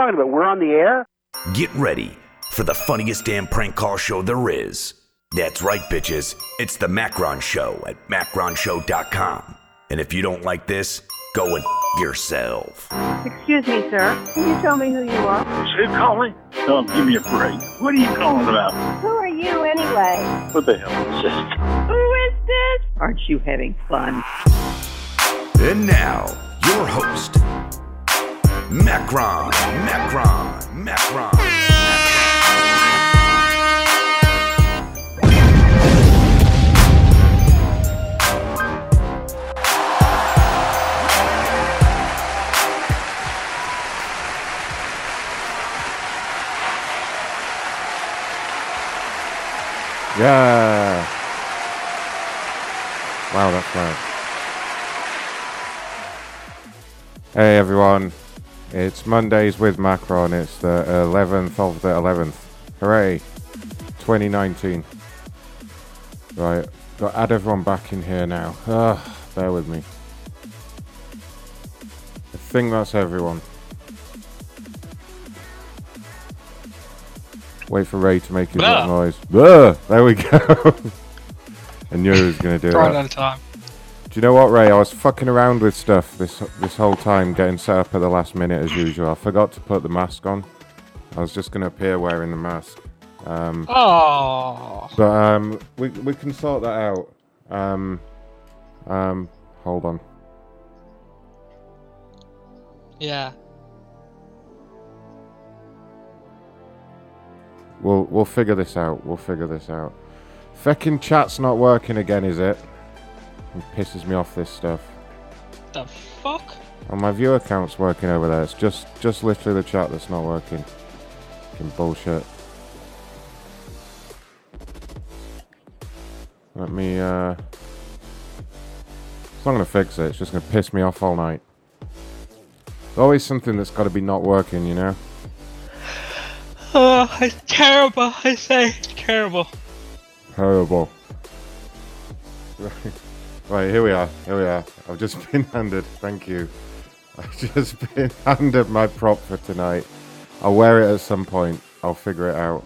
you talking about? We're on the air? Get ready for the funniest damn prank call show there is. That's right, bitches. It's the Macron Show at macronshow.com. And if you don't like this, go and f- yourself. Excuse me, sir. Can you tell me who you are? Who calling? Oh, give me a break. What are you calling about? Who are you anyway? What the hell is this? Who is this? Aren't you having fun? And now, your host, Macron, Macron, Macron. Yeah. Wow, that's loud. Hey everyone, it's Mondays with Macron. It's the 11th of the 11th. Hooray! 2019. Right, got add everyone back in here now. Ugh, bear with me. I think that's everyone. Wait for Ray to make his Ah. noise. Ah, there we go. I knew he was going to do it. Right on time. Do you know what, Ray? I was fucking around with stuff this this whole time, getting set up at the last minute as usual. I forgot to put the mask on. I was just going to appear wearing the mask. Um, Oh, but um, we we can sort that out. Um, um, hold on. yeah. We'll we'll figure this out. We'll figure this out. Fucking chat's not working again, is it? It pisses me off. This stuff. The fuck? Oh, my view account's working over there. It's just just literally the chat that's not working. Fucking bullshit. Let me, uh... It's not gonna fix it, it's just gonna piss me off all night. There's always something that's gotta be not working, you know? Oh, it's terrible. I say it's terrible. Terrible. Right. right, here we are. Here we are. I've just been handed. Thank you. I've just been handed my prop for tonight. I'll wear it at some point. I'll figure it out.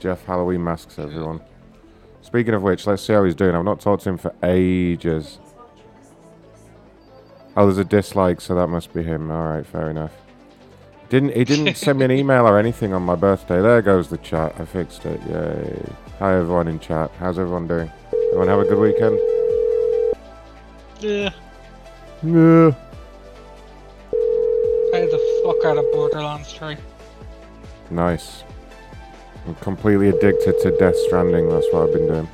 Jeff Halloween masks, everyone. Speaking of which, let's see how he's doing. I've not talked to him for ages. Oh, there's a dislike, so that must be him. All right, fair enough. Didn't he didn't send me an email or anything on my birthday? There goes the chat. I fixed it. Yay! Hi everyone in chat. How's everyone doing? Everyone have a good weekend? Yeah. Yeah. Play the fuck out of Borderlands 3. Nice. I'm completely addicted to Death Stranding. That's what I've been doing.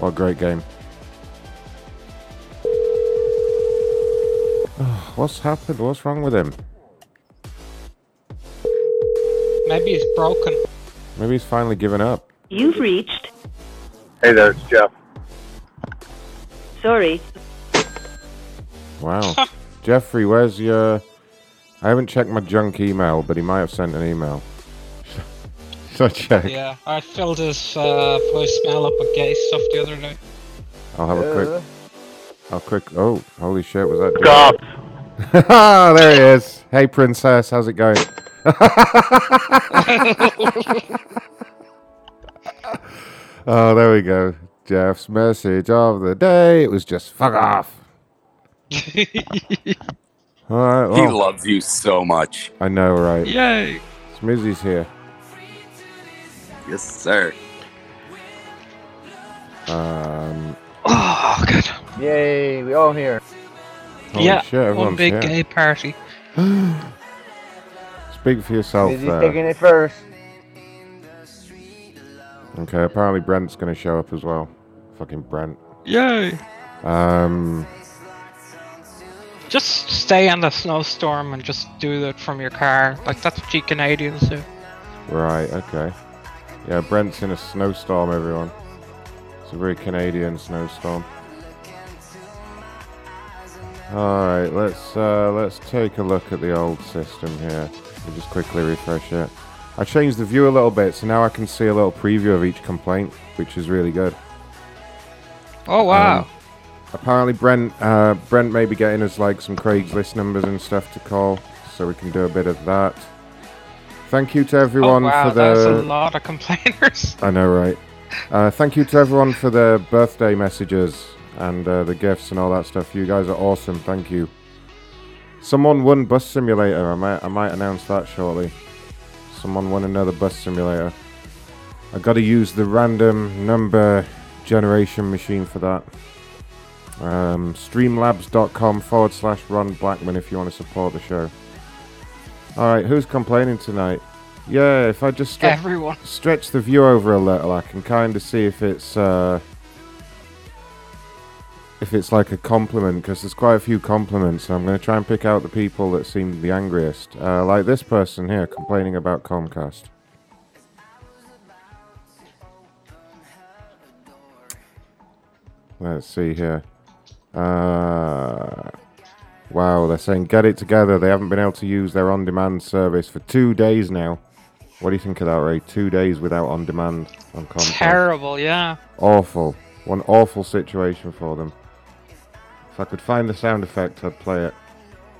What a great game. What's happened? What's wrong with him? Maybe he's broken. Maybe he's finally given up. You've reached. Hey there, it's Jeff. Sorry. Wow. Jeffrey, where's your. I haven't checked my junk email, but he might have sent an email. so check? Yeah, I filled his uh, voicemail up with gay stuff the other day. I'll have a quick. I'll quick. Oh, holy shit, was that. dude? Stop. Ah, there he is. Hey, princess, how's it going? oh, there we go. Jeff's message of the day. It was just fuck off. All right. He loves you so much. I know, right? Yay! Smizzy's here. Yes, sir. Um, Oh, good. Yay, we all here. holy yeah, shit, everyone's one big here. gay party. Speak for yourself Izzy's there. taking it first. Okay, apparently Brent's going to show up as well. Fucking Brent. Yay! Um, Just stay in the snowstorm and just do it from your car. Like, that's what you Canadians do. right, okay. Yeah, Brent's in a snowstorm, everyone. It's a very Canadian snowstorm. Alright, let's uh, let's take a look at the old system here. We'll just quickly refresh it. I changed the view a little bit, so now I can see a little preview of each complaint, which is really good. Oh, wow. Um, apparently Brent uh, Brent may be getting us like some Craigslist numbers and stuff to call. so we can do a bit of that. Thank you to everyone oh, wow, for that's a lot of complainers. I know, right? Uh, thank you to everyone for the birthday messages and uh, the gifts and all that stuff. You guys are awesome. Thank you. Someone won Bus Simulator. I might, I might announce that shortly. Someone won another Bus Simulator. I got to use the random number generation machine for that. Um, streamlabs.com forward slash Ron Blackman if you want to support the show. Alright, who's complaining tonight? Yeah, if I just stretch, Everyone. stretch the view over a little, I can kind of see if it's uh, if it's like a compliment because there's quite a few compliments. So I'm going to try and pick out the people that seem the angriest. Uh, like this person here complaining about Comcast. Let's see here. Uh, wow, they're saying get it together. They haven't been able to use their on-demand service for two days now. What do you think of that, Ray? Two days without on-demand on Comcast. Terrible, yeah. Awful. One awful situation for them. If I could find the sound effect, I'd play it.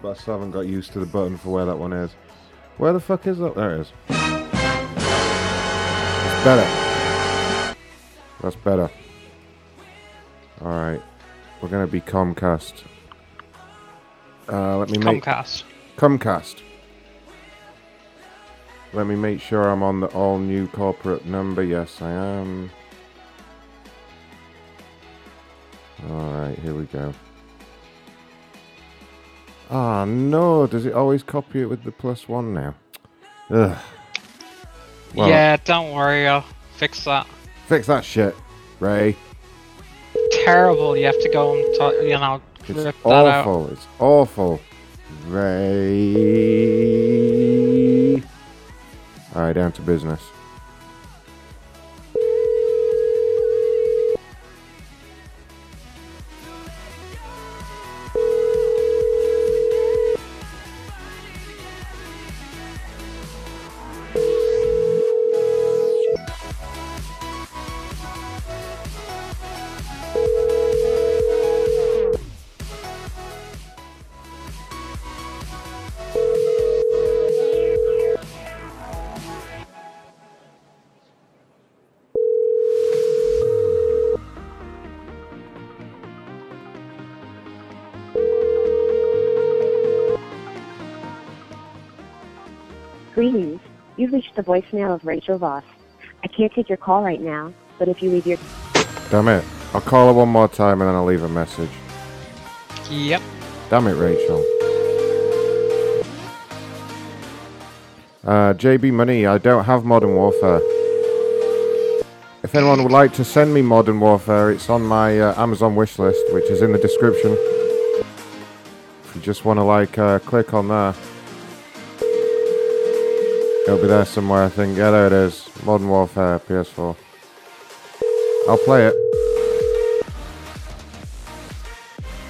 But I still haven't got used to the button for where that one is. Where the fuck is that? There it is. It's better. That's better. Alright. We're gonna be Comcast. Uh, let me make Comcast. Comcast. Let me make sure I'm on the all new corporate number. Yes, I am. Alright, here we go. Ah, no. Does it always copy it with the plus one now? Ugh. Well, yeah, don't worry, I'll fix that. Fix that shit, Ray. Terrible, you have to go and, t- you know, It's rip that out. awful. It's awful. Ray. Alright, down to business. Voicemail of Rachel Voss. I can't take your call right now, but if you leave your Damn it. I'll call her one more time and then I'll leave a message. Yep. Damn it, Rachel. Uh, JB Money, I don't have Modern Warfare. If anyone would like to send me Modern Warfare, it's on my uh, Amazon wish list, which is in the description. If you just want to like uh, click on there, it'll be there somewhere. I think. Yeah, there it is. Modern Warfare PS4. I'll play it.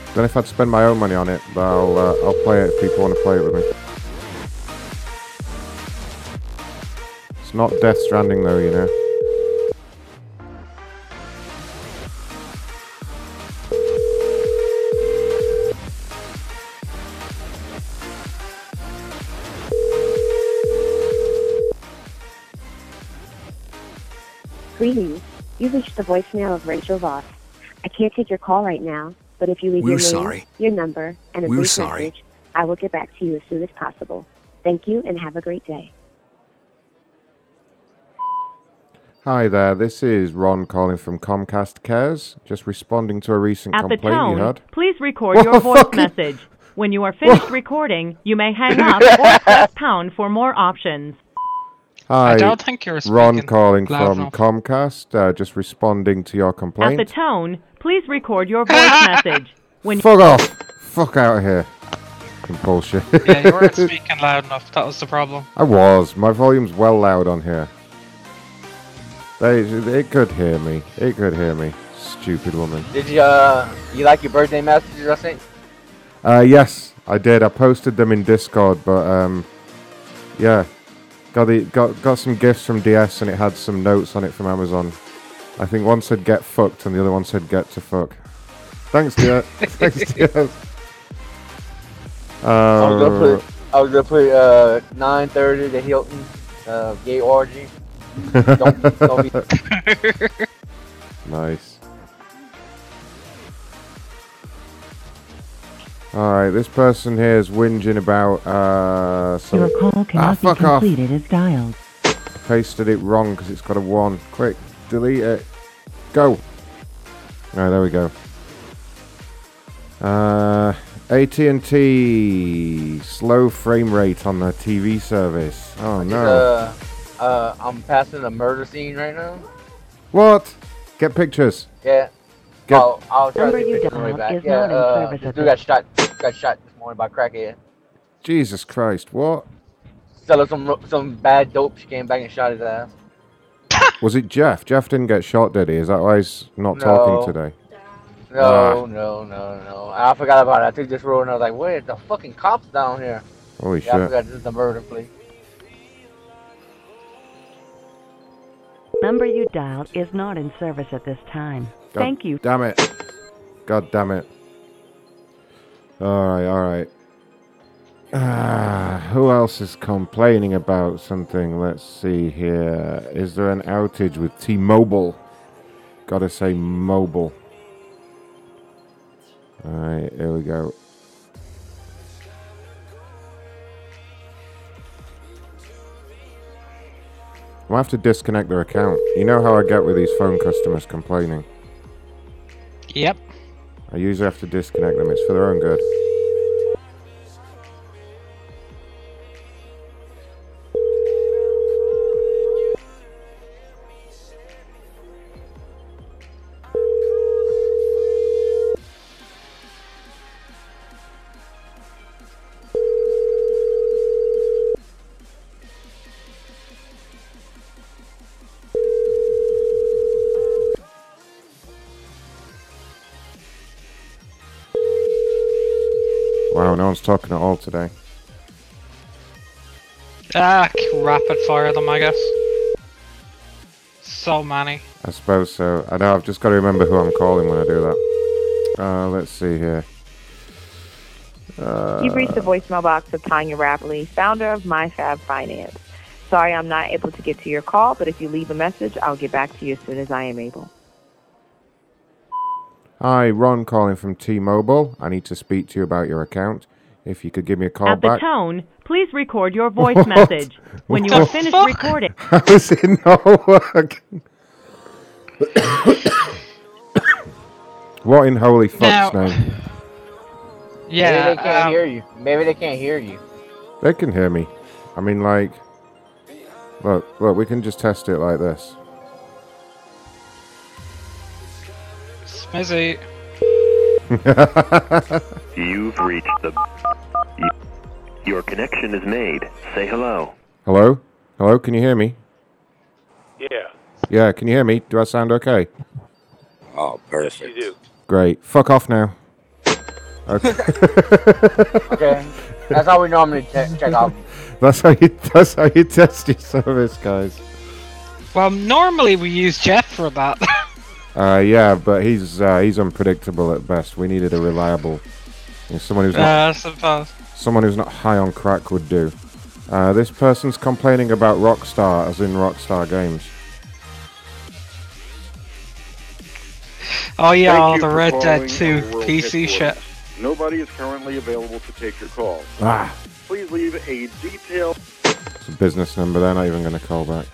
Don't know if I'd spend my own money on it, but I'll uh, I'll play it if people want to play it with me. It's not Death Stranding though, you know. Greetings. You've reached the voicemail of Rachel Voss. I can't take your call right now, but if you leave We're your name, sorry. your number, and a We're brief sorry. message, I will get back to you as soon as possible. Thank you and have a great day. Hi there, this is Ron calling from Comcast Cares, just responding to a recent At the complaint you tone, had. please record Whoa, your voice fucking- message. When you are finished recording, you may hang up or press pound for more options. Hi, I don't think you're Ron calling from enough. Comcast, uh, just responding to your complaint. At complaint. the tone, please record your voice message. When Fuck off! Fuck out of here. Fucking Bullshit. Yeah, you weren't speaking loud enough, that was the problem. I was. My volume's well loud on here. They, it could hear me. It could hear me. Stupid woman. Did you uh you like your birthday messages I sent? Uh, yes, I did. I posted them in Discord, but um, yeah, got the got got some gifts from DS, and it had some notes on it from Amazon. I think one said "get fucked" and the other one said "get to fuck." Thanks, DS. Thanks, DS. I'm gonna Uh, put I was gonna put uh 9:30 the Hilton uh gay orgy. Don't, don't be. Nice. Alright, this person here is whinging about, uh, some... Your call ah, cannot be fuck off. completed as dialed. Pasted it wrong because it's got a 1. Quick, delete it. Go. Alright, there we go. Uh, AT&T slow frame rate on the TV service. Oh no. Uh, uh, I'm passing a murder scene right now. What? Get pictures. Yeah. Get- I'll, I'll try Number to you get pictures the way dialed back. is Yeah, not in uh, service this dude got shot. Got shot this morning by crackhead. Jesus Christ, what? Selling some some bad dope. She came back and shot his ass. Was it Jeff? Jeff didn't get shot, did he? Is that why he's not No. talking today? No, Ah. no, no, no. I forgot about it. I took this road and I was like, wait, the fucking cops down here. Holy yeah, I forgot this is the murder plea. Number you dialed is not in service at this time. God Thank you. Damn it. God damn it. Alright, alright. Ah, who else is complaining about something? Let's see here. Is there an outage with T Mobile? Gotta say mobile. Alright, here we go. I'll have to disconnect their account. You know how I get with these phone customers complaining. Yep. I usually have to disconnect them. It's for their own good. No one's talking at all today. Ah, rapid fire them, I guess. So many. I suppose so. I know, I've just got to remember who I'm calling when I do that. Uh, let's see here. Uh, You've reached the voicemail box of Tanya Rapley, founder of MyFab Finance. Sorry I'm not able to get to your call, but if you leave a message, I'll get back to you as soon as I am able. Hi, Ron calling from T-Mobile. I need to speak to you about your account. If you could give me a call At the tone, please record your voice What? message. When you What have the finished fuck? recording, How does it not work? what in holy fuck's Now- name? Yeah. Maybe they can't um, hear you. Maybe they can't hear you. They can hear me. I mean, like, look, look, we can just test it like this. Smizzy. You've reached the. Your connection is made. Say hello. Hello? Hello, can you hear me? Yeah. Yeah, can you hear me? Do I sound okay? Oh, perfect. You do. Great. Fuck off now. Okay. Okay. That's how we normally check, check out. that's how you that's how you test your service, guys. Well, normally we use Jeff for that. Uh, yeah, but he's uh, he's unpredictable at best. We needed a reliable, you know, someone who's not uh, I suppose. someone who's not high on crack would do. Uh, this person's complaining about Rockstar, as in Rockstar Games. Oh yeah, Thank all the Red Dead 2 PC shit. Nobody is currently available to take your call. Ah, Please leave a detailed it's a business number. They're not even going to call back.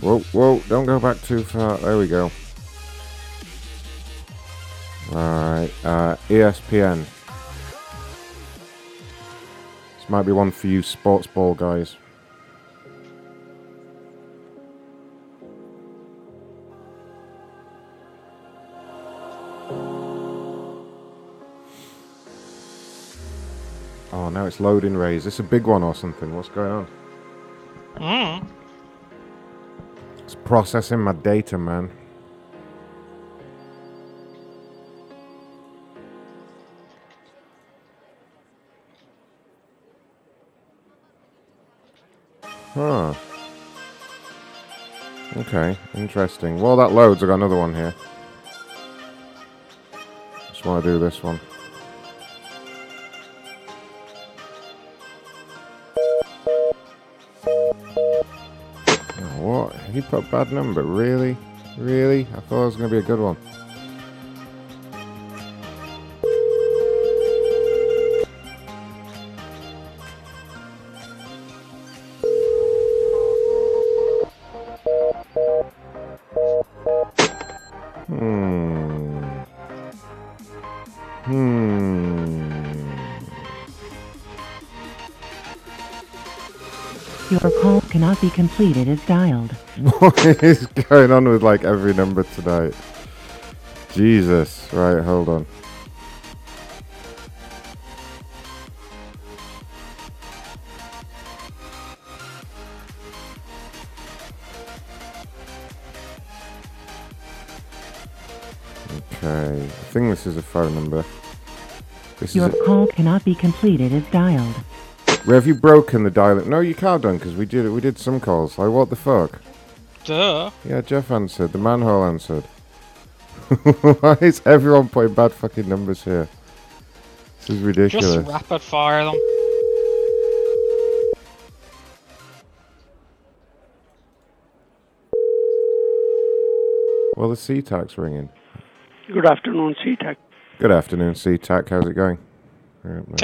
Whoa, whoa! Don't go back too far. There we go. All right, uh, ESPN. This might be one for you sports ball guys. Oh, now it's loading raise. Is this a big one or something? What's going on? Mm. It's processing my data, man. Huh. Okay, interesting. Well, that loads, I got another one here. Just want to do this one. What? He put bad number? Really? Really? I thought it was going to be a good one. Cannot be completed as dialed. What is going on with like every number tonight? Jesus. Right, hold on. Okay. I think this is a phone number. This Your is a- call cannot be completed as dialed. Where have you broken the dial? No, you can't done because we did it. we did some calls. Like what the fuck? Duh. Yeah, Jeff answered. The manhole answered. Why is everyone putting bad fucking numbers here? This is ridiculous. Just rapid fire them. Well, the SeaTac's ringing. Good afternoon, CTAC. Good afternoon, SeaTac. How's it going?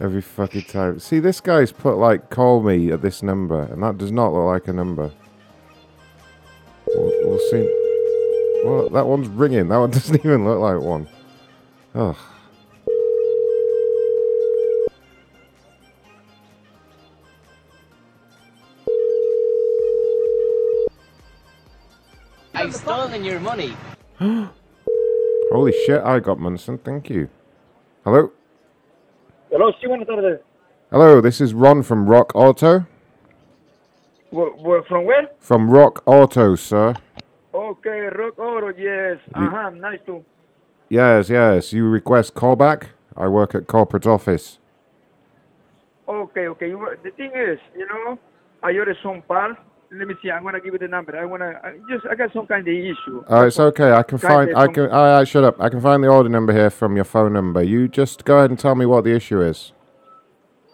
Every fucking time. See, this guy's put like call me at this number, and that does not look like a number. We'll, we'll see. Well, that one's ringing. That one doesn't even look like one. Ugh. I've stolen your money. Holy shit! I got Munson. Thank you. Hello. Hello, sí, buenas tardes. Hello. This is Ron from RockAuto. Wh- wh- From where? From RockAuto, sir. Okay, RockAuto, yes. Uh-huh, nice to. Yes, yes. You request callback? I work at corporate office. Okay, okay. The thing is, you know, I ordered some parts. Let me see. I'm gonna give you the number. I wanna I just. I got some kind of issue. Uh, it's okay. I can find. I can. All right, shut up. I can find the order number here from your phone number. You just go ahead and tell me what the issue is.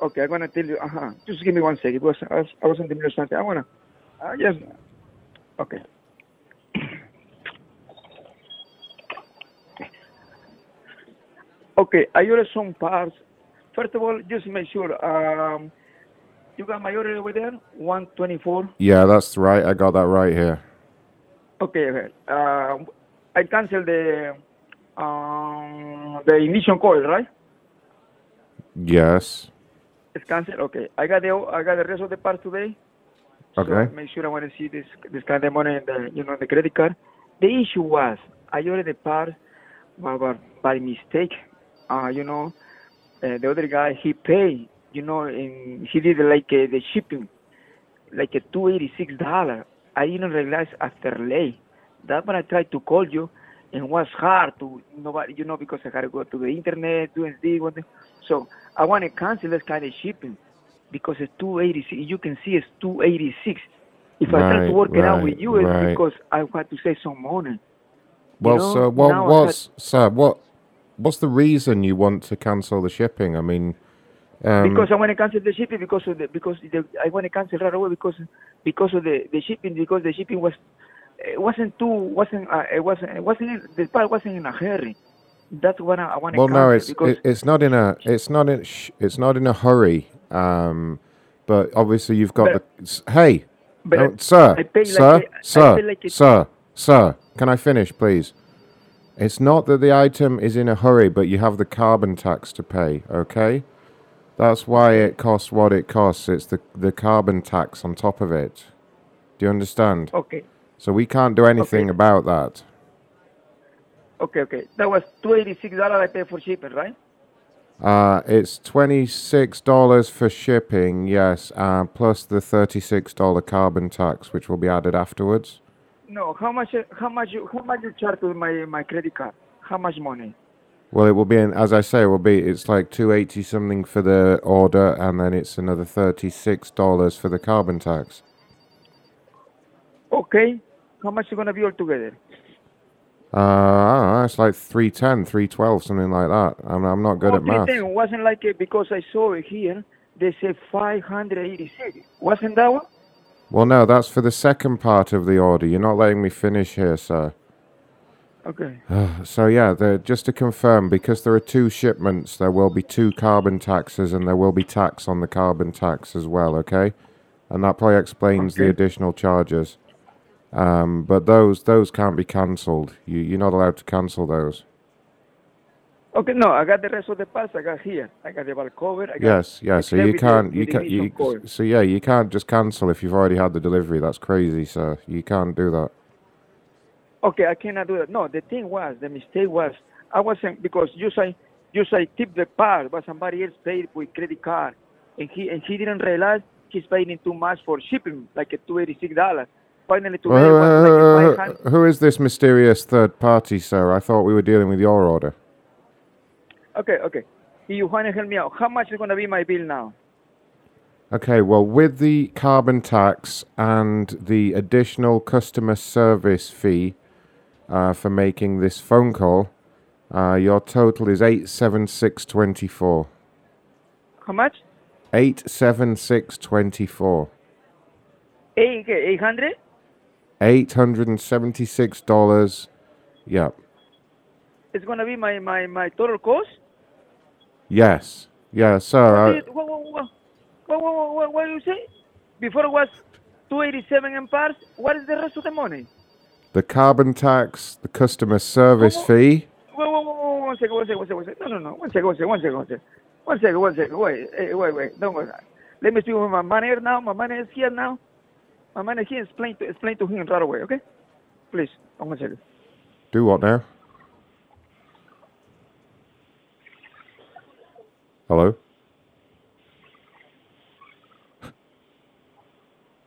Okay, I'm gonna tell you. Uh huh. Just give me one second because I, was, I wasn't in the middle of something. I wanna. Uh, just. Okay. Okay, I ordered some parts. First of all, just make sure. Um, you got my order over there, one twenty-four. Yeah, that's right. I got that right here. Okay, okay. Um, I canceled the um, the ignition coil, right? Yes. It's canceled. Okay. I got the I got the rest of the parts today. So Okay. make sure I want to see this this kind of money in the you know the credit card. The issue was I ordered the part by, by, by mistake. Uh, you know, uh, the other guy he paid. You know, and he did like uh, the shipping, like a two eighty six dollar. I didn't realize after late. That's when I tried to call you, and it was hard to nobody you know because I had to go to the internet doing this one. thing. So I want to cancel this kind of shipping because it's 286. You can see it's 286. If I try to Right, work it out with you, it's right. because I had to save some money. Well, know, sir, what, now I what's sir, what, what's the reason you want to cancel the shipping? I mean, um, because I want to cancel the shipping because of the because the, I want to cancel right away because because of the, the shipping because the shipping was it wasn't too wasn't uh, it wasn't it wasn't in, the part wasn't in a hurry. That's what I, I want to well, no, it's it, it's not in a it's not in sh- it's not in a hurry. Um, but obviously you've got But- the hey, but no, sir, like sir, a- sir, like sir, sir. Can I finish, please? It's not that the item is in a hurry, but you have the carbon tax to pay. Okay, that's why it costs what it costs. It's the the carbon tax on top of it. Do you understand? okay So we can't do anything about that. okay okay that was 286 dollars I paid for shipping right. Uh, it's twenty six dollars for shipping, yes, uh, plus the thirty six dollar carbon tax, which will be added afterwards. No, how much? How much? You, how much you charge with my my credit card? How much money? Well, it will be, in, as I say, it will be. It's like two eighty something for the order, and then it's another thirty six dollars for the carbon tax. Okay, how much you gonna be altogether? Uh, I don't know, it's like 310, 312, something like that. I'm, I'm not good oh, at math. 310 wasn't like it because I saw it here. they say 586. Wasn't that one? Well, no, that's for the second part of the order. You're not letting me finish here, sir. Okay. So yeah, the, just to confirm, because there are two shipments, there will be two carbon taxes, and there will be tax on the carbon tax as well. Okay, and that probably explains the additional charges. Um, but those those can't be cancelled. You you're not allowed to cancel those. Okay, no, I got the rest of the parts. I got here. I got the valve cover. I got Yes, yes. So you can't you can't you, so yeah you can't just cancel if you've already had the delivery. That's crazy, sir. You can't do that. Okay, I cannot do that. No, the thing was, the mistake was, I wasn't because you say you say tip the part, but somebody else paid with credit card, and he and he didn't realize he's paying too much for shipping, like a two eighty six dollars. Finally, today was like who- a five hundred. who is this mysterious third party, sir? I thought we were dealing with your order. Okay, okay. You want to help me out? How much is gonna be my bill now? Okay, well, with the carbon tax and the additional customer service fee uh, for making this phone call, uh, your total is eight seven six twenty four. How much? Eight seven six twenty four. Eight eight hundred. Eight hundred and seventy six dollars. Yep. It's gonna be my my my total cost. Yes. Yeah, sir. what, what, what, what, what, what, what you say? Before it was two eighty seven in parts. What is the rest of the money? The carbon tax, the customer service fee. Wait, wait, wait, wait, one second, one second, one second, one second. No, no, no. One second, one second, one second, one second. One second, one second. Wait, eh, wait, wait. Don't go. Let me speak with my manager now. My manager is here now. My manager here. Explain to explain to him right away, okay? Please, one second. Do what now? Hello?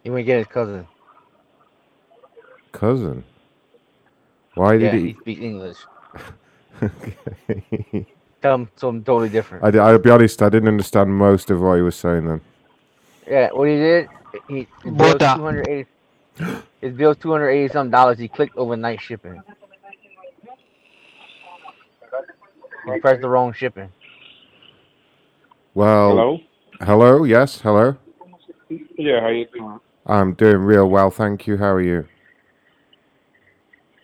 He went to get his cousin. Cousin? Why yeah, did he he? speaks English. Tell him something totally different. I, I'll be honest, I didn't understand most of what he was saying then. Yeah, what he did, he his bill's Buddha. two hundred eighty. His bill's two hundred eighty some dollars. He clicked overnight shipping. He pressed the wrong shipping. Well, Hello? hello, yes, hello. Yeah, how you doing? I'm doing real well, thank you. How are you?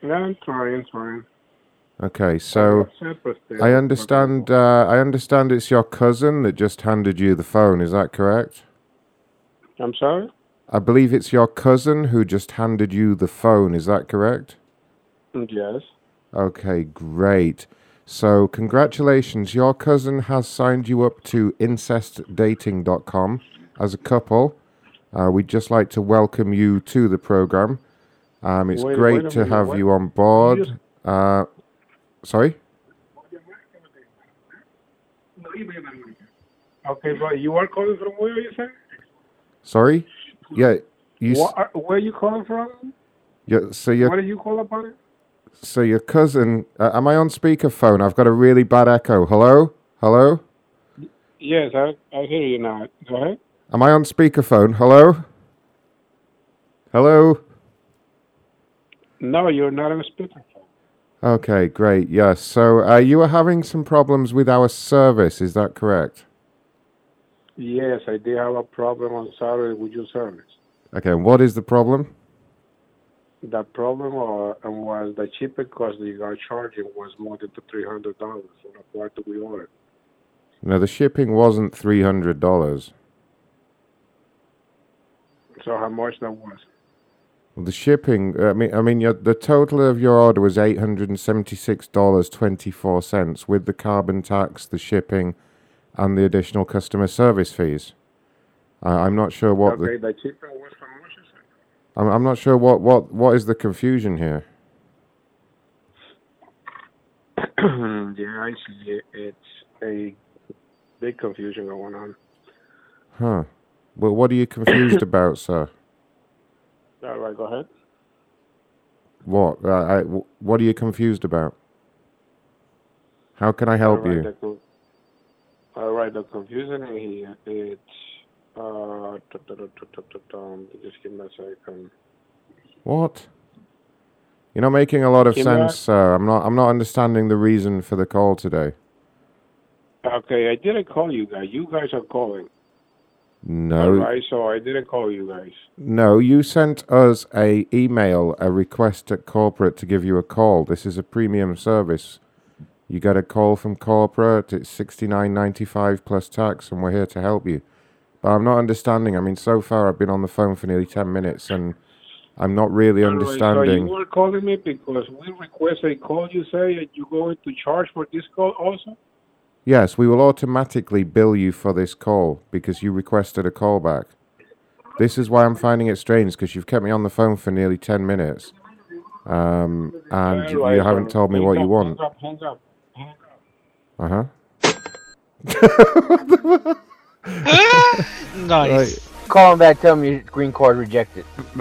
Yeah, I'm trying, trying. Okay, so I understand. Uh, I understand it's your cousin that just handed you the phone. Is that correct? I'm sorry? I believe it's your cousin who just handed you the phone. Is that correct? Yes. Okay, great. So, congratulations. Your cousin has signed you up to incestdating.com as a couple. Uh, we'd just like to welcome you to the program. Um, it's Wait- great wait to have you on You board. Uh, sorry? Okay, but you are calling from where, you say? Sorry? Yeah, you. What are, where you calling from? Yeah, so your What did you call upon it? so your cousin. Uh, am I on speakerphone? I've got a really bad echo. Hello, hello. Yes, I, I hear you now. Go ahead. Am I on speakerphone? Hello, hello. No, you're not on speaker. Okay, great. Yes. So uh, you were having some problems with our service. Is that correct? Yes, I did have a problem on Saturday with your service. Okay. What is the problem? The problem uh, was the cheaper cost that you guys charging was more than the three hundred dollars for the part that we ordered. No, the shipping wasn't three hundred dollars. So how much that was? The shipping. I mean, I mean, your, the total of your order was eight hundred and seventy-six dollars twenty-four cents with the carbon tax, the shipping, and the additional customer service fees. I I'm not sure what okay, the. the cheaper was how much? I'm, I'm not sure what, what what is the confusion here. yeah, I see it. It's a big confusion going on. Huh. Well, what are you confused about, sir? All right, go ahead. What? Uh, I, what are you confused about? How can I help All right, you? The, all right, the confusion here it's uh, um, just give me a second. What? You're not making a lot of Give sense, sir. I'm not. I'm not understanding the reason for the call today. Okay, I didn't call you guys. You guys are calling. No. Alright, so I didn't call you guys. No, you sent us a email, a request at corporate to give you a call. This is a premium service. You get a call from corporate. It's sixty nine ninety five plus tax, and we're here to help you. But I'm not understanding. I mean, so far I've been on the phone for nearly ten minutes, and I'm not really Alright, So understanding. you were calling me because we request a call, you say, and you going to charge for this call also? Yes, we will automatically bill you for this call because you requested a call back. This is why I'm finding it strange because you've kept me on the phone for nearly 10 minutes um, and you, you so haven't told me hang what you want. Hang up, hang up. Uh huh. Nice. Call him back, tell him your green card rejected.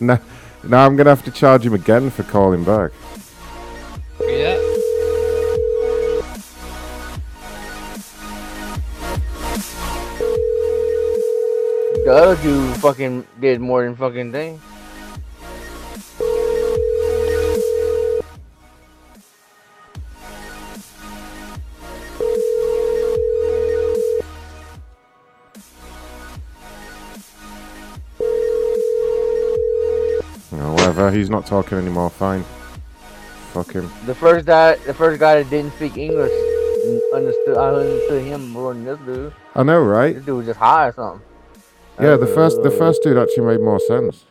now, now I'm going to have to charge him again for calling back. Yeah. The other dude fucking did more than fucking thing. No, whatever. He's not talking anymore. Fine. Fuck him. The first guy, the first guy that didn't speak English, understood. I understood him more than this dude. I know, right? This dude was just high or something. Yeah, the first the first dude actually made more sense.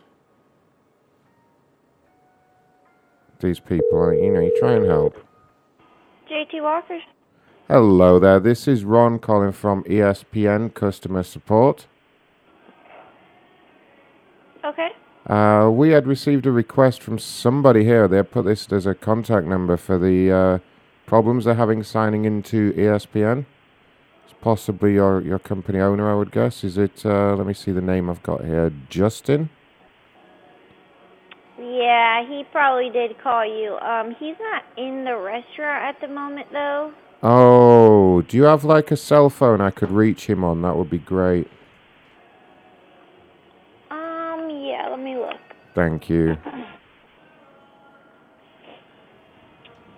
These people, you know, you try and help. JT Walker. Hello there, this is Ron calling from ESPN Customer Support. Okay. Uh, we had received a request from somebody here. They put this as a contact number for the uh, problems they're having signing into ESPN. It's possibly your, your company owner, I would guess. Is it, uh, let me see the name I've got here, Justin? Yeah, he probably did call you. Um, he's not in the restaurant at the moment though. Oh, do you have like a cell phone I could reach him on? That would be great. Um, yeah, let me look. Thank you.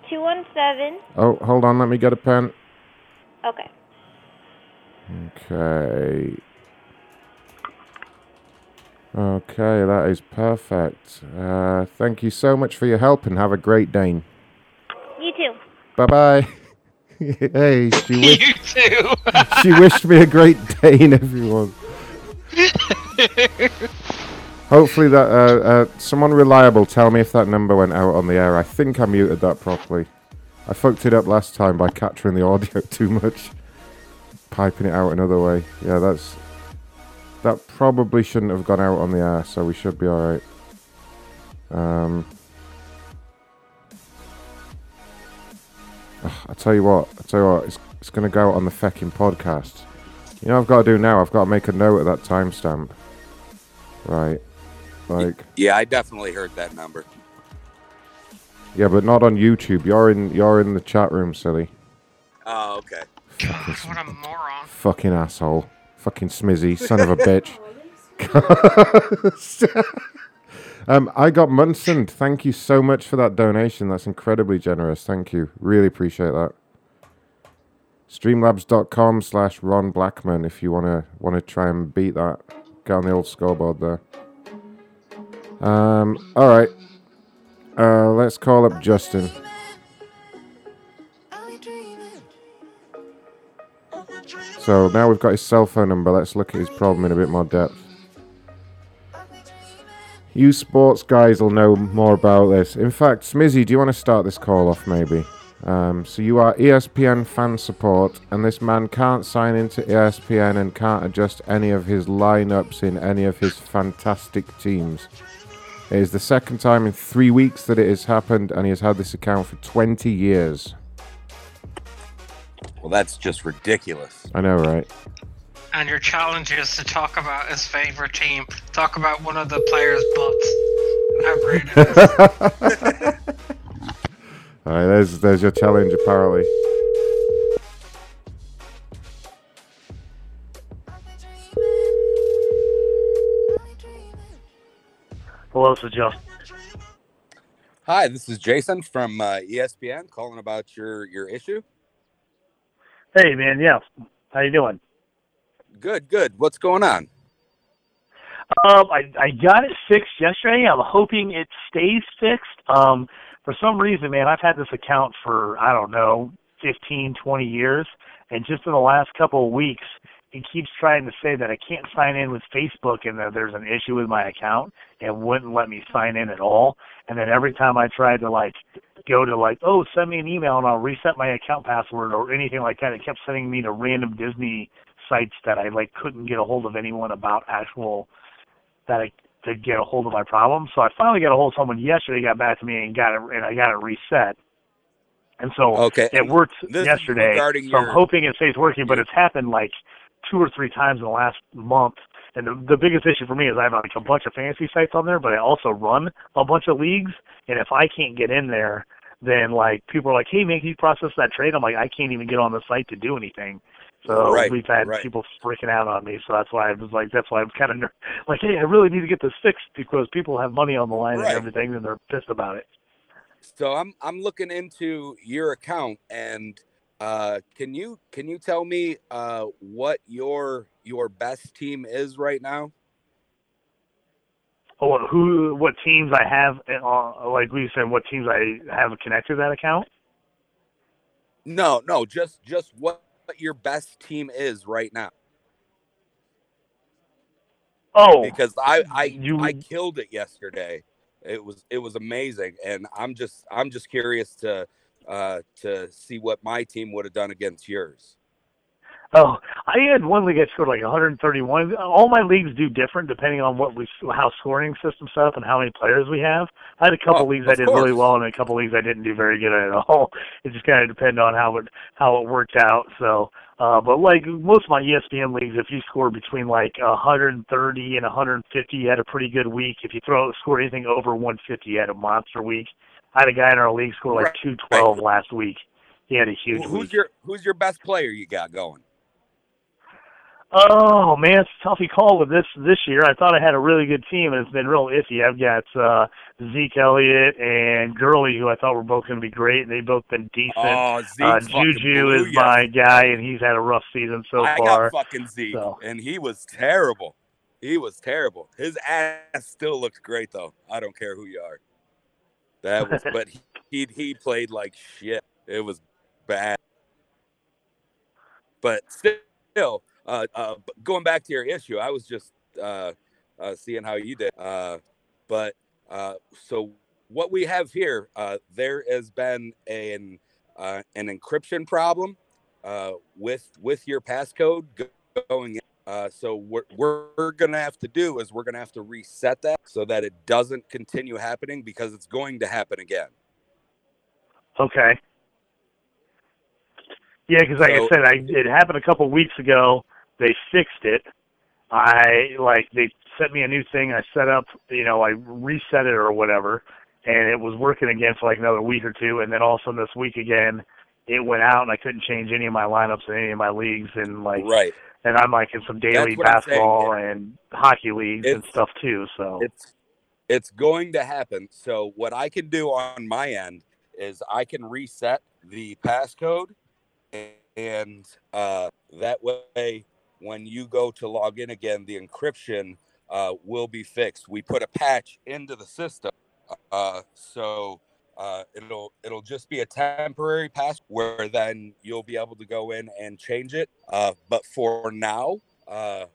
Two one seven. Oh, hold on, let me get a pen. Okay. Okay. Okay, that is perfect. Uh, thank you so much for your help and have a great day. You too. Bye bye. hey, she You wished, too. she wished me a great day, everyone. Hopefully that uh, uh, someone reliable tell me if that number went out on the air. I think I muted that properly. I fucked it up last time by capturing the audio too much, piping it out another way. Yeah, that's that probably shouldn't have gone out on the air, so we should be all right. Um, I tell you what, I tell you what, it's it's gonna go out on the fecking podcast. You know, what I've got to do now. I've got to make a note of that timestamp. Right, like. Yeah, I definitely heard that number. Yeah, but not on YouTube. You're in you're in the chat room, silly. Oh, okay. Fucking, What a moron. fucking asshole. Fucking smizzy, son of a bitch. um, I got Munson. Thank you so much for that donation. That's incredibly generous. Thank you. Really appreciate that. Streamlabs.com slash Ron Blackman if you wanna wanna try and beat that. Get on the old scoreboard there. Um, alright. Uh, let's call up Justin. So now we've got his cell phone number. Let's look at his problem in a bit more depth. You sports guys will know more about this. In fact, Smizzy, do you want to start this call off maybe? Um, so you are ESPN fan support, and this man can't sign into ESPN and can't adjust any of his lineups in any of his fantastic teams. It is the second time in three weeks that it has happened, and he has had this account for 20 years. Well, that's just ridiculous. I know, right? And your challenge is to talk about his favorite team. Talk about one of the players' butts. and How great it is. All right, there's there's your challenge apparently. Hello, this is Justin. Hi, this is Jason from uh, ESPN calling about your your issue. Hey, man. Yeah. How you doing? Good, good. What's going on? Um, I I got it fixed yesterday. I'm hoping it stays fixed. Um, for some reason, man, I've had this account for I don't know, 15, 20 years, and just in the last couple of weeks, it keeps trying to say that I can't sign in with Facebook and that there's an issue with my account and wouldn't let me sign in at all. And then every time I tried to like go to like, oh, send me an email and I'll reset my account password or anything like that, it kept sending me to random Disney sites that I like couldn't get a hold of anyone about actual that I to get a hold of my problem. So I finally got a hold of someone yesterday, got back to me and got it and I got it reset. And so Okay, it worked this yesterday. So I'm your- hoping it stays working, but it's happened like two or three times in the last month. And the, the biggest issue for me is I have like a bunch of fantasy sites on there, but I also run a bunch of leagues. And if I can't get in there, then like people are like, "Hey, man, can you process that trade?" I'm like, I can't even get on the site to do anything. So Right, we've had right. people freaking out on me. So that's why I was like, that's why I'm kind of ner- like, hey, I really need to get this fixed because people have money on the line Right. and everything, and they're pissed about it. So I'm I'm looking into your account and uh can you can you tell me uh what your your best team is right now? Oh, who, what teams I have, uh, like we said, what teams I have connected to that account? No, no, just just what your best team is right now. Oh, because I I you- I killed it yesterday. It was it was amazing, and I'm just I'm just curious to uh to see what my team would have done against yours. Oh, I had one league that scored like 131. All my leagues do different depending on what we how scoring system set up and how many players we have. I had a couple Oh, leagues I did really course. well, and a couple leagues I didn't do very good at all. It just kind of depended on how it how it worked out. So, uh, but like most of my ESPN leagues, if you score between like 130 and 150, you had a pretty good week. If you throw score anything over 150, you had a monster week. I had a guy in our league score like 212 last week. He had a huge week. Who's your who's your best player you got going? Oh man, it's a toughy call with this this year. I thought I had a really good team, and it's been real iffy. I've got uh, Zeke Elliott and Gurley, who I thought were both going to be great. And they've both been decent. Oh, uh, Juju is my guy, and he's had a rough season so I far. got fucking Zeke, So. and he was terrible. He was terrible. His ass still looks great though. I don't care who you are. That was, but he he, he played like shit. It was bad. But still, uh, uh, going back to your issue, I was just uh, uh, seeing how you did. Uh, but uh, so what we have here, uh, there has been an uh, an encryption problem uh, with with your passcode going in. Uh, so what we're gonna have to do is we're gonna have to reset that so that it doesn't continue happening because it's going to happen again. Okay. Yeah, because like So- I said, I it happened a couple weeks ago. They fixed it. I like they sent me a new thing. I set up, you know, I reset it or whatever, and it was working again for like another week or two. And then all of a sudden this week again, it went out, and I couldn't change any of my lineups in any of my leagues. And like, Right. And I'm like in some daily That's saying, basketball and hockey leagues and stuff too. So It's it's going to happen. So what I can do on my end is I can reset the passcode and uh, that way when you go to log in again, the encryption uh, will be fixed. We put a patch into the system. Uh, so uh, it'll it'll just be a temporary pass where then you'll be able to go in and change it. Uh, but for now, uh,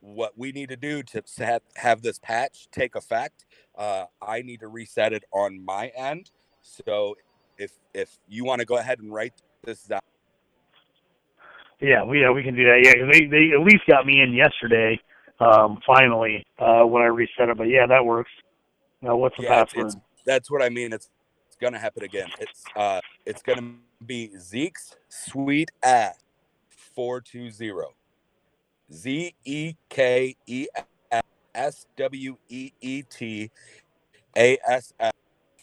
what we need to do to have, have this patch take effect, uh, I need to reset it on my end. So if if you want to go ahead and write this down, Yeah, we yeah we can do that. Yeah, they they at least got me in yesterday. Um, finally, uh, when I reset it. But yeah, that works. Now, what's the yeah, password? that's what I mean. It's it's gonna happen again. It's uh it's gonna be Zeke's sweet at four two zero. Z E K E S W E E T A S F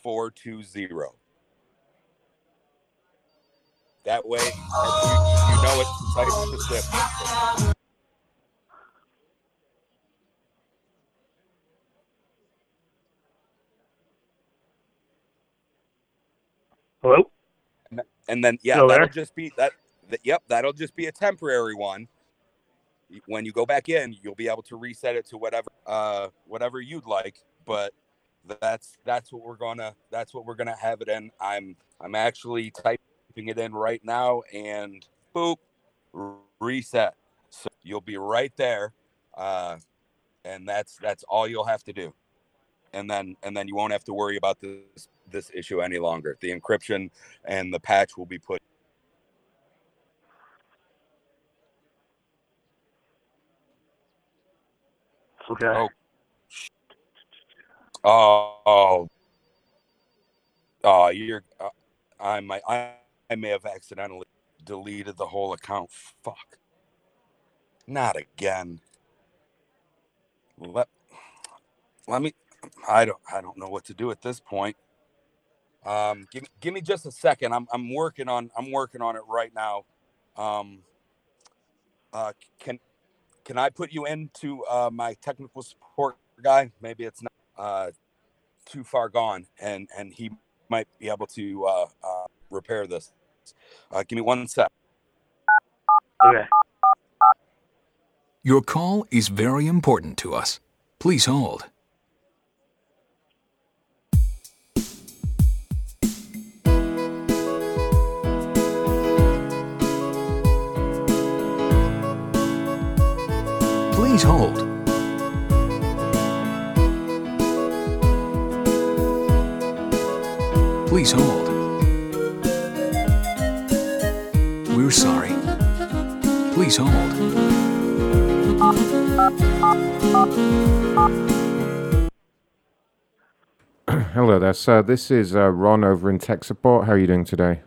four two zero. That way, you, you know it's site specific. Hello. And then yeah, Still that'll there? just be that, that. Yep, that'll just be a temporary one. when you go back in, you'll be able to reset it to whatever uh, whatever you'd like. But that's that's what we're gonna that's what we're gonna have it in. I'm I'm actually typing it in right now, and boop, reset. So you'll be right there, uh, and that's that's all you'll have to do, and then and then you won't have to worry about this this issue any longer. The encryption and the patch will be put. Okay. Oh. Oh. Oh, you're. Uh, I might. I, I may have accidentally deleted the whole account. Fuck. Not again. Let. Let me. I don't. I don't know what to do at this point. Um, give, give me just a second. I'm I'm working on I'm working on it right now. Um, uh, can can I put you into uh, my technical support guy? Maybe it's not uh, too far gone, and and he might be able to uh, uh, repair this. Uh, give me one sec. Okay. Your call is very important to us. Please hold. Please hold. Please hold. We're sorry. Please hold. Hello there, sir. This is uh, Ron over in tech support. How are you doing today?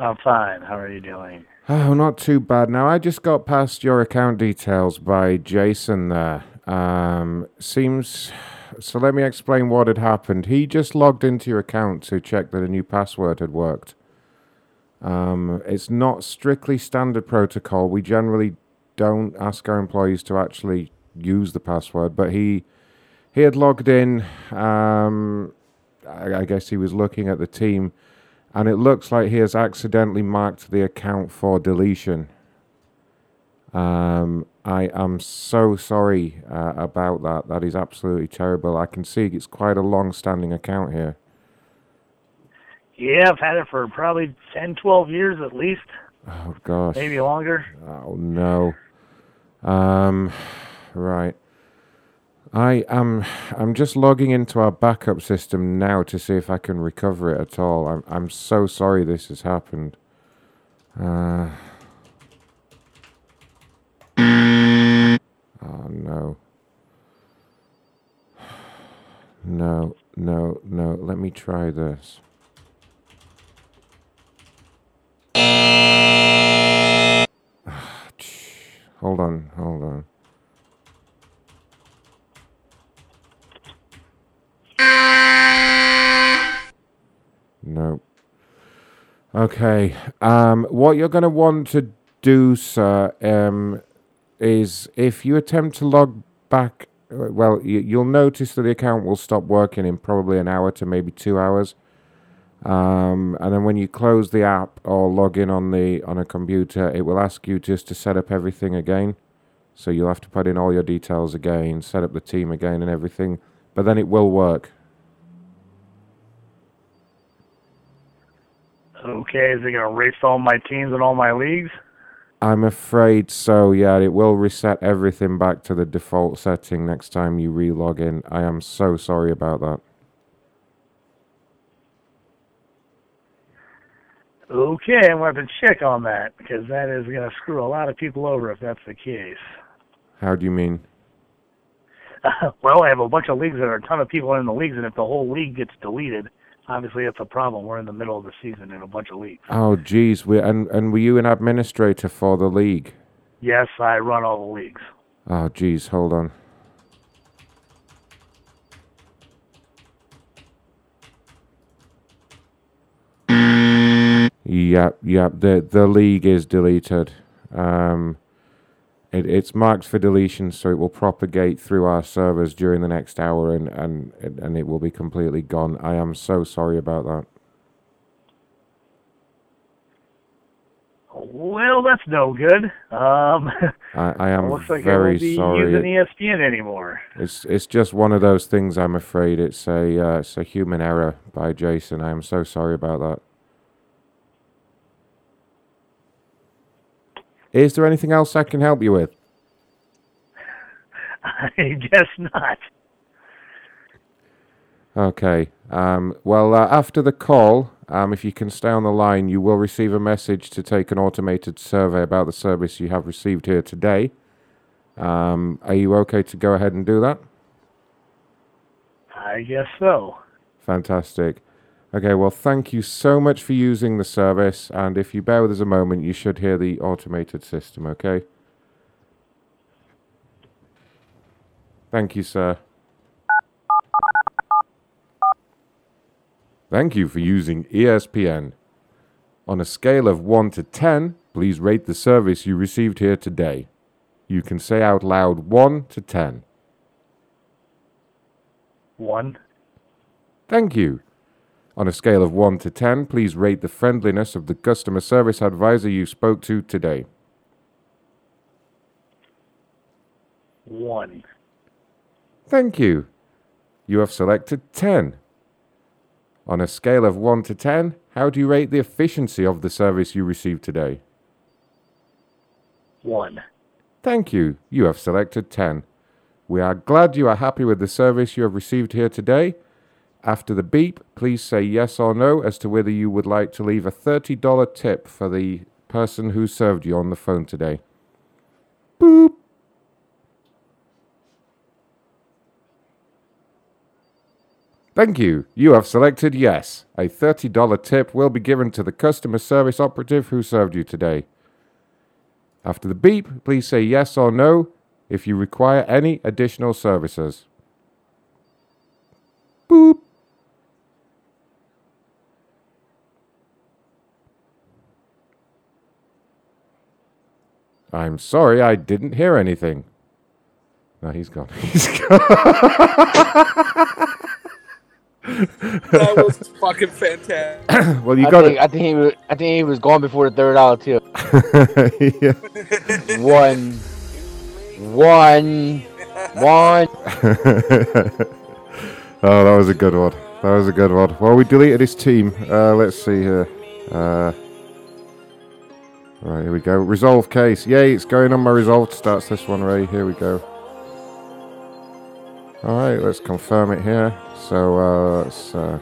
I'm fine. How are you doing? Oh, not too bad. Now, I just got past your account details by Jason there. Um, seems. So let me explain what had happened. He just logged into your account to check that a new password had worked. Um, it's not strictly standard protocol. We generally don't ask our employees to actually use the password, but he he had logged in. Um, I, I guess he was looking at the team, and it looks like he has accidentally marked the account for deletion. Um, I am so sorry uh, about that. That is absolutely terrible. I can see it's quite a long-standing account here. Yeah, I've had it for probably 10, 12 years at least, Oh gosh. maybe longer. Oh no. Um, right. I am. I'm just logging into our backup system now to see if I can recover it at all. I'm. I'm so sorry this has happened. Uh. Oh no. No, no, no. Let me try this. Hold on, hold on. Nope. Okay. Um, what you're going to want to do, sir, um, is if you attempt to log back, uh, well, you, you'll notice that the account will stop working in probably an hour to maybe two hours. Um, and then when you close the app or log in on the on a computer, it will ask you just to set up everything again. So you'll have to put in all your details again, set up the team again, and everything. But then it will work. Okay, is it going to erase all my teams and all my leagues? I'm afraid so. Yeah, it will reset everything back to the default setting next time you re-log in. I am so sorry about that. Okay, I'm going to have to check on that because that is going to screw a lot of people over if that's the case. How do you mean? well, I have a bunch of leagues that are a ton of people in the leagues, and if the whole league gets deleted, obviously it's a problem. We're in the middle of the season in a bunch of leagues. Oh, geez. We and and were you an administrator for the league? Yes, I run all the leagues. Oh, geez. Hold on. Yep, yep. The the league is deleted. Um, it, it's marked for deletion, so it will propagate through our servers during the next hour, and and and it will be completely gone. I am so sorry about that. Well, that's no good. Um, I, I am looks like very I won't be sorry. using ESPN anymore. It's it's just one of those things. I'm afraid it's a uh, it's a human error by Jason. I am so sorry about that. Is there anything else I can help you with? I guess not. Okay. Um, well, uh, after the call, um, if you can stay on the line, you will receive a message to take an automated survey about the service you have received here today. Um, are you okay to go ahead and do that? I guess so. Fantastic. Okay, well, thank you so much for using the service. And if you bear with us a moment, you should hear the automated system, okay? Thank you, sir. Thank you for using ESPN. On a scale of 1 to 10, please rate the service you received here today. You can say out loud 1 to 10. One. Thank you. On a scale of 1 to 10, please rate the friendliness of the customer service advisor you spoke to today. One. Thank you. You have selected 10. On a scale of 1 to 10, how do you rate the efficiency of the service you received today? One. Thank you. You have selected 10. We are glad you are happy with the service you have received here today. After the beep, please say yes or no as to whether you would like to leave a $30 tip for the person who served you on the phone today. Boop. Thank you. You have selected yes. A $30 tip will be given to the customer service operative who served you today. After the beep, please say yes or no if you require any additional services. Boop. I'm sorry, I didn't hear anything. No, he's gone. He's gone. that was fucking fantastic. well, you I got think, it. I think he was. I think he was going before the third dollar too. Yeah. One. One. One. oh, that was a good one. That was a good one. Well, we deleted his team. Uh, let's see here. Uh, right, here we go. Resolve case. Yay, it's going on my resolved stats, this one, Ray. Here we go. Alright, let's confirm it here. So, uh, let's, uh,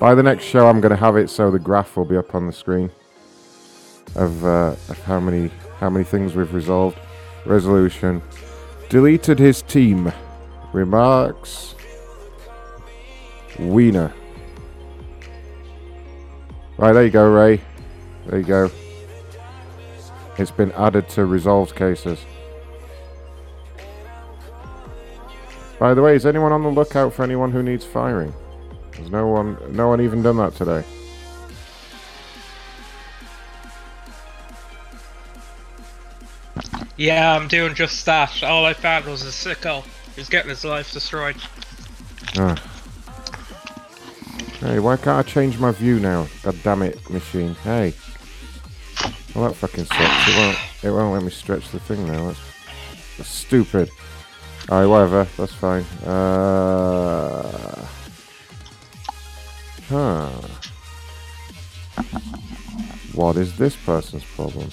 by the next show, I'm going to have it so the graph will be up on the screen of, uh, of how many how many things we've resolved. Resolution. Deleted his team. Remarks. Wiener. Right, there you go, Ray. There you go. It's been added to resolved cases. By the way, is anyone on the lookout for anyone who needs firing? There's no one, no one even done that today. Yeah, I'm doing just that. All I found was a sicko. He's getting his life destroyed. Ah. Hey, why can't I change my view now? God damn it, machine. Hey. Well, that fucking sucks. It won't, it won't let me stretch the thing now. That's, that's stupid. Alright, whatever. That's fine. Uh. Huh. What is this person's problem?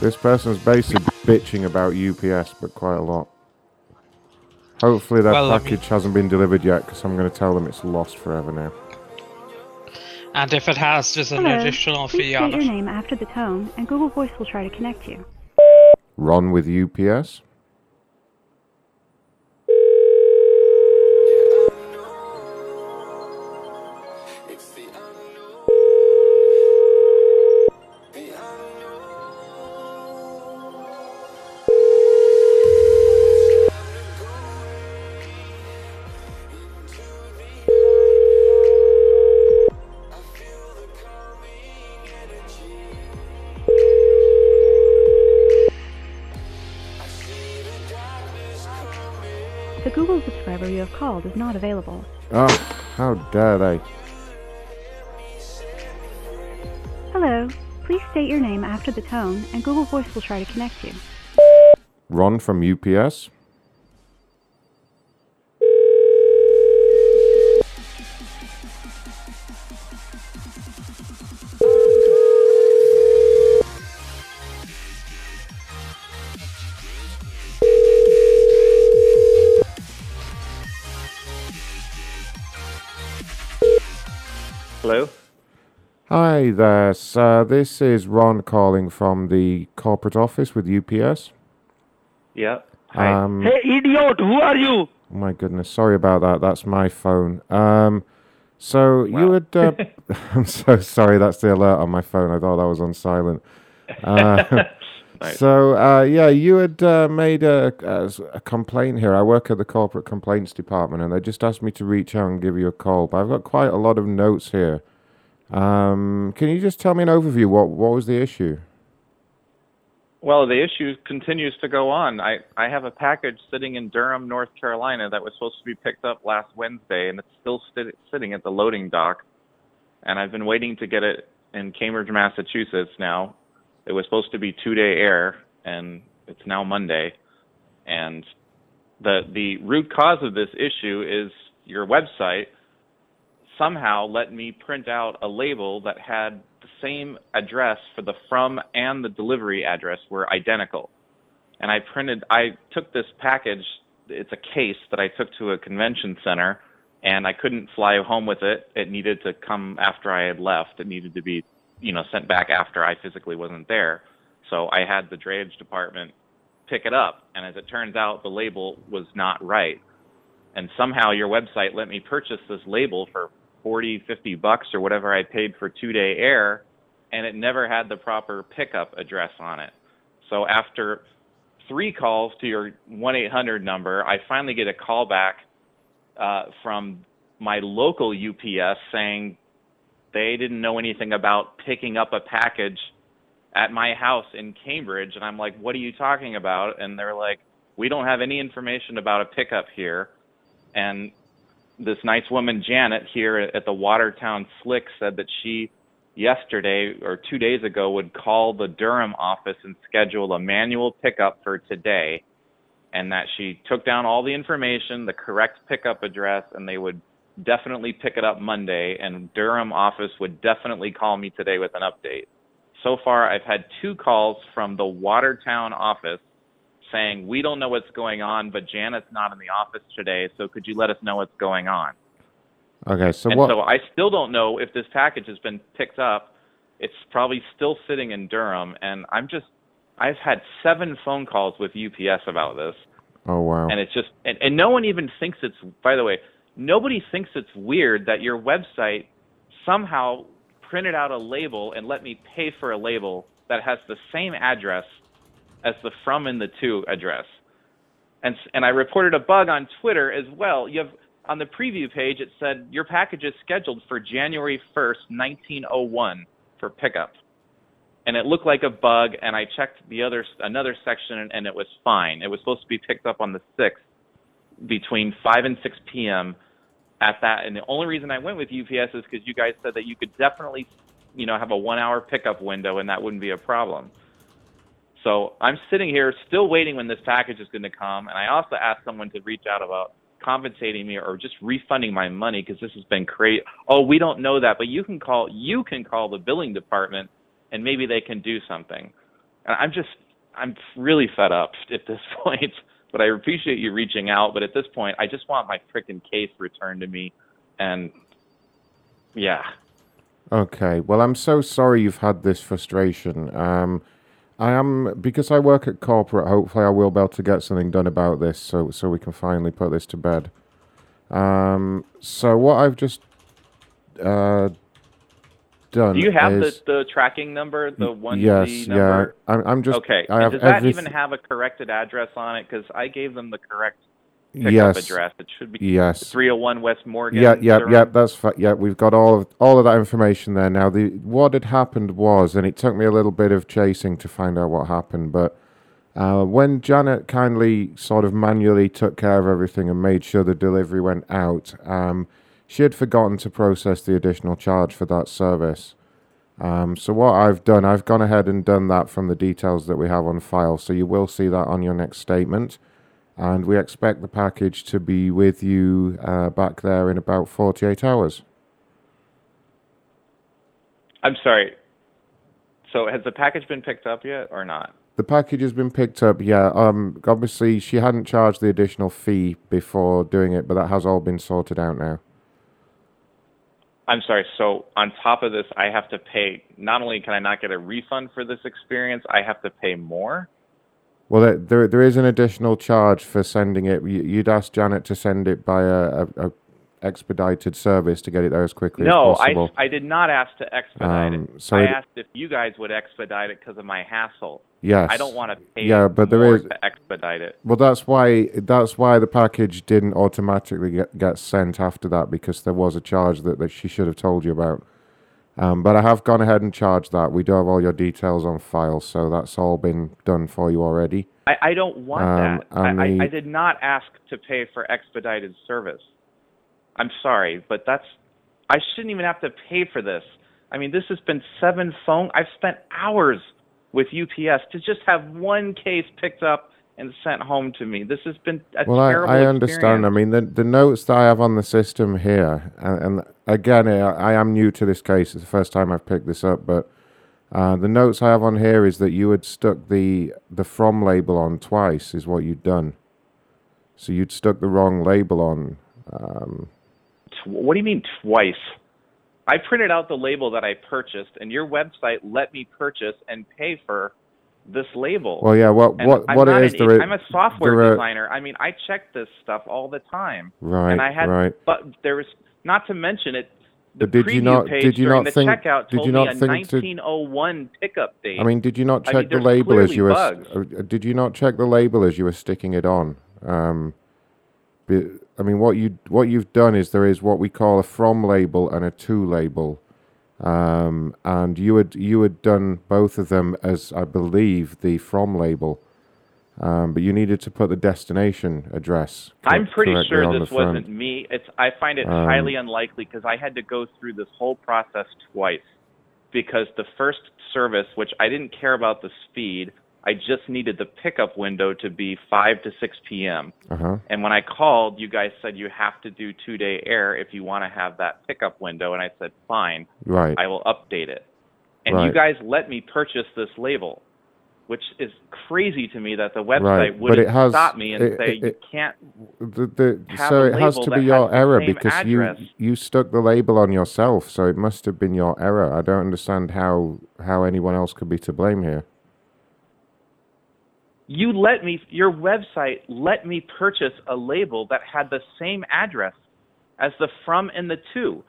This person's basically bitching about UPS, but quite a lot. Hopefully that Well, I mean- package hasn't been delivered yet, because I'm going to tell them it's lost forever now. And if it has, there's an Hello. additional Please fee state on your name after the tone, and Google Voice will try to connect you. Ron with UPS. Subscriber you have called is not available. Oh, How dare they? Hello. Please state your name after the tone, and Google Voice will try to connect you. Ron from UPS. Hi there, sir. This is Ron calling from the corporate office with UPS. Yeah. Hi. Um, Hey, idiot, who are you? Oh my goodness, sorry about that. That's my phone. Um, so you would. Uh, I'm so sorry. That's the alert on my phone. I thought that was on silent. Uh, So uh, yeah, you had uh, made a, a, a complaint here. I work at the corporate complaints department, and they just asked me to reach out and give you a call. But I've got quite a lot of notes here. Um, can you just tell me an overview? What what was the issue? Well, the issue continues to go on. I, I have a package sitting in Durham, North Carolina that was supposed to be picked up last Wednesday, and it's still sit, sitting at the loading dock. And I've been waiting to get it in Cambridge, Massachusetts now. It was supposed to be two day air, and it's now Monday. And the the root cause of this issue is your website somehow let me print out a label that had the same address for the from and the delivery address were identical. And I printed I took this package, it's a case that I took to a convention center and I couldn't fly home with it. It needed to come after I had left. It needed to be, you know, sent back after I physically wasn't there. So I had the drayage department pick it up and as it turns out the label was not right. And somehow your website let me purchase this label for 40, 50 bucks or whatever I paid for two day air, and it never had the proper pickup address on it. So after three calls to your 1 800 number, I finally get a call back uh, from my local UPS saying they didn't know anything about picking up a package at my house in Cambridge. And I'm like, what are you talking about? And they're like, we don't have any information about a pickup here. And this nice woman Janet here at the Watertown Slick said that she yesterday or two days ago would call the Durham office and schedule a manual pickup for today, and that she took down all the information, the correct pickup address, and they would definitely pick it up Monday, and Durham office would definitely call me today with an update. So far, I've had two calls from the Watertown office saying, We don't know what's going on, but Janet's not in the office today, so could you let us know what's going on? Okay, so and what? so I still don't know if this package has been picked up. It's probably still sitting in Durham, and I'm just, I've had seven phone calls with UPS about this, oh wow. and it's just, and, and no one even thinks it's, by the way, nobody thinks it's weird that your website somehow printed out a label and let me pay for a label that has the same address as the from and the to address. And and I reported a bug on Twitter as well. You have on the preview page it said your package is scheduled for January 1st, 1901 for pickup. And it looked like a bug and I checked the other another section and, it was fine. It was supposed to be picked up on the 6th between 5 and 6 p.m. at that and the only reason I went with UPS is cuz you guys said that you could definitely you know have a 1 hour pickup window and that wouldn't be a problem. So I'm sitting here still waiting when this package is going to come, and I also asked someone to reach out about compensating me or just refunding my money because this has been crazy. Oh, we don't know that, but you can call you can call the billing department, and maybe they can do something. And I'm just I'm really fed up at this point. But I appreciate you reaching out. But at this point, I just want my freaking case returned to me, and yeah. Okay. Well, I'm so sorry you've had this frustration. Um, I am because I work at corporate. Hopefully, I will be able to get something done about this, so so we can finally put this to bed. Um, so what I've just uh, done. Do you have is, the, the tracking number, the one Yes, Z yeah. I'm, I'm just. okay. I And have does that everyth- even have a corrected address on it? Because I gave them the correct pickup Yes. address. It should be Yes. 301 West Morgan. Yeah, yeah, yeah. That's fa- yeah. We've got all of all of that information there now. The what had happened was, and it took me a little bit of chasing to find out what happened, but uh, when Janet kindly sort of manually took care of everything and made sure the delivery went out, um, she had forgotten to process the additional charge for that service. Um, so what I've done, I've gone ahead and done that from the details that we have on file. So you will see that on your next statement, and we expect the package to be with you uh, back there in about 48 hours. I'm sorry. So has the package been picked up yet or not? The package has been picked up, yeah. Um, obviously, she hadn't charged the additional fee before doing it, but that has all been sorted out now. I'm sorry. So on top of this, I have to pay. Not only can I not get a refund for this experience, I have to pay more. Well, there, there, is an additional charge for sending it. You- You'd ask Janet to send it by a, a, a expedited service to get it there as quickly No, as possible. No, I I did not ask to expedite Um, it. so I it- asked if you guys would expedite it because of my hassle. Yes. I don't want to pay. Yeah, but there is- to expedite it. Well, that's why that's why the package didn't automatically get, get sent after that because there was a charge that, that she should have told you about. Um, but I have gone ahead and charged that. We do have all your details on file, so that's all been done for you already. I, I don't want Um, that. I, I, I did not ask to pay for expedited service. I'm sorry, but that's I shouldn't even have to pay for this. I mean, this has been seven phone. I've spent hours with UPS to just have one case picked up and sent home to me. This has been a well, I, terrible I understand. I mean, the the notes that I have on the system here, and, and again, I, I am new to this case. It's the first time I've picked this up, but uh, the notes I have on here is that you had stuck the the from label on twice. Is what you'd done. So you'd stuck the wrong label on. Um, What do you mean twice? I printed out the label that I purchased, and your website let me purchase and pay for this label. Well, yeah, what- And what- I'm what is, an there idiot. are- I'm a software there designer. I mean, I check this stuff all the time. Right, And I had, right. but there was not to mention it. The But did you not- did you during not the think- checkout did you me not a think to- 1901 pickup date. I mean, did you not I check mean, the label as you were? bugs. uh, Did you not check the label as you were sticking it on? Um, I mean, what you what you've done is there is what we call a from label and a to label, um, and you had you had done both of them as I believe the from label, um, but you needed to put the destination address. cor- I'm pretty sure this wasn't me. It's I find it Um, highly unlikely because I had to go through this whole process twice because the first service, which I didn't care about the speed, I just needed the pickup window to be 5 to 6 p.m. Uh-huh. And when I called, you guys said you have to do two-day air if you want to have that pickup window, and I said fine, Right. I will update it. And you guys let me purchase this label, which is crazy to me that the website Right, wouldn't has- stop me and it- say it- you it- can't The, the, so a it has to be your error because address. you you stuck the label on yourself, so it must have been your error. I don't understand how how anyone else could be to blame here. You let me your website let me purchase a label that had the same address as the from and the to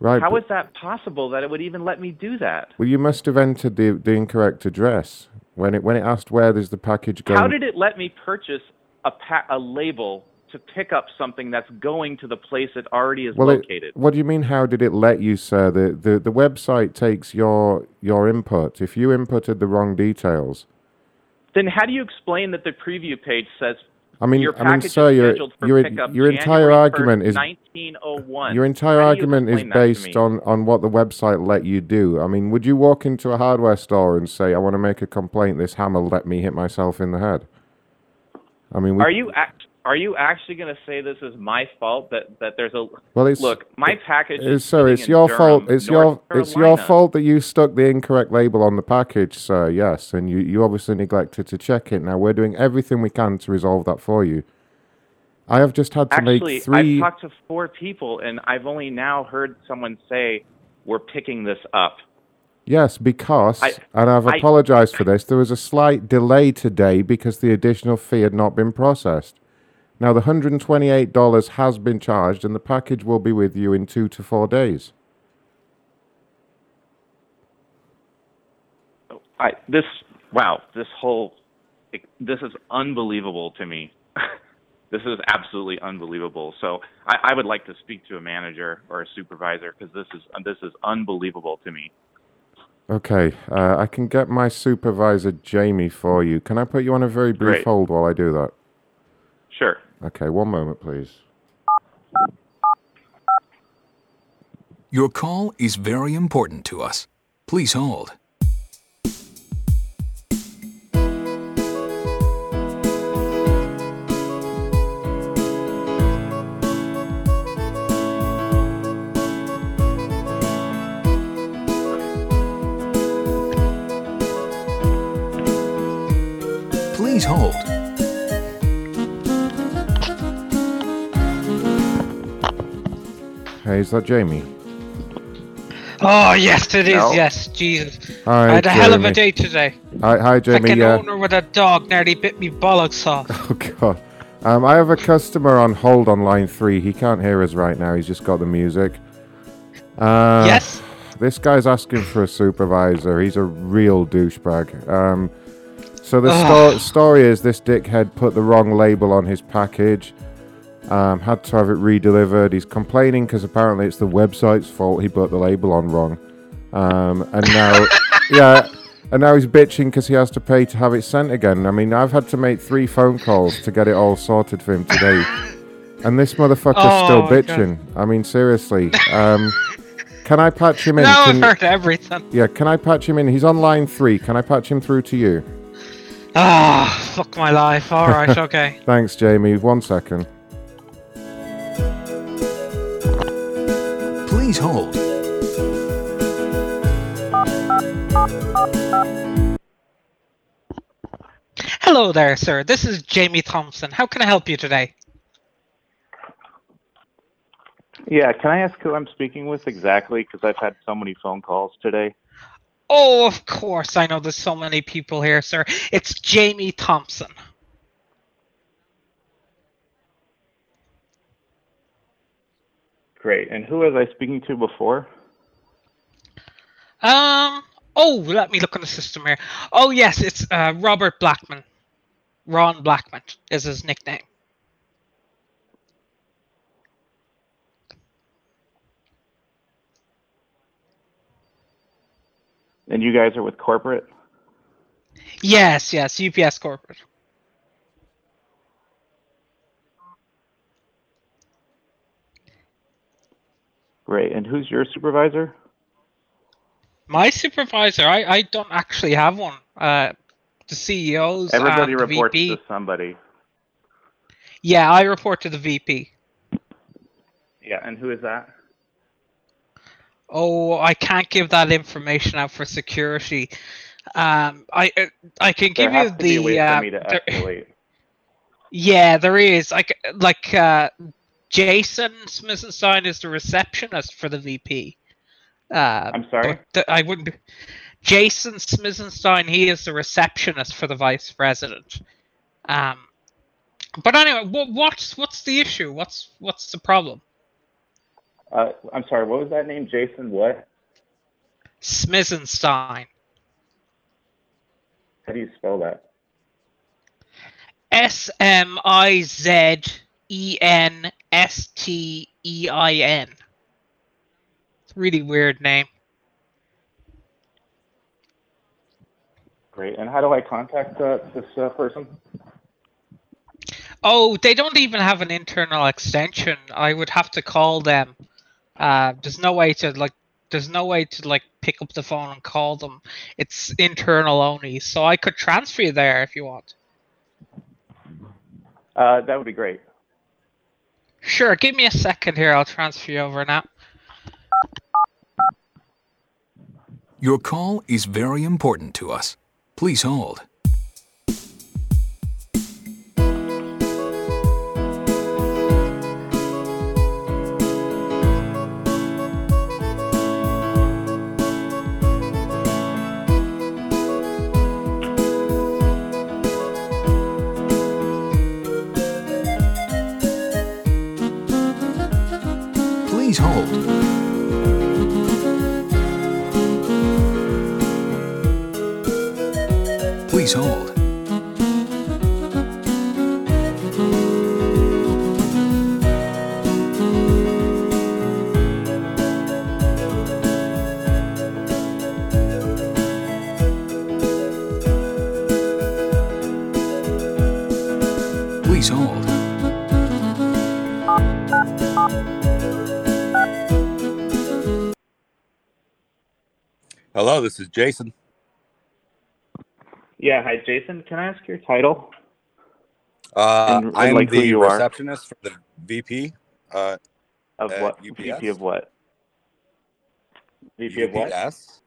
Right. How is that possible that it would even let me do that well, you must have entered the the incorrect address when it when it asked where does the package go. how did it let me purchase a pa- a label to pick up something that's going to the place it already is well, it- located what do you mean? How did it let you, sir? The, the the website takes your your input. If you inputted the wrong details, then how do you explain that the preview page says I mean, your I mean, sir, your scheduled for your pickup your entire January 1st, argument is 1901 Your entire argument is explain that to based on, on what the website let you do. I mean, would you walk into a hardware store and say, I want to make a complaint, this hammer let me hit myself in the head? I mean, we, Are you act- are you actually going to say this is my fault that that there's a Well, it's- look? My package is it's, sir, it's your Durham, fault. It's North your it's your fault that you stuck the incorrect label on the package, sir. Yes, and you, you obviously neglected to check it. Now we're doing everything we can to resolve that for you. I have just had to Actually, make three. I've talked to four people, and I've only now heard someone say we're picking this up. Yes, because, I- and I've I- apologized for this, there was a slight delay today because the additional fee had not been processed. Now, the $128 has been charged, and the package will be with you in two to four days. I this wow, this whole this is unbelievable to me. this is absolutely unbelievable. So I, I would like to speak to a manager or a supervisor because this is this is unbelievable to me. Okay, uh, I can get my supervisor, Jamie, for you. Can I put you on a very brief Great. hold while I do that? Sure. Okay, one moment, please. Your call is very important to us. Please hold. That Jamie? Oh yes, it is. No. Yes, Jesus. Hi, I had a hell of a day today. Hi, hi, Jamie. Like an yeah. owner with a dog nearly bit me bollocks off. Oh God. Um, I have a customer on hold on line three. He can't hear us right now. He's just got the music. Uh, Yes? This guy's asking for a supervisor. He's a real douchebag. Um, so the sto- story is this dickhead put the wrong label on his package. Um, had to have it redelivered. He's complaining because apparently it's the website's fault. He put the label on wrong. Um, and now, yeah, and now he's bitching because he has to pay to have it sent again. I mean, I've had to make three phone calls to get it all sorted for him today, and this motherfucker's Oh still my God. bitching. I mean, seriously. Um, can I patch him in? Now I've heard everything. yeah, can I patch him in? He's on line three. Can I patch him through to you? Ah, fuck my life. All right, okay. Thanks, Jamie. One second. Please hold. Hello there, sir. This is Jamie Thompson. How can I help you today? Yeah, can I ask who I'm speaking with exactly? Because I've had so many phone calls today. Oh, of course. I know there's so many people here, sir. It's Jamie Thompson. Great. And who was I speaking to before? Um. Oh, let me look on the system here. Oh, yes, it's uh, Robert Blackman. Ron Blackman is his nickname. And you guys are with corporate? Yes, yes, UPS corporate. Great. And who's your supervisor? My supervisor, I, I don't actually have one. Uh, the CEOs Everybody reports VP. to somebody. Yeah, I report to the VP. Yeah, and who is that? Oh, I can't give that information out for security. Um, I uh, I can give there you has to be a way the for uh, me to there- yeah, there is like like uh, Jason Smithenstein is the receptionist for the VP. Uh, I'm sorry? I wouldn't. Be... Jason Smithenstein, he is the receptionist for the vice president. Um, but anyway, what, what's what's the issue? What's what's the problem? Uh, I'm sorry, what was that name? Jason what? Smithenstein. How do you spell that? S M I Z E N S T E I N. It's a really weird name. Great. And how do I contact uh, this uh, person? Oh, they don't even have an internal extension. I would have to call them. Uh, there's no way to like. There's no way to like pick up the phone and call them. It's internal only. So I could transfer you there if you want. Uh, that would be great. Sure. Give me a second here. I'll transfer you over now. Your call is very important to us. Please hold. This is Jason. Yeah, hi, Jason. Can I ask your title? Uh, And- and, I'm like, the you are? receptionist for the VP. Uh, Of what? UPS. VP of what? VP of what? UPS.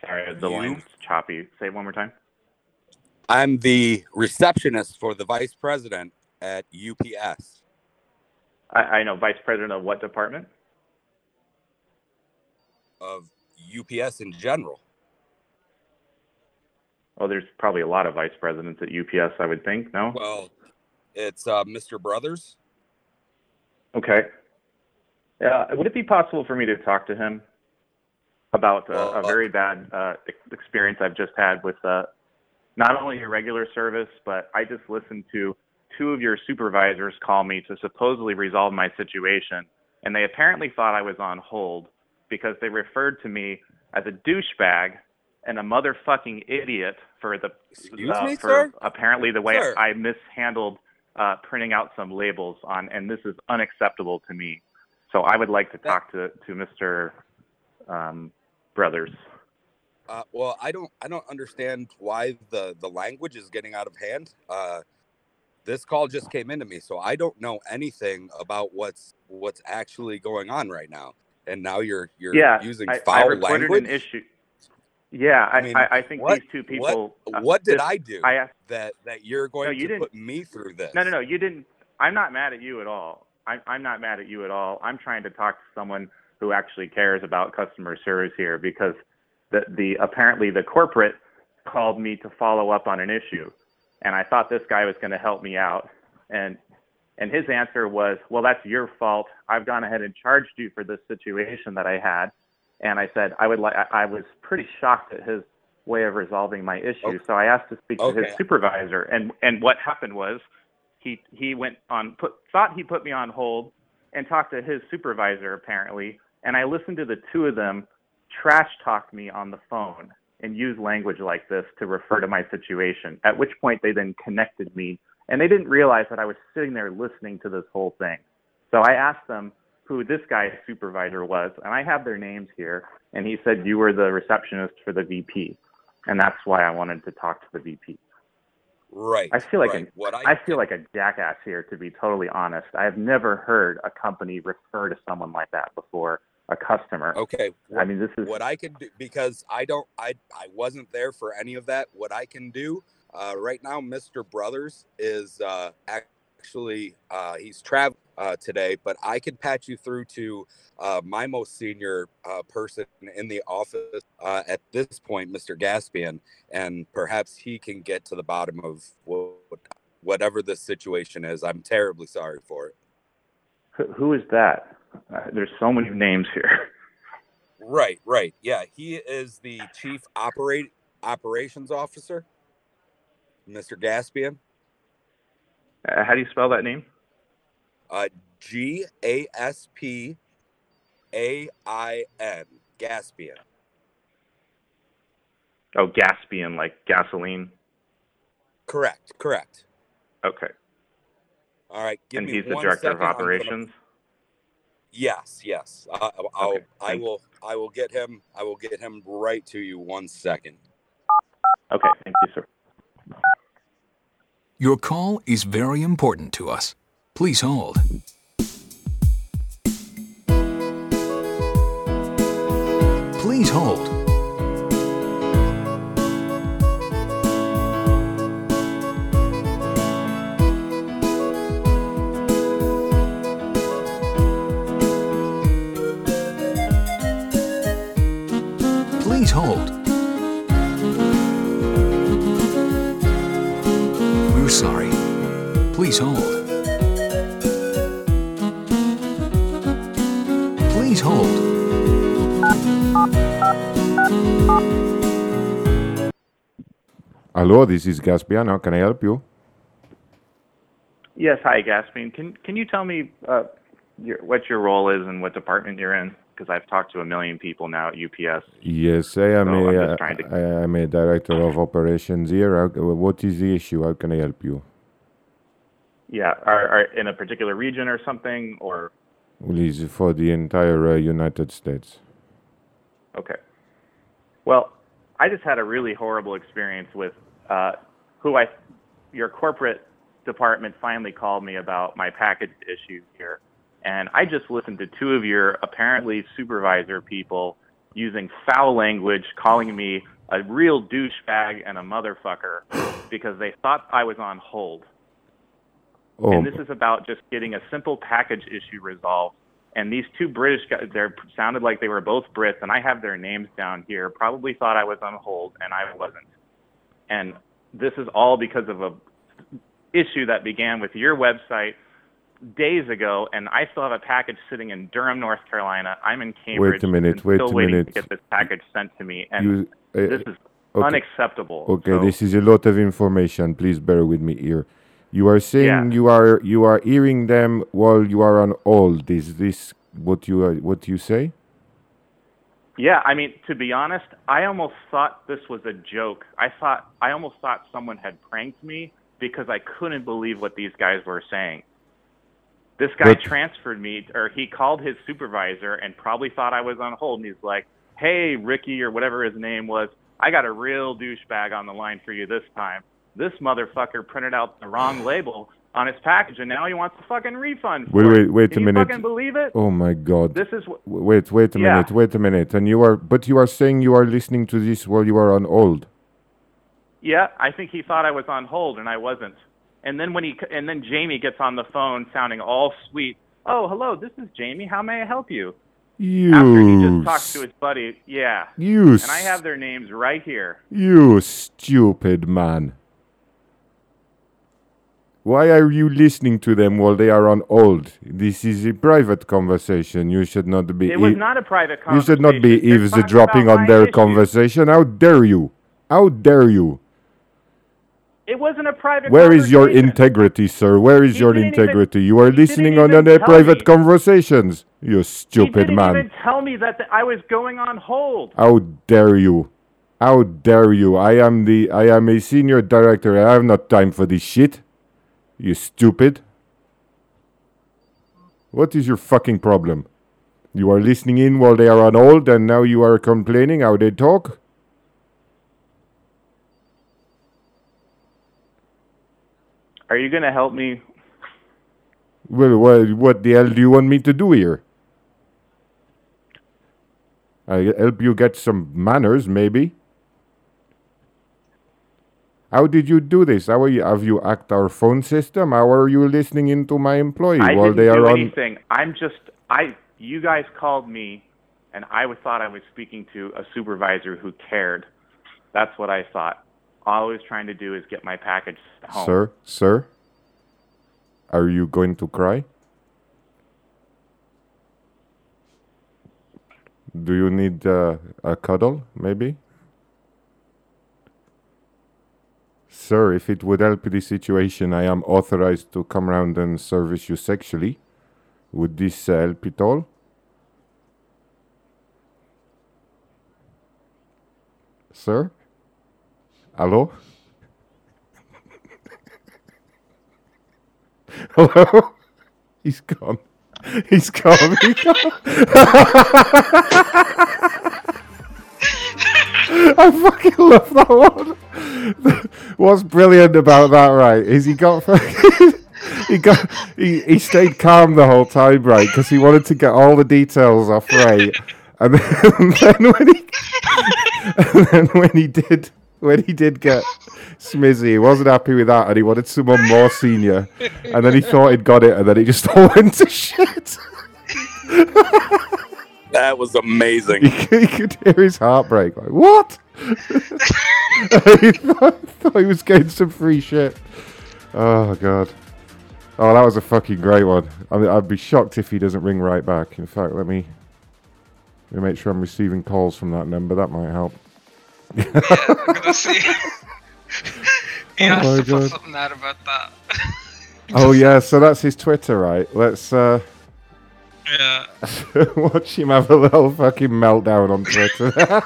Sorry, the You- line's choppy. Say it one more time. I'm the receptionist for the vice president at UPS. I, I know. Vice President of what department? of UPS in general. Oh, there's probably a lot of vice presidents at UPS, I would think. No. Well, it's uh, Mr. Brothers. Okay. Yeah. Would it be possible for me to talk to him about uh, a very bad uh, experience I've just had with uh, not only your regular service, but I just listened to two of your supervisors call me to supposedly resolve my situation, and they apparently thought I was on hold because they referred to me as a douchebag and a motherfucking idiot for the Excuse uh, me, for sir? apparently the way Sir. I mishandled uh, printing out some labels on, and this is unacceptable to me. So I would like to talk to to Mr. Um, Brothers. Uh, well, I don't, I don't understand why the the language is getting out of hand. Uh, this call just came into me, so I don't know anything about what's what's actually going on right now. And now you're you're yeah, using I, I foul reported language. an issue. Yeah, I, I mean, I, I think what- these two people. What, uh, what did this- I do I asked, that that you're going No, you to didn't- put me through this? No, no, no. You didn't. I'm not mad at you at all. I'm, I'm not mad at you at all. I'm trying to talk to someone who actually cares about customer service here because the, the apparently the corporate called me to follow up on an issue, and I thought this guy was going to help me out, and and his answer was, well, that's your fault. I've gone ahead and charged you for this situation that I had, and I said I would like. I, was pretty shocked at his way of resolving my issue, so I asked to speak to his supervisor, and and what happened was he he went on put thought he put me on hold and talked to his supervisor apparently. And I listened to the two of them trash talk me on the phone and use language like this to refer to my situation at which point they then connected me and they didn't realize that I was sitting there listening to this whole thing so I asked them who this guy's supervisor was and I have their names here and he said you were the receptionist for the VP and that's why I wanted to talk to the VP Right. I feel like right. a, what I, I, feel like a jackass here, to be totally honest. I have never heard a company refer to someone like that before, a customer. Okay. I mean, this is what I can do because I don't I I wasn't there for any of that. What I can do uh, right now, Mr. Brothers is uh, actually uh, he's traveling uh, today, but I can patch you through to uh, my most senior uh, person in the office uh, at this point, Mr. Gaspian, and perhaps he can get to the bottom of what, whatever the situation is. I'm terribly sorry for it. who, is that? Uh, there's so many names here. Right, right. Yeah, he is the chief operate operations officer, Mr. Gaspian. Uh, how do you spell that name? Uh, G A S P A I N. Gaspian. Oh, Gaspian, like gasoline. Correct, correct. Okay. All right. Give and he's the director of second, I'm gonna- operations. Yes, yes. I, I'll, Okay, I will. I will get him. I will get him right to you. One second. Okay, thank you, sir. Your call is very important to us. Please hold. Please hold. Please hold. Please hold. Please hold. Hello, this is Gaspian. How can I help you? Yes, hi, Gaspian. Can can you tell me uh, your, what your role is and what department you're in? Because I've talked to a million people now at UPS. Yes, I am So a, I'm just trying to- I am a director of operations here. What is the issue? How can I help you? Yeah, are, are in a particular region or something, or Well, it's for the entire uh, United States. Okay. Well, I just had a really horrible experience with uh, who I, your corporate department finally called me about my package issue here. And I just listened to two of your apparently supervisor people using foul language, calling me a real douchebag and a motherfucker because they thought I was on hold. Oh, And this is about just getting a simple package issue resolved. And these two British guys, they sounded like they were both Brits, and I have their names down here. Probably thought I was on hold, and I wasn't. And this is all because of a issue that began with your website days ago, and I still have a package sitting in Durham, North Carolina. I'm in Cambridge. Wait a minute, wait still a waiting minute. to get this package sent to me, and You- uh, this is okay. unacceptable. Okay, So- this is a lot of information. Please bear with me here. You are saying Yeah. you are you are hearing them while you are on hold. Is this what you are what you say? Yeah, I mean, to be honest, I almost thought this was a joke. I thought I almost thought someone had pranked me because I couldn't believe what these guys were saying. This guy But- transferred me, or he called his supervisor and probably thought I was on hold. And he's like, "Hey, Ricky, or whatever his name was, I got a real douchebag on the line for you this time. This motherfucker printed out the wrong label on his package, and now he wants a fucking refund." For Wait, wait, it. wait Can a you minute. fucking believe it? Oh my god. This is wh- Wait, wait a Yeah. minute, wait a minute. And you are but you are saying you are listening to this while you are on hold. Yeah, I think he thought I was on hold and I wasn't. And then when he and then Jamie gets on the phone sounding all sweet. Oh, hello, this is Jamie. How may I help you? You After he just talked to his buddy. Yeah. You And I have their names right here. You stupid man. Why are you listening to them while they are on hold? This is a private conversation. You should not be. It was e- not a private conversation. You should not be. They're eavesdropping on their conversation. How dare you? How dare you? It wasn't a private Where is your integrity, sir? Where is He your didn't even- integrity? you are listening on their private me. conversations. You stupid He didn't man. even tell me that th- I was going on hold. How dare you? How dare you? I am the I am a senior director. I have not time for this shit. You stupid. What is your fucking problem? You are listening in while they are on hold and now you are complaining how they talk? Are you going to help me? Well, what, what the hell do you want me to do here? I help you get some manners, maybe. How did you do this? How are you, have you hacked our phone system? How are you listening into my employee I while they are do on? anything. I'm just I. You guys called me, and I thought I was speaking to a supervisor who cared. That's what I thought. All I was trying to do is get my package home. Sir, sir, are you going to cry? Do you need uh, a cuddle, maybe? Sir, if it would help the situation, I am authorized to come round and service you sexually. Would this uh, help at all? Sir? Hello? Hello? He's gone. He's gone. He's gone. I fucking love that one. What's brilliant about that, right, is he got fucking, he got he, he stayed calm the whole time, right, because he wanted to get all the details off right, and then, and then when he and then when he did when he did get Smizzy, he wasn't happy with that, and he wanted someone more senior, and then he thought he'd got it, and then it just all went to shit. That was amazing. He, could- hear his heartbreak. Like, what? he thought, thought he was getting some free shit. Oh, God. Oh, that was a fucking great one. I mean, I'd be shocked if he doesn't ring right back. In fact, let me, let me make sure I'm receiving calls from that number. That might help. I'm gonna see. he Oh has my to put God. something out about that. Oh, yeah, so that's his Twitter, right? Let's uh, yeah. watch him have a little fucking meltdown on Twitter.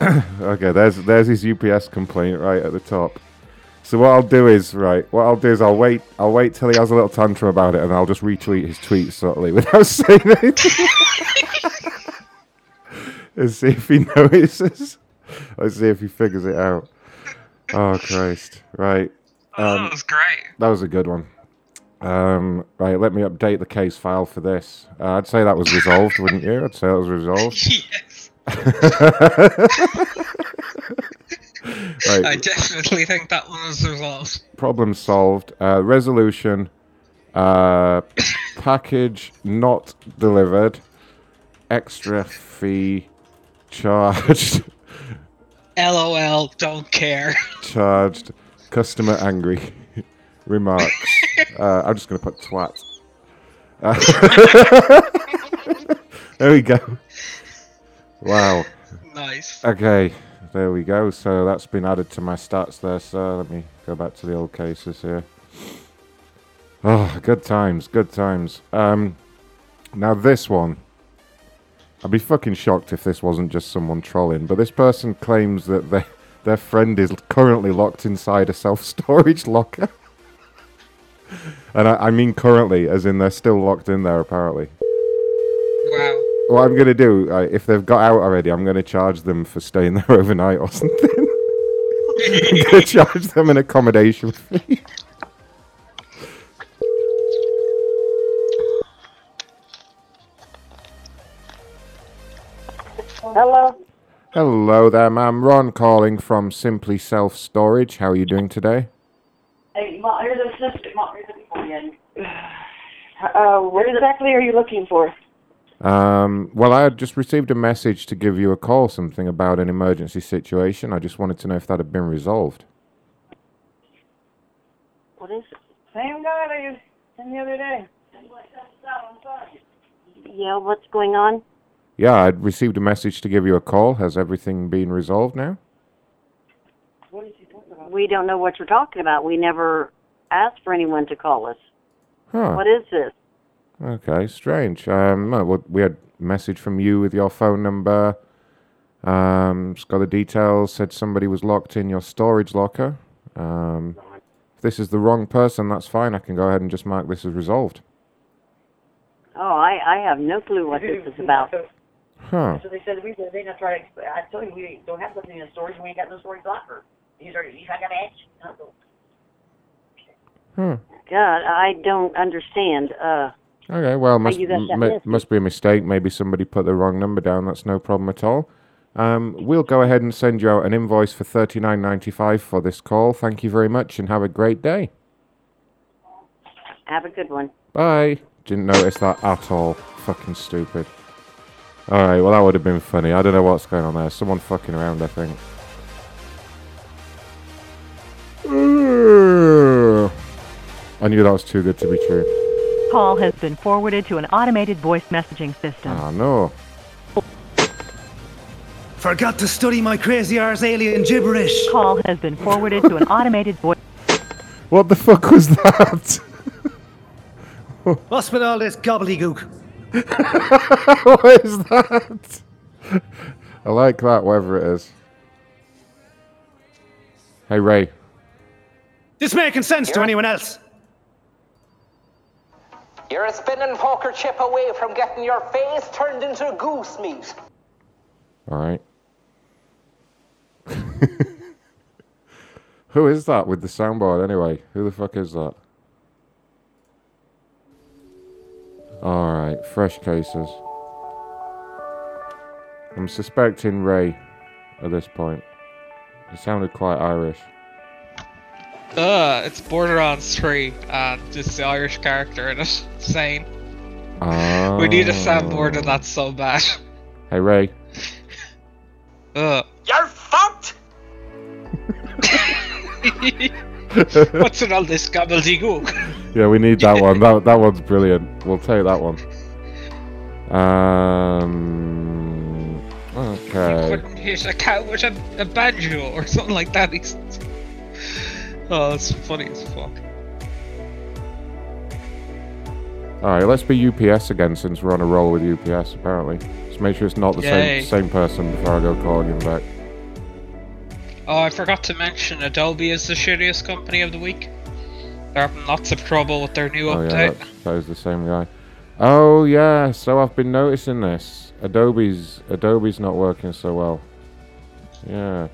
okay, there's there's his UPS complaint right at the top. So what I'll do is right. What I'll do is I'll wait. I'll wait till he has a little tantrum about it, and I'll just retweet his tweet subtly without saying anything, and see if he notices. Let's see if he figures it out. Oh Christ! Right. Um, that was great. that was a good one. Um, right, let me update the case file for this. Uh, I'd say that was resolved, wouldn't you? I'd say that was resolved. yes. Right. I definitely think that one was resolved. Problem solved. Uh, resolution. Uh, package not delivered. Extra fee charged. LOL, don't care. charged. Customer angry. Remarks. Uh, I'm just going to put twat. Uh, there we go. Wow. Nice. Okay, there we go. So that's been added to my stats there. So let me go back to the old cases here. Oh, good times, good times. Um, now this one, I'd be fucking shocked if this wasn't just someone trolling. But this person claims that their their friend is currently locked inside a self storage locker. And I, I mean currently, as in they're still locked in there apparently. Wow. What I'm gonna do, uh, if they've got out already, I'm gonna charge them for staying there overnight or something. I'm gonna charge them an accommodation fee. Hello. Hello there, ma'am. Ron calling from Simply Self Storage. How are you doing today? Hey, here's the assistant. Here's the people again. Uh, what exactly are you looking for? Um, well, I had just received a message to give you a call, something about an emergency situation. I just wanted to know if that had been resolved. What is it? Same guy that you sent the other day. Yeah, what's going on? Yeah, I'd received a message to give you a call. Has everything been resolved now? We don't know what you're talking about. We never asked for anyone to call us. Huh. What is this? Okay, strange. Um, well, we had a message from you with your phone number. Um, it's got the details. Said somebody was locked in your storage locker. Um, if this is the wrong person, that's fine. I can go ahead and just mark this as resolved. Oh, I, I have no clue what this is about. Huh. So they said we they not try to. I told you we don't have something in the storage. We ain't got no storage locker. These are these I. Hmm. God, I don't understand. Uh, Okay, well, must, you got that m- must be a mistake. Maybe somebody put the wrong number down. That's no problem at all. Um, we'll go ahead and send you out an invoice for thirty nine ninety five for this call. Thank you very much, and have a great day. have a good one. Bye. Didn't notice that at all. Fucking stupid. All right, well that would have been funny. I don't know what's going on there. Someone fucking around, I think. I knew that was too good to be true. Call has been forwarded to an automated voice messaging system. Oh no. Forgot to study my crazy arse alien gibberish. Call has been forwarded to an automated voice. What the fuck was that? What's with all this gobbledygook? what is that? I like that, whatever it is. Hey Ray. This making sense to anyone else? You're a spinning poker chip away from getting your face turned into goose meat. All right. Who is that with the soundboard anyway? Who the fuck is that? All right, fresh cases. I'm suspecting Ray at this point. It sounded quite Irish. Uh, it's Borderlands 3, and it's the Irish character in it. Insane. We need a soundboard of that's so bad. Hey Ray. Uh. You're fucked! What's in all this gobbledygook? Yeah, we need that one. That that one's brilliant. We'll take that one. Um. Okay. Couldn't hit a cow with a, a banjo or something like that. He's- Oh, that's funny as fuck. All right, let's be UPS again since we're on a roll with UPS. Apparently, just make sure it's not the Yay. same same person before I go calling him back. Oh, I forgot to mention Adobe is the shittiest company of the week. They're having lots of trouble with their new Oh yeah, update. that, that is the same guy. Oh yeah, so I've been noticing this. Adobe's Adobe's not working so well. Yeah.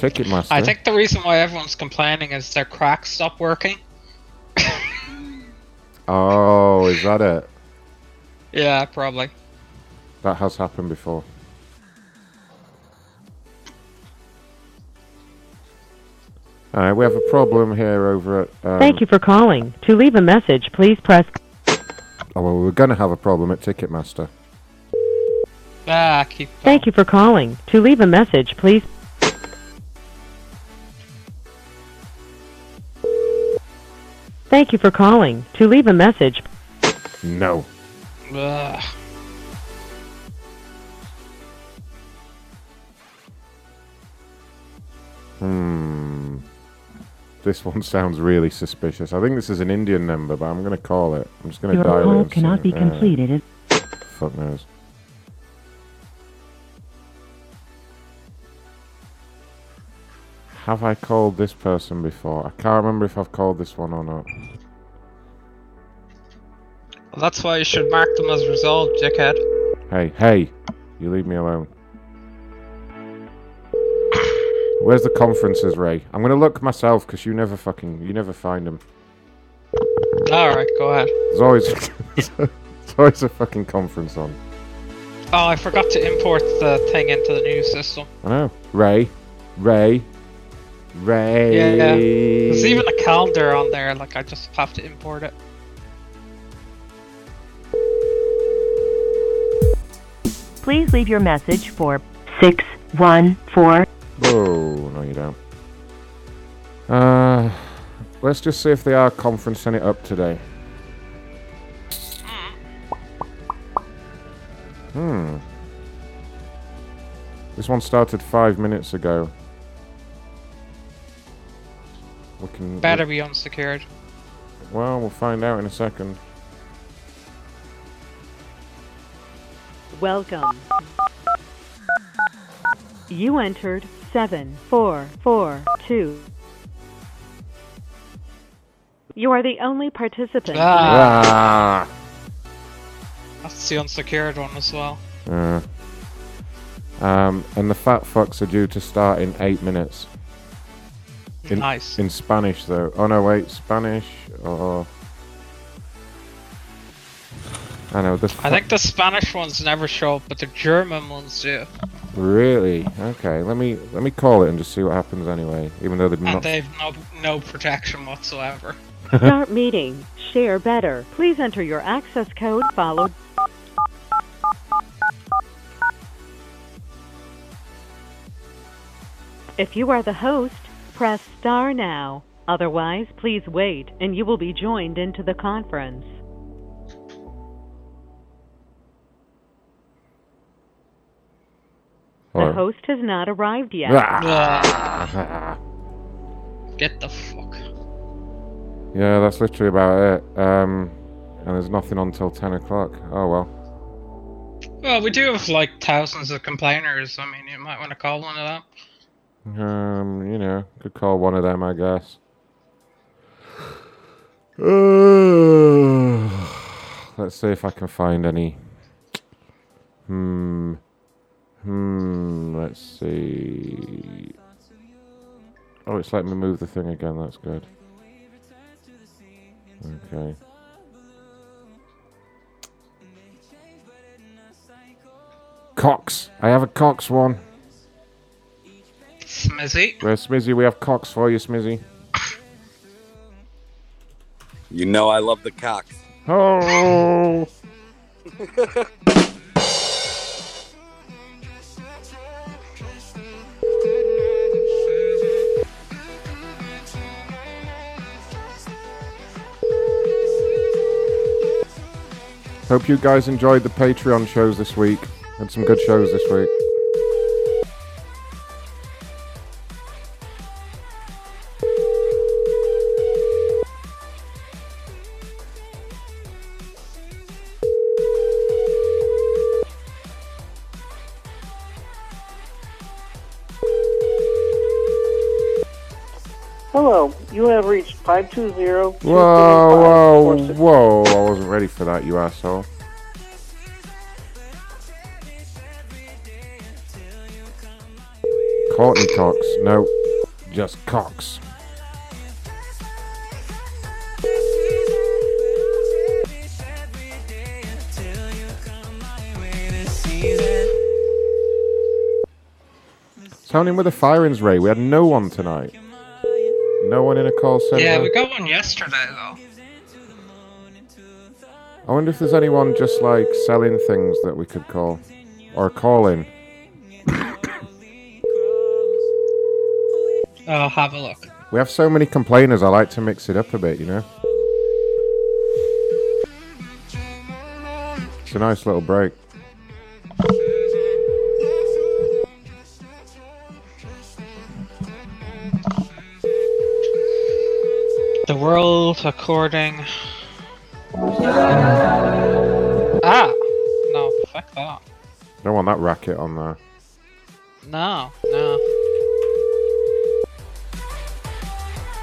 Ticketmaster. I think the reason why everyone's complaining is their cracks stop working. Oh, is that it? Yeah, probably. That has happened before. Alright, we have a problem here over at. Um, Thank you for calling. To leave a message, please press. Oh, well, we're going to have a problem at Ticketmaster. Ah, keep. Thank you for calling. To leave a message, please. Thank you for calling. To leave a message, No. Ugh. Hmm. This one sounds really suspicious. I think this is an Indian number, but I'm going to call it. I'm just going to Your dial it. call and see cannot be completed. It- Fuck knows. Have I called this person before? I can't remember if I've called this one or not. Well, that's why you should mark them as resolved, dickhead. Hey, hey, you leave me alone. Where's the conferences, Ray? I'm gonna look myself because you never fucking you never find them. Alright, go ahead. There's always there's always a fucking conference on. Oh, I forgot to import the thing into the new system. I know. Ray, Ray, Ray. Yeah, yeah. There's even a calendar on there, like I just have to import it. Please leave your message for 614. Whoa, no you don't. Uh, let's just see if they are conferencing it up today. Hmm. This one started five minutes ago. We can. Better be unsecured. Well, we'll find out in a second. Welcome. You entered 7442. You are the only participant. Ah. That's the unsecured one as well. Uh, um, and the fat fucks are due to start in eight minutes. In, Nice. In Spanish, though. Oh no, wait, Spanish or. I know the. I think the Spanish ones never show up, but the German ones do. Really? Okay. Let me let me call it and just see what happens anyway. Even though they've And not. they've no no protection whatsoever. Start meeting. Share better. Please enter your access code followed. If you are the host, press star now. Otherwise, please wait and you will be joined into the conference. The Or- host has not arrived yet. Ah. Get the fuck. yeah, that's literally about it. Um, and there's nothing on till ten o'clock. Oh well. Well, we do have like thousands of complainers. I mean, you might want to call one of them. Um, you know, could call one of them, I guess. Let's see if I can find any. Hmm. Hmm. Let's see. Oh, it's letting me move the thing again. That's good. Okay. Cox. I have a Cox one. Smizzy. Where's Smizzy? We have cocks for you, Smizzy. You know I love the cocks. Oh. Hope you guys enjoyed the Patreon shows this week. Had some good shows this week. Whoa, whoa, whoa. I wasn't ready for that, you asshole. Courteney Cox. No, just Cox. Sounding with a firing's ray. We had no one tonight. No one in a call center. Yeah, we got one yesterday though. I wonder if there's anyone just like selling things that we could call or calling. I'll uh, have a look. We have so many complainers. I like to mix it up a bit, you know. It's a nice little break. World according. Ah! No, fuck that. Don't want that racket on there. No, no.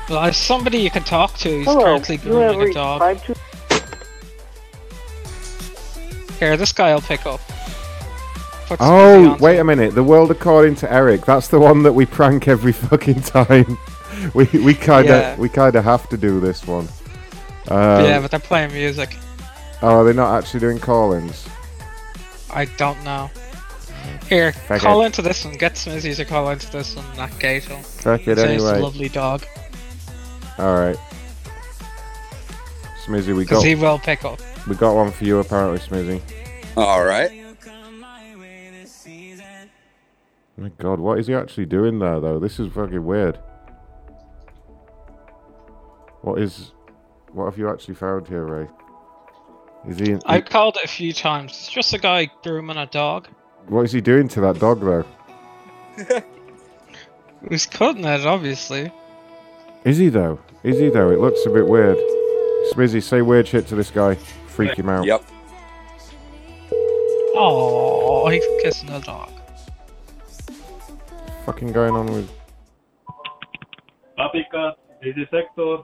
Well, there's somebody you can talk to who's Hello, currently you have grooming a reached dog. 52 Here, this guy will pick up. Put Oh, wait a minute. The world according to Eric. That's the one that we prank every fucking time. We we kind of Yeah. we kind of have to do this one. Um, yeah, but they're playing music. Oh, are they not actually doing callings? I don't know. Here, Fuck call it. into this one. Get Smizzy to call into this one. That gate will. Fuck it Say it's a anyway. lovely dog. All right. Smizzy, we got. Because got he will pick up. we got one for you apparently, Smizzy. All right. My God, what is he actually doing there though? This is fucking weird. What is? What have you actually found here, Ray? Is he? I called it a few times. It's just a guy grooming a dog. What is he doing to that dog though? Who's cutting it, obviously. Is he though? Is he though? It looks a bit weird. Smizzy, say weird shit to this guy. Freak him out. Yep. Oh, he's kissing a dog. Fucking going on with. Paprika, this is Hector.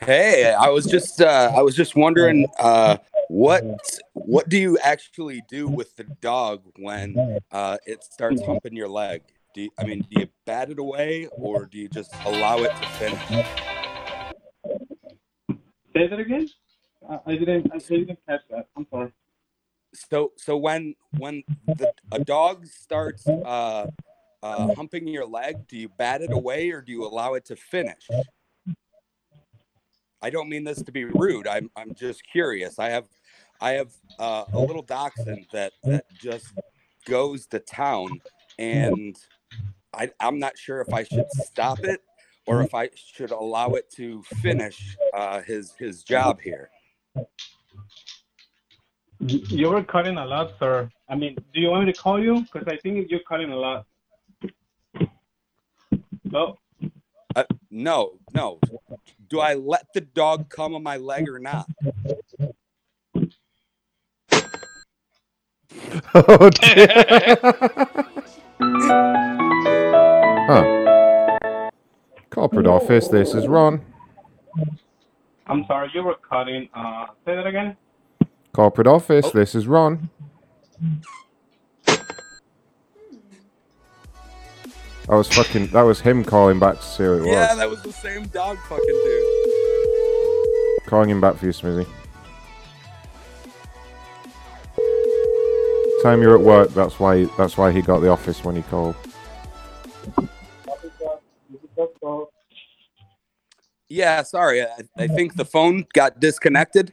Hey, I was just uh, I was just wondering uh, what what do you actually do with the dog when uh, it starts humping your leg? Do you, I mean do you bat it away or do you just allow it to finish? Say that again? I didn't. I didn't catch that. I'm sorry. So so when when the, a dog starts uh, uh, humping your leg, do you bat it away or do you allow it to finish? I don't mean this to be rude. I'm I'm just curious. I have I have uh, a little dachshund that that just goes to town, and I I'm not sure if I should stop it or if I should allow it to finish uh, his his job here. You you were cutting a lot, sir. I mean, do you want me to call you? Because I think you're cutting a lot. No. Uh, no, no. Do I let the dog come on my leg or not? oh dear. huh. Corporate office. This is Ron. I'm sorry, you were cutting. Uh, say that again. Corporate office. This is Ron. That was fucking. That was him calling back to see who it was. Yeah, that was the same dog fucking dude. Calling him back for you, Smizzy. Time you're at work. That's why. That's why he got the office when he called. Yeah, sorry. I, I think the phone got disconnected.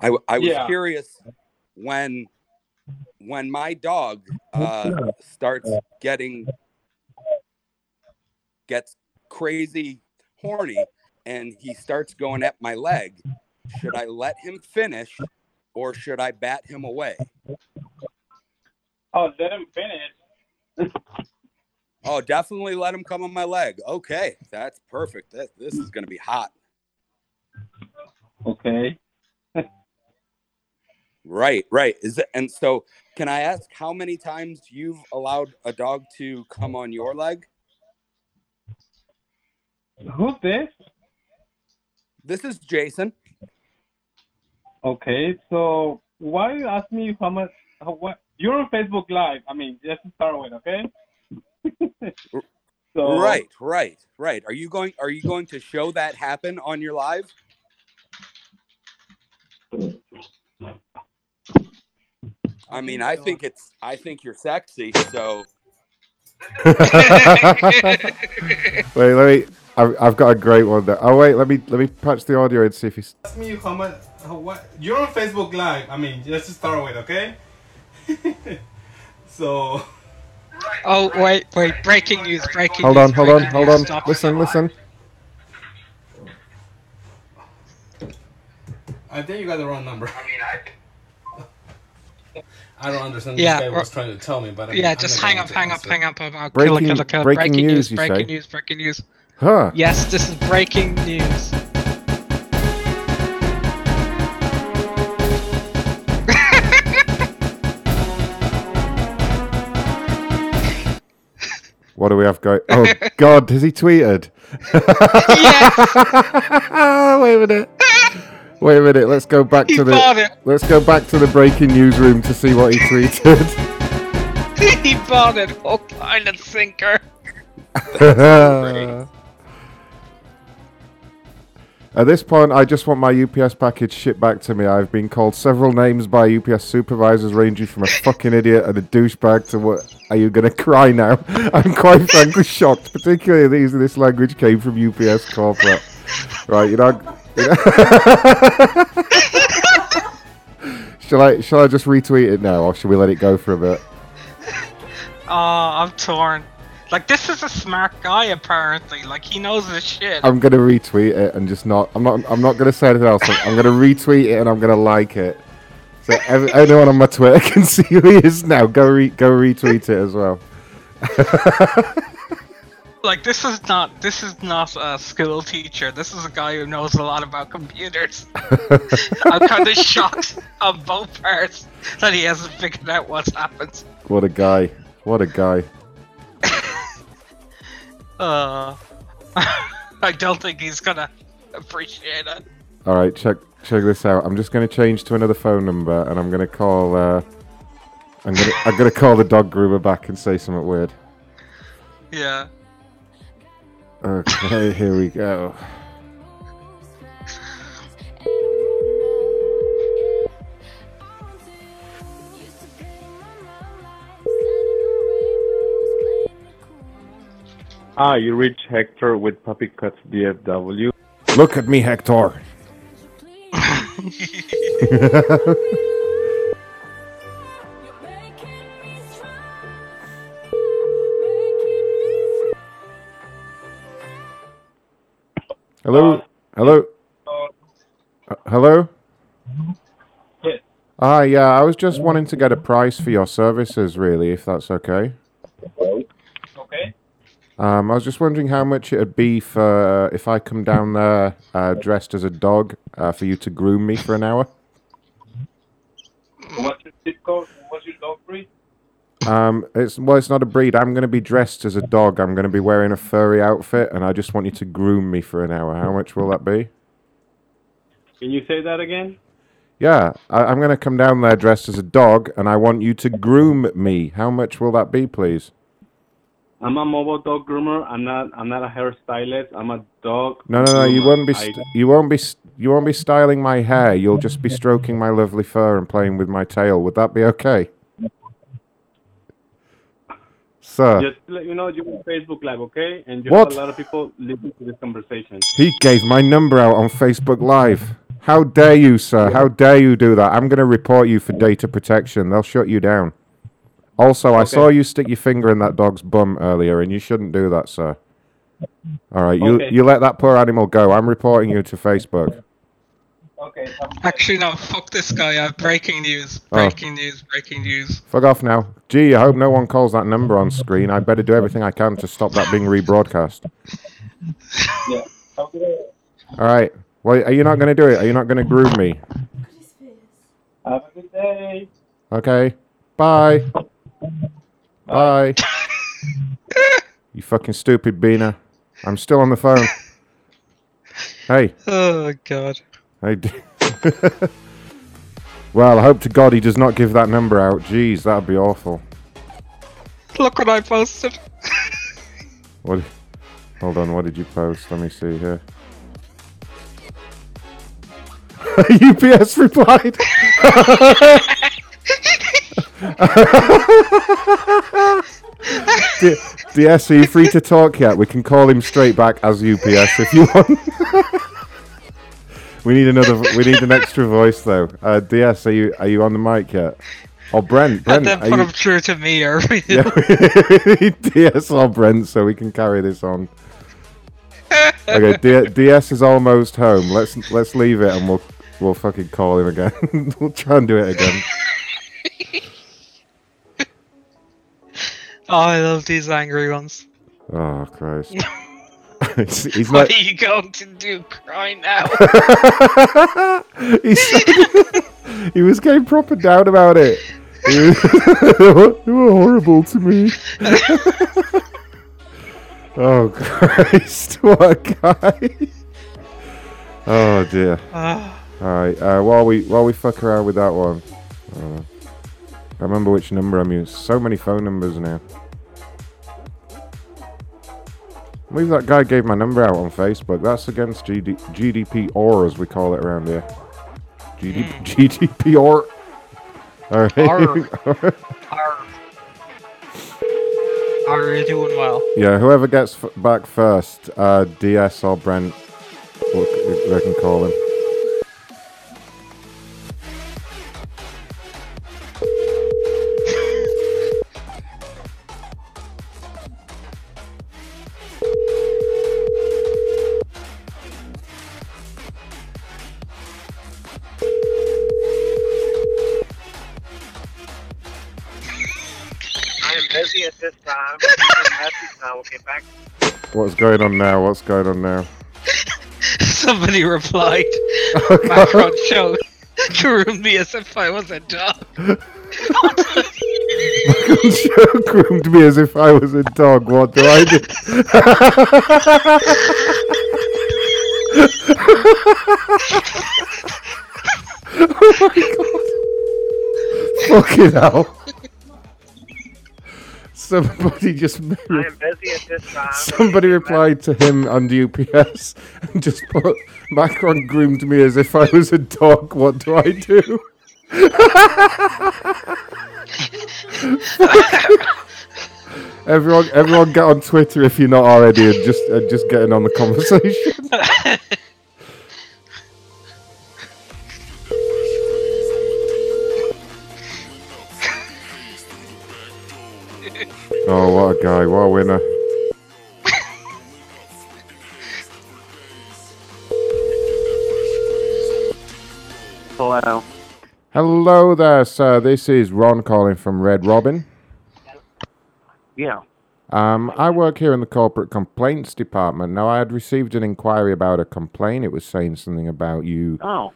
I, w- I was Yeah. curious when when my dog uh, starts getting gets crazy horny and he starts going at my leg. Should I let him finish or should I bat him away? Oh, let him finish. Oh, definitely let him come on my leg. Okay, that's perfect. That, this is going to be hot. Okay. Right, right. Is it, and so can I ask how many times you've allowed a dog to come on your leg? Who's this? This is Jason. Okay, so why you ask me how much? How, what? You're on Facebook Live. I mean, just to start with, okay? so Right, right, right. Are you going? Are you going to show that happen on your live? I mean, I think it's. I think you're sexy. So wait, let me. I've, I've got a great one there. Oh wait, let me let me patch the audio and see if he's. ask me how much? How, what? You're on Facebook Live. I mean, let's just to start with, okay? so Oh wait, wait! Breaking news! Breaking news Hold news! on, hold on, breaking hold on. Listen, listen. I think you got the wrong number. I mean, I. I don't understand Yeah, this guy was trying to tell me, but I yeah, I'm just not hang up, hang up, hang up. I'll kill it, Breaking- kill it, kill it. breaking Breaking news, news! you Breaking say? news! Breaking news! Huh. Yes, this is breaking news. What do we have going? Oh God, has he tweeted? Wait a minute. Wait a minute. Let's go back to the. Let's go back to the breaking news room to see what he tweeted. he bought it oh, hook, line, and sinker. At this point, I just want my UPS package shipped back to me. I've been called several names by UPS supervisors, ranging from a fucking idiot and a douchebag to what? Are you gonna cry now? I'm quite frankly shocked, particularly these this language came from UPS corporate. Right, you know. You know shall I? Shall I just retweet it now, or should we let it go for a bit? Oh, I'm torn. Like this is a smart guy apparently. Like he knows his shit. I'm gonna retweet it and just not. I'm not. I'm not gonna say anything else. I'm, gonna retweet it and I'm gonna like it. So ev- anyone on my Twitter can see who he is now. Go re- go retweet it as well. Like this is not this is not a school teacher. This is a guy who knows a lot about computers. I'm kind of shocked on both parts that he hasn't figured out what's happened. What a guy. What a guy. Uh, I don't think he's gonna appreciate it. All right, check check this out. I'm just gonna change to another phone number and I'm gonna call. Uh, I'm gonna I'm gonna call the dog groomer back and say something weird. Yeah. Okay, here we go. Ah, you reach Hector with Puppy Cuts DFW. Look at me, Hector. Hello? Hello? Uh, hello? Yes. Ah, yeah, I was just wanting to get a price for your services, really, if that's okay. Okay. Um, I was just wondering how much it'd be for if I come down there uh, dressed as a dog uh, for you to groom me for an hour. What's your zip code? What's your dog breed? Um, it's well, it's not a breed. I'm going to be dressed as a dog. I'm going to be wearing a furry outfit, and I just want you to groom me for an hour. How much will that be? Can you say that again? Yeah, I, I'm going to come down there dressed as a dog, and I want you to groom me. How much will that be, please? I'm a mobile dog groomer. I'm not. I'm not a hairstylist. I'm a dog. No, no, no. You won't be. St- you won't be. St- you won't be styling my hair. You'll just be stroking my lovely fur and playing with my tail. Would that be okay, sir? Just to let you know, you're on Facebook Live, okay? And just What? a lot of people listen to this conversation. He gave my number out on Facebook Live. How dare you, sir? How dare you do that? I'm going to report you for data protection. They'll shut you down. Also, I saw you stick your finger in that dog's bum earlier, and you shouldn't do that, sir. All right, you Okay. you let that poor animal go. I'm reporting you to Facebook. Okay. Actually, no. Fuck this guy. I have breaking news. Oh. Breaking news. Breaking news. Fuck off now. Gee, I hope no one calls that number on screen. I better do everything I can to stop that being rebroadcast. Yeah. Okay. All right. Well, are you not going to do it? Are you not going to groom me? Have a good day. Okay. Bye. Bye. you fucking stupid beaner. I'm still on the phone. Hey. Oh god. Hey. D- well, I hope to God he does not give that number out. Jeez, that'd be awful. Look what I posted. What? Hold on. What did you post? Let me see here. UPS replied. D- DS, are you free to talk yet? We can call him straight back as UPS if you want. we need another. We need an extra voice though. Uh, DS, are you are you on the mic yet? Or Brent? Brent, and then are put you- him through to me or yeah, DS or Brent so we can carry this on. Okay, D- DS is almost home. Let's let's leave it and we'll we'll fucking call him again. we'll try and do it again. Oh, I love these angry ones. Oh Christ. he's, he's what not. are you going to do? Cry now? he said he was getting proper down about it. He you were horrible to me. oh Christ! What a guy. Oh dear. Ah. All right. Uh, while we while we fuck around with that one, uh, I remember which number I'm using. So many phone numbers now. I believe that guy gave my number out on Facebook. That's against GD, GDPR, as we call it around here. GD, GDPR. All right. Arr. Arr. Are you doing well? yeah, whoever gets f- back first, uh, DS or Brent, we they can call him. This time. Leave a message and I will get back. What's going on now? What's going on now? Somebody replied. Oh, Macron show groomed me as if I was a dog. Macron Show groomed me as if I was a dog. What do I do? oh my god. Fucking hell. Somebody just I am busy at this time. somebody replied to him on the UPS and just put Macron groomed me as if I was a dog. What do I do? everyone, everyone, get on Twitter if you're not already, and just uh, just getting on the conversation. oh, what a guy! What a winner! Hello. Hello there, sir. This is Ron calling from Red Robin. Yeah. Um, I work here in the corporate complaints department. Now, I had received an inquiry about a complaint. It was saying something about you Oh.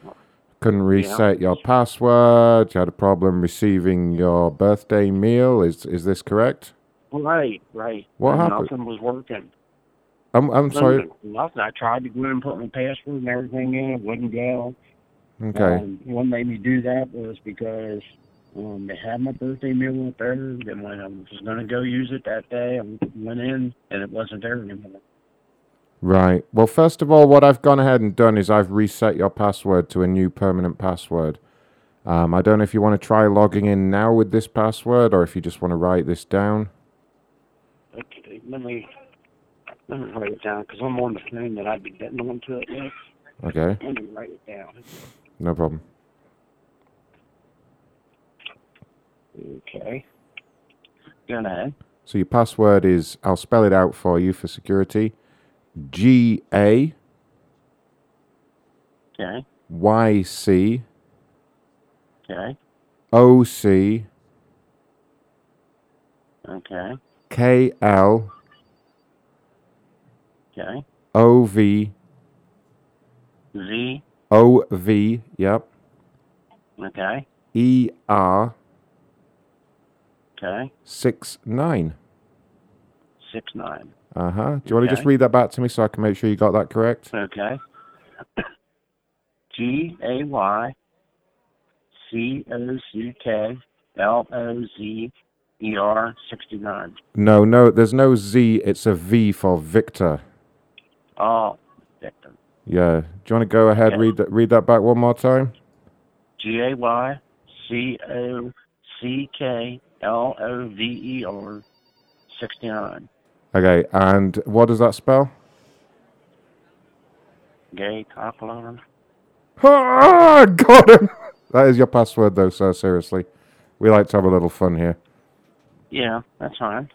couldn't reset your password. You had a problem receiving your birthday meal. Is is this correct? Right, right. What happened? Nothing was working. I'm I'm sorry. Nothing, nothing. I tried to go in and put my password and everything in. It wouldn't go. Okay. Um, what made me do that was because um, they had my birthday meal up there. Then when I was going to go use it that day, I went in and it wasn't there anymore. Right. Well, first of all, what I've gone ahead and done is I've reset your password to a new permanent password. Um, I don't know if you want to try logging in now with this password or if you just want to write this down. Let me let me write it down because I'm on the phone that I'd be getting onto it with. Okay. Let me write it down. No problem. Okay. Go ahead. So your password is, I'll spell it out for you for security. G A Okay. Y C Okay. O C Okay. K L Okay. O V Z. O V, yep. Okay. E R Okay. six nine. Six nine. Uh huh. Do you want to just Okay. read that back to me so I can make sure you got that correct? Okay. G A Y C O C K L O Z E R 69. No, no, there's no Z. It's a V for Victor. Oh, Victor. Yeah. Do you want to go ahead? Yeah. Read that. Read that back one more time. G A Y C O C K L O V E R 69. Okay. And what does that spell? Gay cocklover. Ah, got him. That is your password, though, sir. Seriously, we like to have a little fun here. Yeah, that's fine.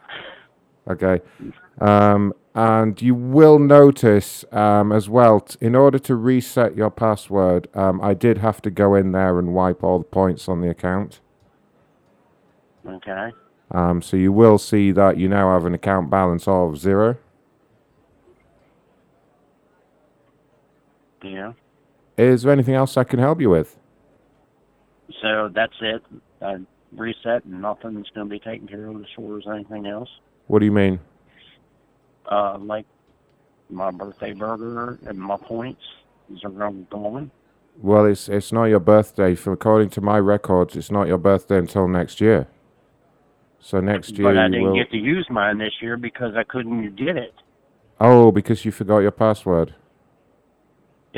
Okay. Um, and you will notice um, as well, t- in order to reset your password, um, I did have to go in there and wipe all the points on the account. Okay. Um, so you will see that you now have an account balance of zero. Yeah. Is there anything else I can help you with? So that's it. I reset and nothing's going to be taken care of as far as anything else. What do you mean? Uh, like my birthday burger and my points. These are going to be gone. Well, it's it's not your birthday. For according to my records, it's not your birthday until next year. So next year But I didn't will. get to use mine this year because I couldn't get it. Oh, because you forgot your password.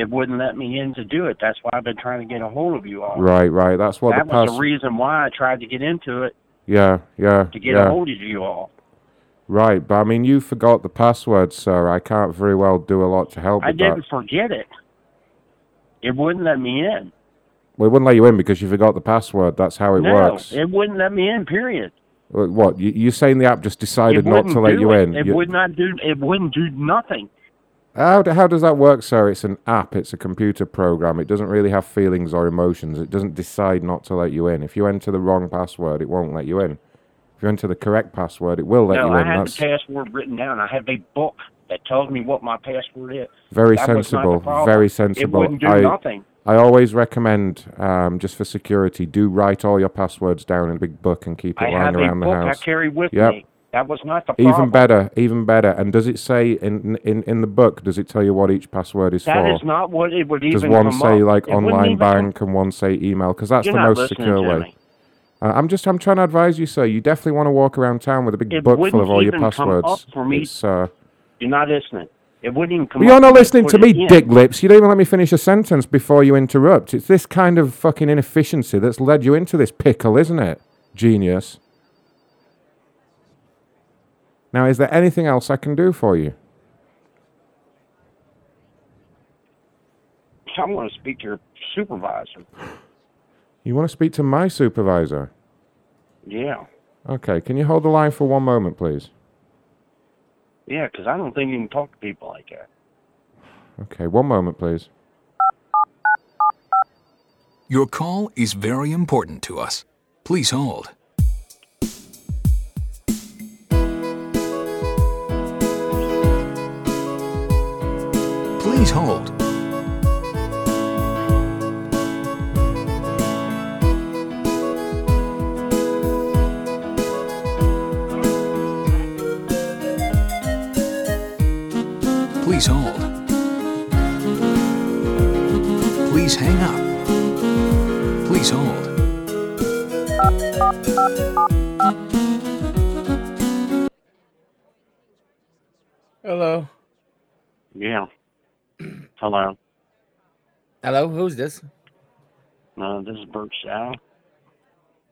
It wouldn't let me in to do it. That's why I've been trying to get a hold of you all. Right, right. That's what that the was the reason why I tried to get into it yeah, yeah, to get yeah. a hold of you all. Right, but I mean, you forgot the password, sir. I can't very well do a lot to help I didn't that. forget it. It wouldn't let me in. Well, it wouldn't let you in because you forgot the password. That's how it no, works. it wouldn't let me in. Period. What? You, you're saying the app just decided not to let you it. in? It You- would not do. It wouldn't do nothing. How, how does that work, sir? It's an app, it's a computer program. It doesn't really have feelings or emotions. It doesn't decide not to let you in. If you enter the wrong password, it won't let you in. If you enter the correct password, it will let no, you I in. have That's the password written down. I have a book that tells me what my password is. very That was not the sensible. Very It sensible. wouldn't do I, nothing. I always recommend, um, just for security, do write all your passwords down in a big book and keep it I lying have a around the book I carry with Yep. me. That was not the Even better, even better. And does it say in in in the book? Does it tell you what each password is That for? That is not what it would even. Does one say up. like It online even come- bank and one say email? Because that's You're the most secure way. me. Uh, I'm just I'm trying to advise you, sir. You definitely want to walk around town with a big It book full of all your even come passwords. up for me. Uh, You're not listening. It wouldn't even come well, you're not listening to me, in. dick lips. You don't even let me finish a sentence before you interrupt. It's this kind of fucking inefficiency that's led you into this pickle, isn't it? Genius. Now, is there anything else I can do for you? I want to speak to your supervisor. You want to speak to my supervisor? Yeah. Okay, can you hold the line for one moment, please? Yeah, because I don't think you can talk to people like that. Okay, one moment, please. Your call is very important to us. Please hold. Please hold. Please hold. Please hang up. Please hold. Hello. Yeah. Hello. Hello, who's this? Uh, this is Bert Sal.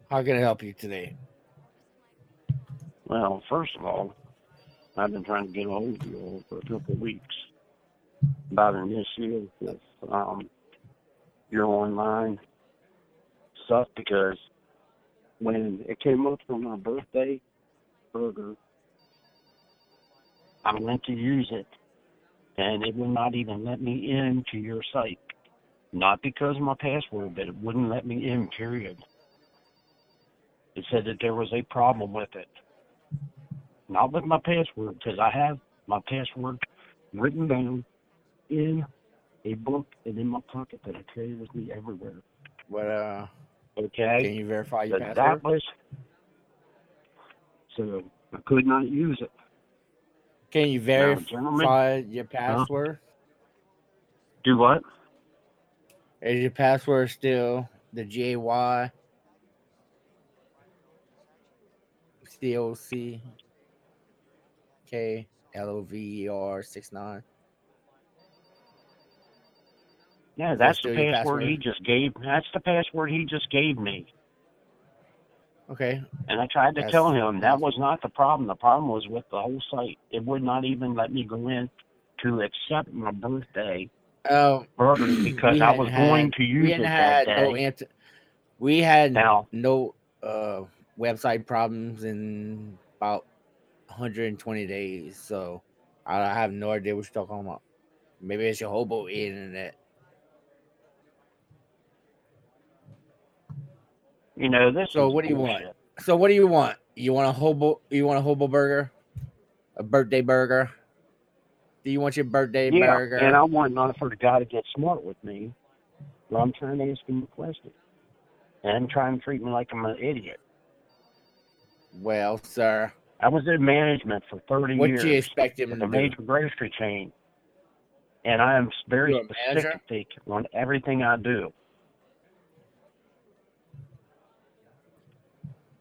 How can I help you today? Well, first of all, I've been trying to get a hold of you for a couple of weeks about an issue with um, your online stuff because when it came up for my birthday burger, I went to use it and it would not even let me into your site. Not because of my password, but it wouldn't let me in, period. It said that there was a problem with it. Not with my password, because I have my password written down in a book and in my pocket that I carry with me everywhere. What uh Okay? can you verify your But password? that was so I could not use it. Can you verify your uh-huh. password? Do what? Is your password still the G A Y C O C K L O V E R six nine? Yeah, Is that that's the your password he just gave. That's the password he just gave me. Okay. And I tried to That's- tell him that was not the problem. The problem was with the whole site. It would not even let me go in to accept my birthday Oh, burger because I was going to use it that had no day. ant- we had Now- no uh website problems in about 120 days. So I I have no idea what you're talking about. Maybe it's your hobo internet. You know, this So what do you bullshit. want? So what do you want? You want a hobo? You want a hobo burger? A birthday burger? Do you want your birthday Yeah, burger? and I want not for the guy to get smart with me. But I'm trying to ask him a question. And I'm trying to treat me like I'm an idiot. well, sir, I was in management for 30 what years do you expect him to a major grocery chain. And I am very You're a manager? specific on everything I do.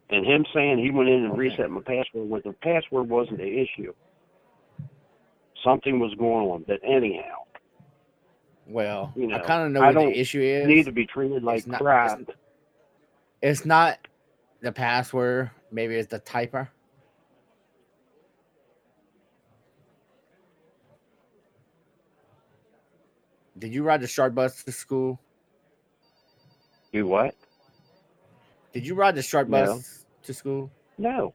And him saying he went in and reset my password when the password wasn't the issue. Something was going on. But anyhow, Well, you know, I kind of know I what the issue is. You need to be treated like It's not- crap. It's, it's not the password. Maybe it's the typer. Did you ride the short bus to school? Do what? Did you ride the No. bus to school? No,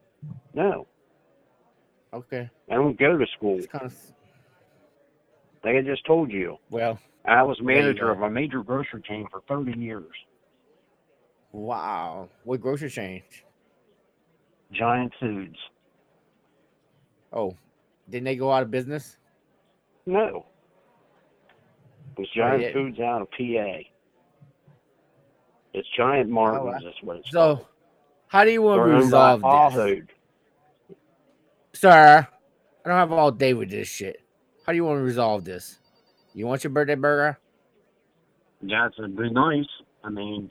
no. Okay. I don't go to school. It's kind of Like I just told you, well. I was manager of a major grocery chain for 30 years. Wow. What grocery chain? Giant Foods. Oh, didn't they go out of business? No. It was Oh, Giant. Foods out of PA. It's Giant Martins, I- that's what it's So, called. how do you want to resolve this? Sir, I don't have all day with this shit. How do you want to resolve this? You want your birthday burger? That's a be nice. I mean,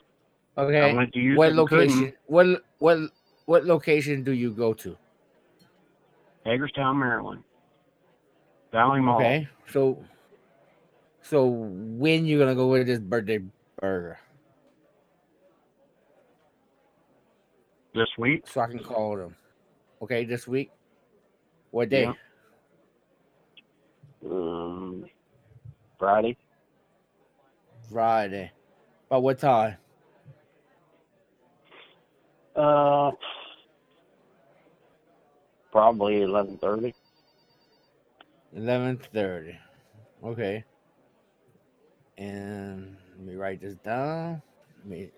Okay. I went to what couldn't. location? What what what location do you go to? Hagerstown, Maryland. Valley Mall. Okay. So so when you gonna go with this birthday burger? This week. So I can call them. Okay, this week. What day? Yeah. Um, Friday. Friday. About what time? Uh, probably 11:30. Eleven thirty. Okay. And let me write this down. Let me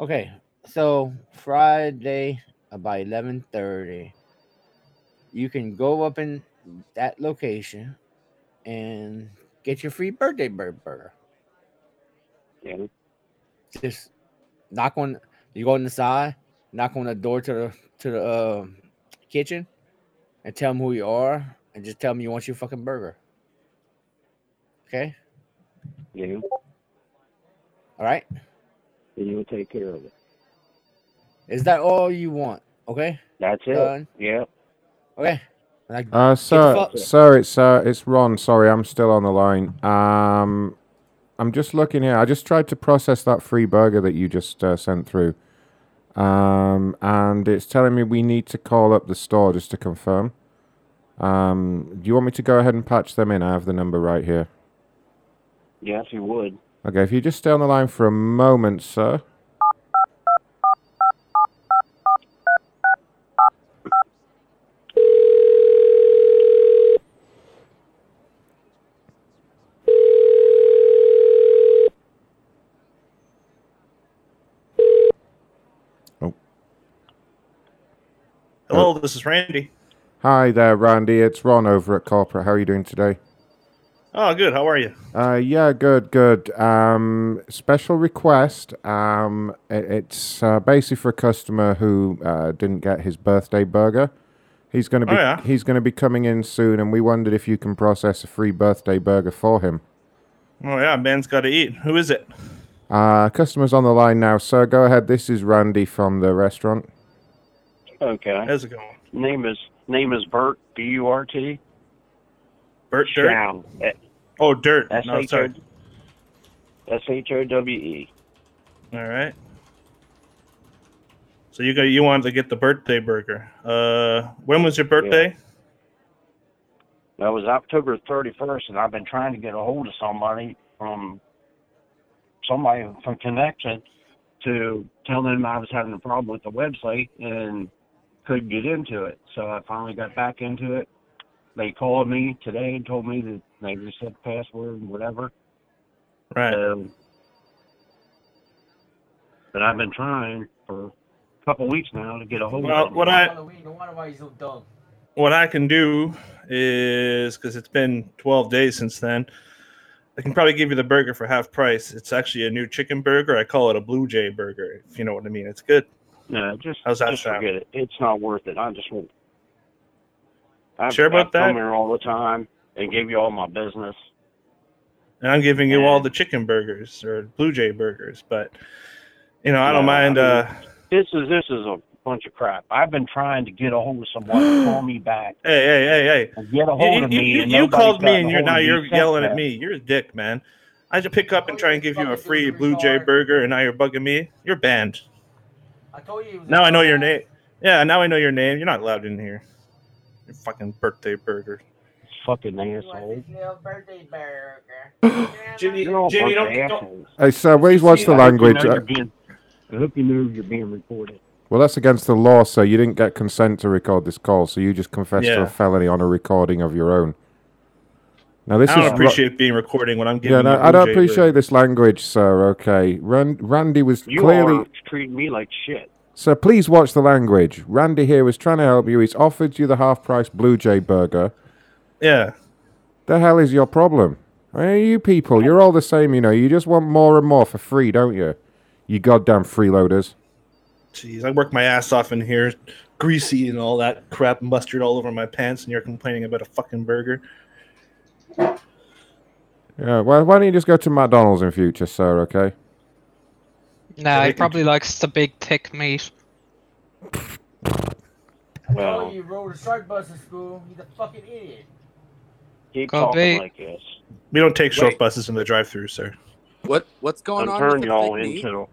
Okay, so Friday about eleven thirty. You can go up in that location and get your free birthday bur- burger. Yeah. Just knock on. You go inside, knock on the door to the to the um, kitchen, and tell them who you are, and just tell them you want your fucking burger. Okay. Yeah. All right. And you'll take care of it. Is that all you want? Okay. That's it. Done. Yep. Okay. Like, Uh, sir, sir, it's uh, it's Ron. Sorry, I'm still on the line. Um, I'm just looking here. I just tried to process that free burger that you just uh, sent through. Um, and it's telling me we need to call up the store just to confirm. Um, do you want me to go ahead and patch them in? I have the number right here. Yes, you would. Okay, if you just stay on the line for a moment, sir. Oh. Hello, this is Randy. Hi there, Randy. It's Ron over at Corporate. How are you doing today? Oh, good. How are you? Uh, yeah, good, good. Um, special request. Um, it, it's uh, basically for a customer who uh, didn't get his birthday burger. He's going to be Oh, yeah? he's going to be coming in soon, and we wondered if you can process a free birthday burger for him. Oh yeah, man's got to eat. Who is it? Uh, customers on the line now, sir. Go ahead. This is Randy from the restaurant. Okay. How's it going? Name is name is Burt B U R T. Burt Dirt. Chow. Oh, Dirt. S No, H O sorry. S H O W E. All right. So you got you wanted to get the birthday burger. Uh, when was your birthday? That was October 31st, and I've been trying to get a hold of somebody from somebody from Connection to tell them I was having a problem with the website and couldn't get into it. So I finally got back into it. They called me today and told me that they reset the password and whatever. Right. Um, but I've been trying for a couple weeks now to get a hold Well, of what them. I No wonder why he's so dumb. what I can do is because it's been 12 days since then. I can probably give you the burger for half price. It's actually a new chicken burger. I call it a Blue Jay burger, if you know what I mean. It's good. No, just How's that just sound? forget it. It's not worth it. I just won't. I've, Sure about I've come here all the time and give you all my business. And I'm giving you all the chicken burgers or Blue Jay burgers, but you know I don't No, mind. I mean, uh, This is this is a bunch of crap. I've been trying to get a hold of someone to call me back. Hey, hey, hey, hey! Get a hold You, of you, me. you, and you called me, and you're now you're since yelling at me. You're a dick, man. I just pick up and try and give you a free Blue Jay burger, and now you're bugging me. You're banned. I told you. Now I know your name. Yeah, now I know your name. You're not allowed in here. Your fucking birthday burger. Fucking asshole. birthday burger. Jimmy, You're all Jimmy, a bunch don't, don't. assholes. Hey, sir, please watch the I hope you language. know you're being- I hope you know you're being recorded. Well, that's against the law, sir. You didn't get consent to record this call, so you just confessed to Yeah. a felony on a recording of your own. Now, this is I don't is appreciate being recording when I'm giving. Yeah, no, you a I don't appreciate this language, sir. Okay, Ran- Randy was You clearly. are treating me like shit. Sir, please watch the language. Randy here was trying to help you. He's offered you the half-price Blue Jay burger. Yeah. The hell is your problem? Hey, you people, you're all the same, you know. You just want more and more for free, don't you? You goddamn freeloaders. Jeez, I work my ass off in here, greasy and all that crap, mustard all over my pants, and you're complaining about a fucking burger. Yeah, well, why don't you just go to McDonald's in future, sir? Okay. Nah, they he probably likes the big thick meat. I told you, you rode a short bus to school. He's a fucking idiot. Keep Go talking big. like this. We don't take short Wait. buses in the drive-through, sir. What what's going I'm on? turning the y'all thick meat? into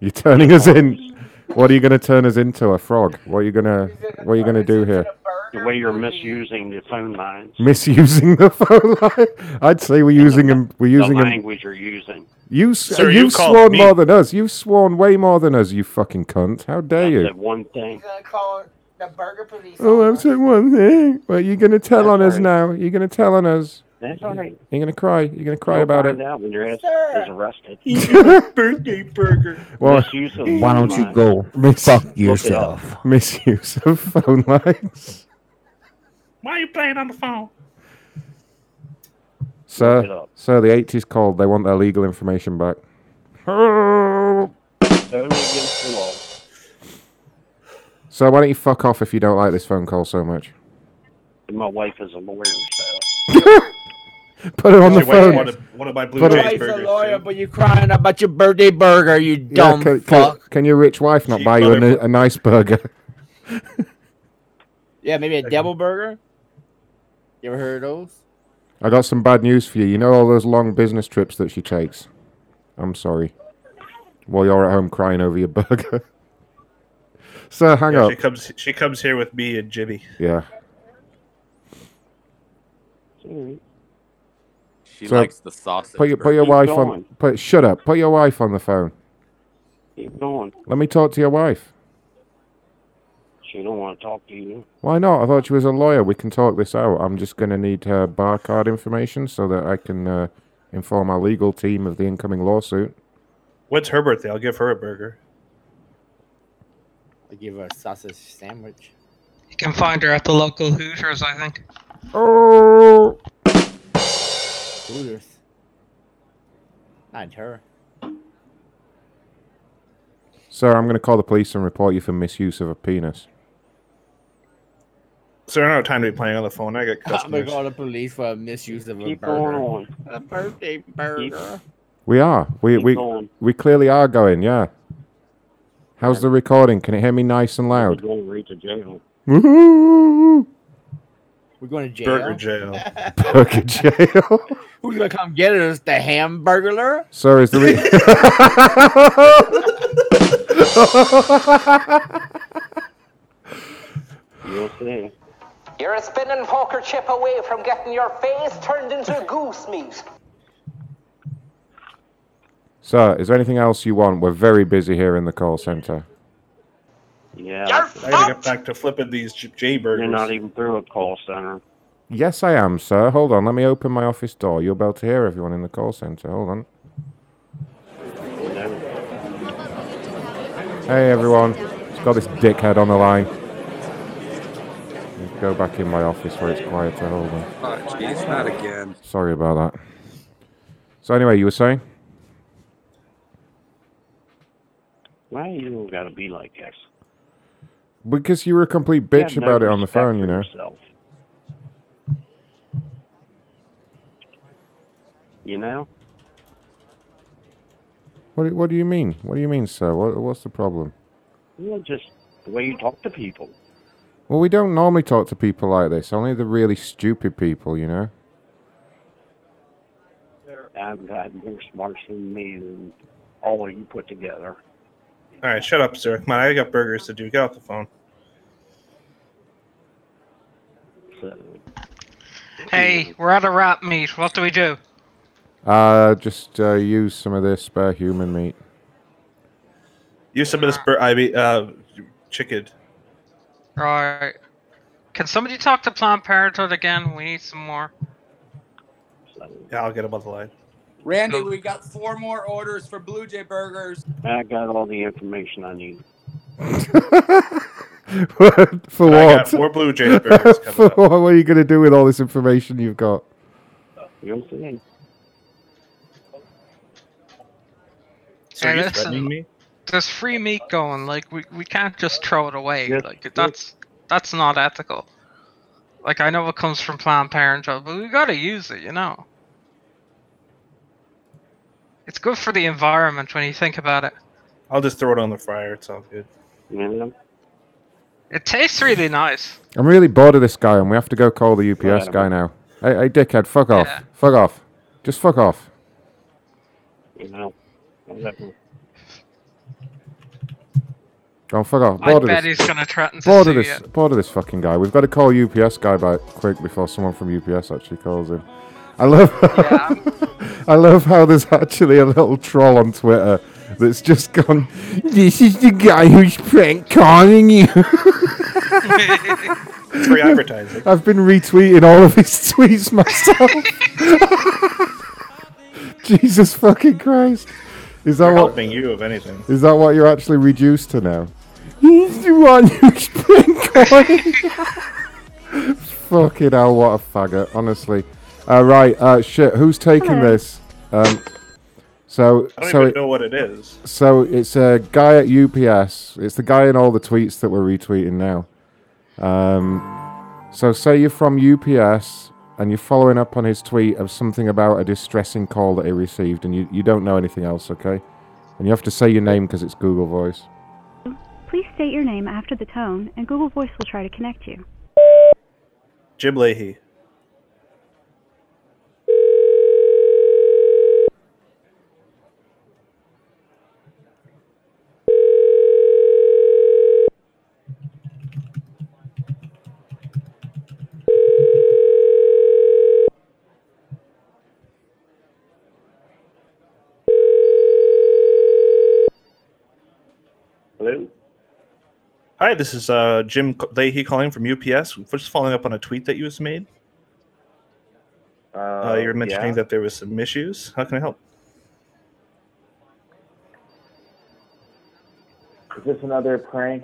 You're turning us in. What are you going to turn us into? A frog? What are you gonna What are you gonna do here? The way you're misusing the phone lines. Misusing the phone line? I'd say we're using them. We're using the them. language you're using. You, s- Sir, you've you sworn me. more than us. You've sworn way more than us. You fucking cunt! How dare That's you? that one thing. He's gonna call the burger police. Oh, I'm saying one thing. Well, you're gonna tell That's on us now. You're gonna tell on us. That's all right. You're gonna cry. You're gonna cry You'll about find it. out when your ass Sir. is arrested. birthday burger. Well, Why don't you go fuck yourself? misuse of phone lines, Why are you playing on the phone? sir. Sir, the 80s called. They want their legal information back. Totally against the law. So why don't you fuck off if you don't like this phone call so much? My wife is a lawyer, so Put it on the Your wife phone. wanted one of my Blue Put it- Jays Wife's a burgers. lawyer, but you're crying about your birthday burger, you Yeah, dumb can, can, fuck. can your rich wife not Cheap buy you a, motherfucker. a nice burger? Yeah, maybe a devil burger. You ever heard of those? I got some bad news for you. You know all those long business trips that she takes? I'm sorry. While you're at home crying over your burger. so hang Yeah, up. she comes. She comes here with me and Jimmy. Yeah. She So, likes the sausage. Put your, put your wife going. on. Put, shut up. Put your wife on the phone. keep going. Let me talk to your wife. She don't want to talk to you. Why not? I thought she was a lawyer. We can talk this out. I'm just going to need her bar card information so that I can uh, inform our legal team of the incoming lawsuit. What's her birthday? I'll give her a burger. I give her a sausage sandwich. You can find her at the local Hooters, I think. Oh. Hooters. Not her. Sir, I'm going to call the police and report you for misuse of a penis. Sir, I don't have time to be playing on the phone. I got I'm gonna call the police for a misuse of a Keep burger. going on. A birthday burger. We are. We Keep we going. we clearly are going. Yeah. How's the recording? Can it hear me nice and loud? We're going right to jail. Woohoo! We're going to jail. Burger jail. Burger jail. Who's gonna come get us? The hamburglar? So is the You'll see. You're a spinning poker chip away from getting your face turned into goose meat. Sir, is there anything else you want? We're very busy here in the call center. Yeah. I gotta get back to flipping these J, J burgers. You're not even through a call center. Yes, I am, sir. Hold on. Let me open my office door. You'll be able to hear everyone in the call center. Hold on. Hey, everyone. It's got this dickhead on the line. Let's go back in my office where it's quieter. Hold on. Oh, jeez, not again. Sorry about that. So anyway, you were saying? Why you gotta be like this? Because you were a complete You bitch have no about it on the phone, you know. yourself. You know? What, do- what do you mean? What do you mean, sir? What, what's the problem? Well, just the way you talk to people. Well, we don't normally talk to people like this. Only the really stupid people, you know. I've got more smarts than me than all of you put together. All right, shut up, sir. Come on, I got burgers to do. Get off the phone. So, Hey, we're at a rat meet. What do we do? Uh, just uh, use some of this spare human meat. Use some of this bur- I mean, uh, chicken. Right. Can somebody talk to Planned Parenthood again? We need some more. Yeah, I'll get him on the line. Randy, we got four more orders for Blue Jay Burgers. I got all the information I need. For I what? got more Blue Jays burgers coming For what? What are you going to do with all this information you've got? You'll see. So Hey, you listen, threatening me? There's free meat going. Like we, we can't just throw it away. like that's that's not ethical. Like I know it comes from Planned Parenthood, but we gotta use it. You know. It's good for the environment when you think about it. I'll just throw it on the fryer. It's all good. Yeah. It tastes really nice. I'm really bored of this guy, and we have to go call the UPS Right, guy now. Hey, hey, dickhead, fuck off. Fuck off. Just fuck off. You know? Whatever. Don't fuck off. I of bet this. he's gonna threaten to Bored of sue this. you. Bored of this fucking guy. We've got to call UPS guy back quick before someone from UPS actually calls him. I love. I love how there's actually a little troll on Twitter that's just gone. This is the guy who's prank calling you. Free advertising. I've been retweeting all of his tweets myself. Jesus fucking Christ! Is that They're what? helping you, if anything. Is that what you're actually reduced to now? He's the one who's prank calling. Fucking hell! What a faggot! Honestly. Uh, right. Uh, shit. Who's taking this? Um. So. I don't so even it- know what it is. so it's a guy at UPS. It's the guy in all the tweets that we're retweeting now. Um, so say you're from UPS and you're following up on his tweet of something about a distressing call that he received, and you, you don't know anything else, okay? And you have to say your name because it's Google Voice. Please state your name after the tone, and Google Voice will try to connect you. Jim Leahy. Hello? Hi, this is uh, Jim Leahy calling from UPS. We're just following up on a tweet that you just made. Uh, you're mentioning yeah. that there was some issues. How can I help? Is this another prank?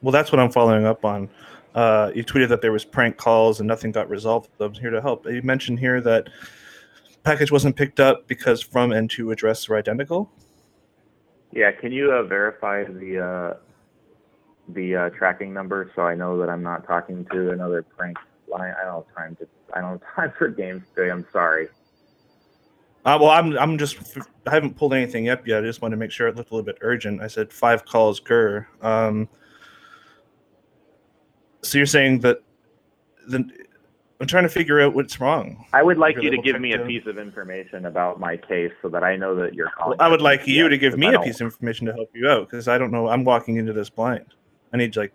Well, that's what I'm following up on. Uh, you tweeted that there was prank calls and nothing got resolved. I'm here to help. You mentioned here that package wasn't picked up because from and to address are identical. Yeah, can you uh, verify the uh, the uh, tracking number so I know that I'm not talking to another prank line. I don't have time to. I don't have time for games today. I'm sorry. Uh, well, I'm I'm just I haven't pulled anything up yet. I just want to make sure it looked a little bit urgent. I said five calls, Gur. Um, so you're saying that the I'm trying to figure out what's wrong. I would like you to give me a piece of information about my case so that I know that you're Well, calling. I would like you to give me a piece of information to help you out because I don't know. I'm walking into this blind. I need like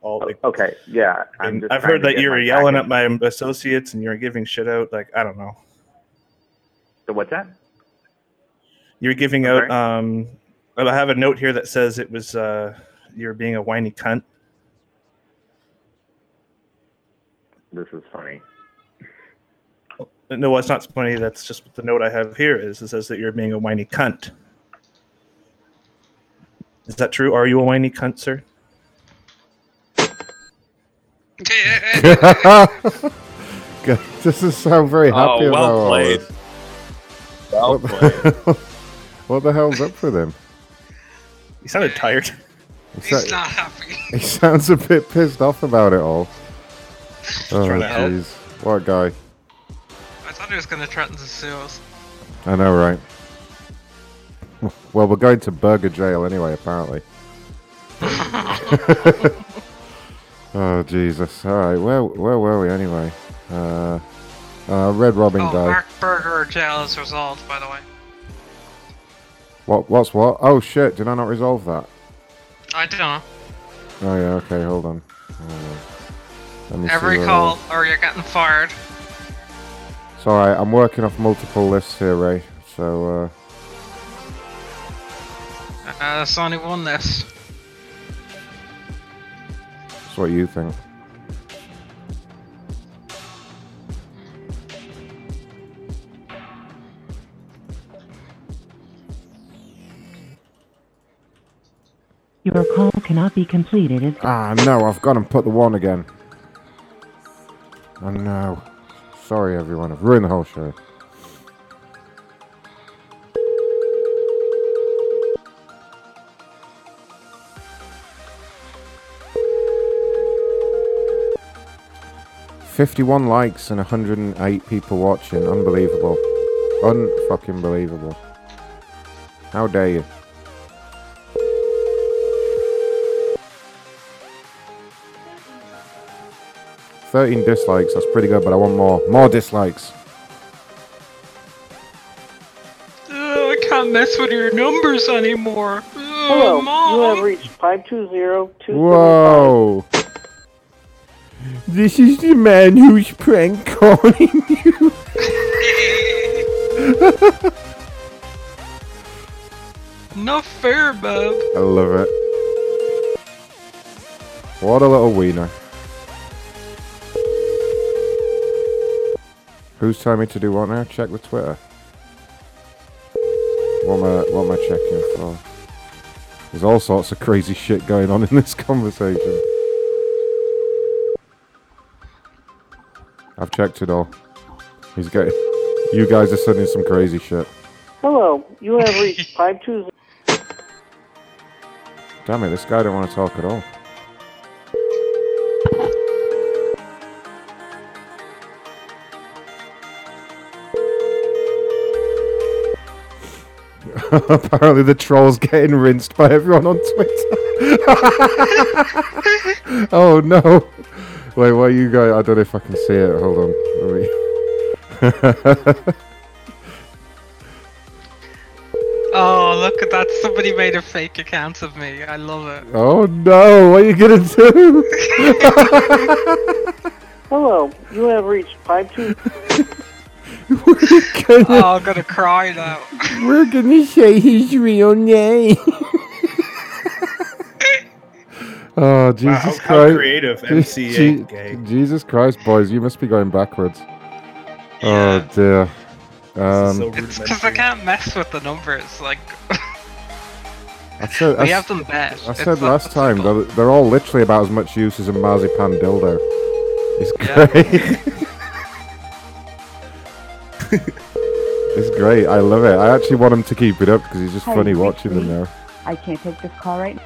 all. Like, Okay, yeah. I'm I've heard that you were yelling package. at my associates and you're giving shit out. Like I don't know. So what's that? You're giving out. Um, I have a note here that says it was uh, you're being a whiny cunt. This is funny. No, it's not funny. That's just what the note I have here is. It says that you're being a whiny cunt. Is that true? Are you a whiny cunt, sir? God, this is sound very happy. Oh, happy well about all played. this. Well what, the, what the hell's up with him? He sounded tired. He He's not happy. He sounds a bit pissed off about it all. Oh, trying jeez. What a guy. I thought he was going to threaten to sue us. I know, right? Well, we're going to Burger Jail anyway, apparently. oh, Jesus. Alright, where, where were we anyway? Uh, uh, Red Robin oh, guy. Mark Berger jail is resolved, by the way. What? What's what? Oh, shit. Did I not resolve that? I don't know. Oh, yeah, okay, hold on. Hold on. Let me Every call, or you're getting fired. It's alright, I'm working off multiple lists here, Ray. So, uh, Uh, there's only one list. That's what you think. Your call cannot be completed as Ah, no, I've gone and put the one again. Oh, no. Sorry, everyone. I've ruined the whole show. Fifty-one likes and hundred and eight people watching. Unbelievable. Unfucking believable. How dare you? Thirteen dislikes. That's pretty good, but I want more. More dislikes. Oh, I can't mess with your numbers anymore. Oh, Hello, Mom. you have reached 520 Whoa! This is the man who's prank calling you. Not fair, bub. I love it. What a little wiener. Who's telling me to do what now? Check the Twitter. What am I, what am I checking for? There's all sorts of crazy shit going on in this conversation. I've checked it all. He's getting. You guys are sending some crazy shit. Hello, you have reached 520. Damn it, this guy don't want to talk at all. Apparently, the troll's getting rinsed by everyone on Twitter. oh no! Wait, what you guys? I don't know if I can see it. Hold on. Let me. Oh, look at that. Somebody made a fake account of me. I love it. oh no! What are you gonna do? Hello, you have reached 520. Oh, I'm gonna cry now. We're gonna say his real name. Oh Jesus how- how Christ! creative, Je- MC8 Je- gay. Jesus Christ, boys, you must be going backwards. Oh dear. Um, It's because I can't mess with the numbers. Like, I said, we I, have them bet. I said not last time simple. they're, they're all literally about as much use as a marzipan dildo. It's great. it's great. I love it. I actually want him to keep it up because he's just Hi, funny you've watching them now. I can't take this call right now.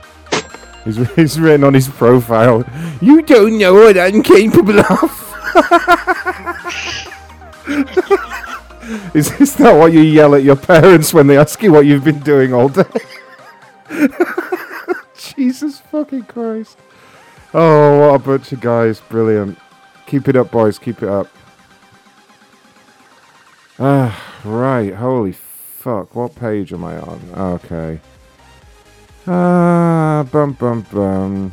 He's, he's written on his profile, You don't know what I'm capable of. is this not what you yell at your parents when they ask you what you've been doing all day? Jesus fucking Christ. Oh, what a bunch of guys. Brilliant. Keep it up, boys. Keep it up. Ah, right. Holy fuck. What page am I on? Okay. Ah, bum bum bum.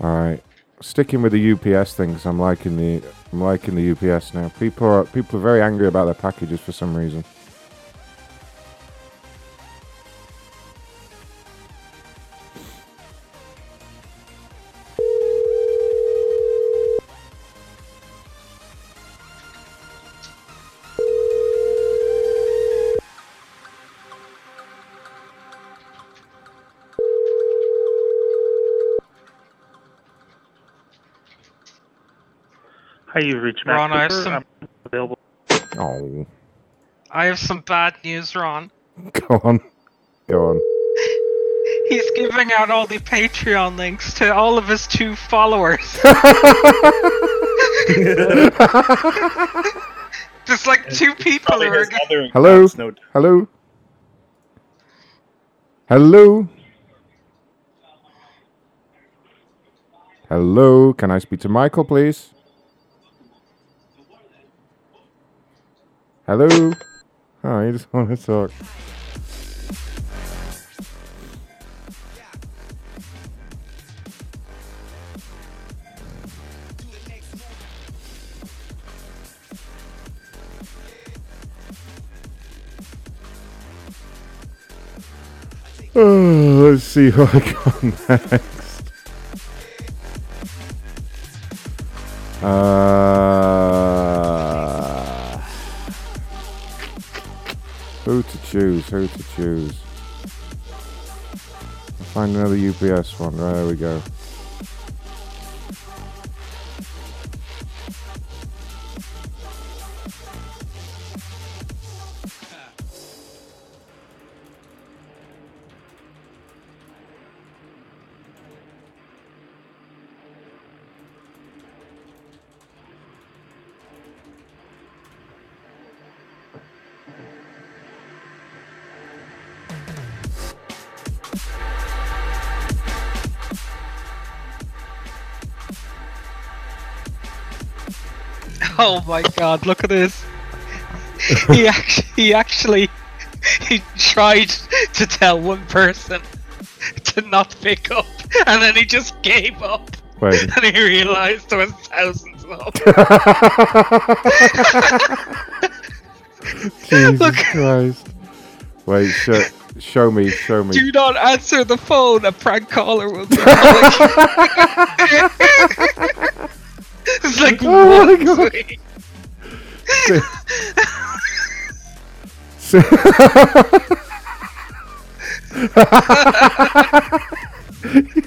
Alright. Sticking with the UPS things, I'm liking the I'm liking the UPS now. People are people are very angry about their packages for some reason. Hi, you've reached Max Ron, I have Cooper. some- I'm available. Oh. I have some bad news, Ron. Go on. Go on. He's giving out all the Patreon links to all of his two followers. There's like two people who are. g- Hello? Hello? Hello? Hello? Can I speak to Michael, please? Hello? Oh, you just want to talk. Oh, let's see what I got next. Choose? Who to choose? I'll find another UPS one. There we go. My god, look at this. he actually, he actually, he tried to tell one person to not pick up, and then he just gave up. Wait. And he realized there was thousands of them. Jesus Christ. Wait, show, show me, show me. Do not answer the phone. A prank caller will be calling. it's like Oh my God.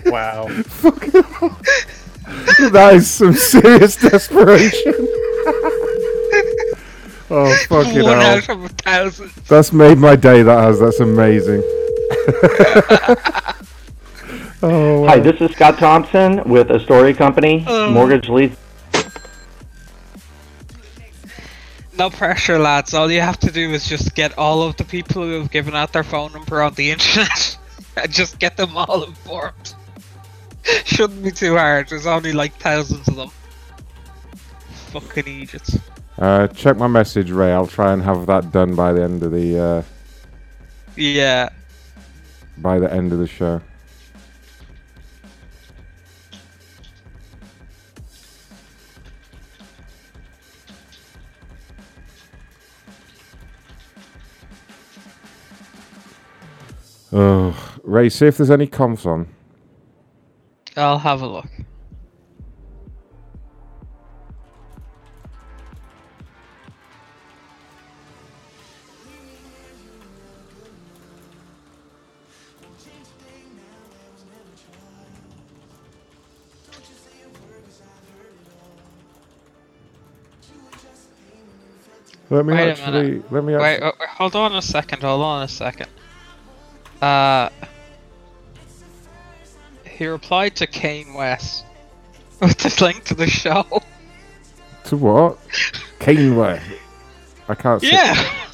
Wow. Fucking hell. that is some serious desperation. oh, fucking One hell. out of a thousand. That's made my day, that has. That's amazing. oh, Hi, wow. this is Scott Thompson with Astoria Company, Um. Mortgage Lease. No pressure, lads. All you have to do is just get all of the people who have given out their phone number on the internet and just get them all informed. Shouldn't be too hard. There's only like thousands of them. Fucking idiots. Uh, check my message, Ray. I'll try and have that done by the end of the uh, Yeah. by the end of the show. Oh, Ray, see if there's any comps on. I'll have a look. Let me Wait a actually. Let me Wait, actually. uh, hold on a second. Hold on a second. Uh, He replied to Kanye West with the link to the show. To what? Kanye West. I can't see. Yeah.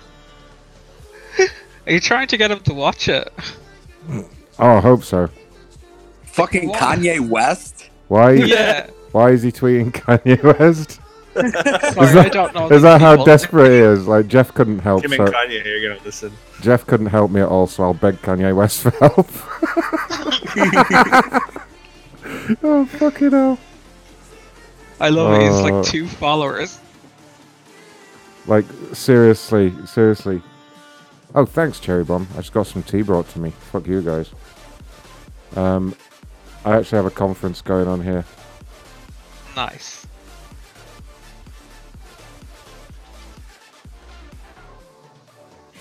Are you trying to get him to watch it? Oh, I hope so. Fucking What? Kanye West. Why? Yeah. Why is he tweeting Kanye West? Sorry, is I that, don't know is that how desperate he is? Like Jeff couldn't help. Kim So and Kanye here, you're gonna listen. Jeff couldn't help me at all, so I'll beg Kanye West for help. oh fucking hell! I love it. He's Uh, like two followers. Like seriously, seriously. Oh, thanks, Cherry Bomb. I just got some tea brought to me. Fuck you guys. Um, I actually have a conference going on here. Nice.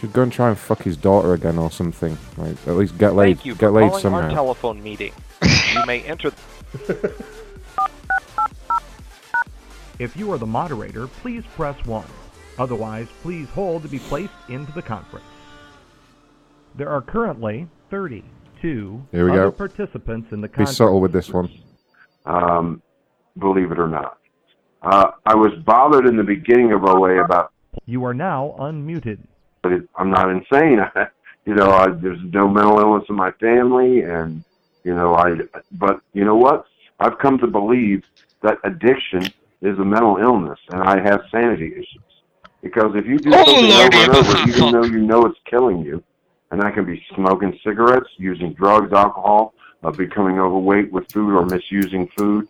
Should go and try and fuck his daughter again or something. Like at least get laid. Thank you get for laid calling our telephone meeting. You may enter. If you are the moderator, please press 1. Otherwise, please hold to be placed into the conference. There are currently 32 Here we other go. participants in the conference. Be conference. subtle with this one. um, believe it or not. Uh, I was bothered in the beginning of OA about, You are now unmuted. But it, I'm not insane. you know, I, there's no mental illness in my family, and you know, I. But you know what? I've come to believe that addiction is a mental illness, and I have sanity issues. Because if you do Oh, something Lordy, over and over, even though you know it's killing you, and that can be smoking cigarettes, using drugs, alcohol, uh, becoming overweight with food, or misusing food.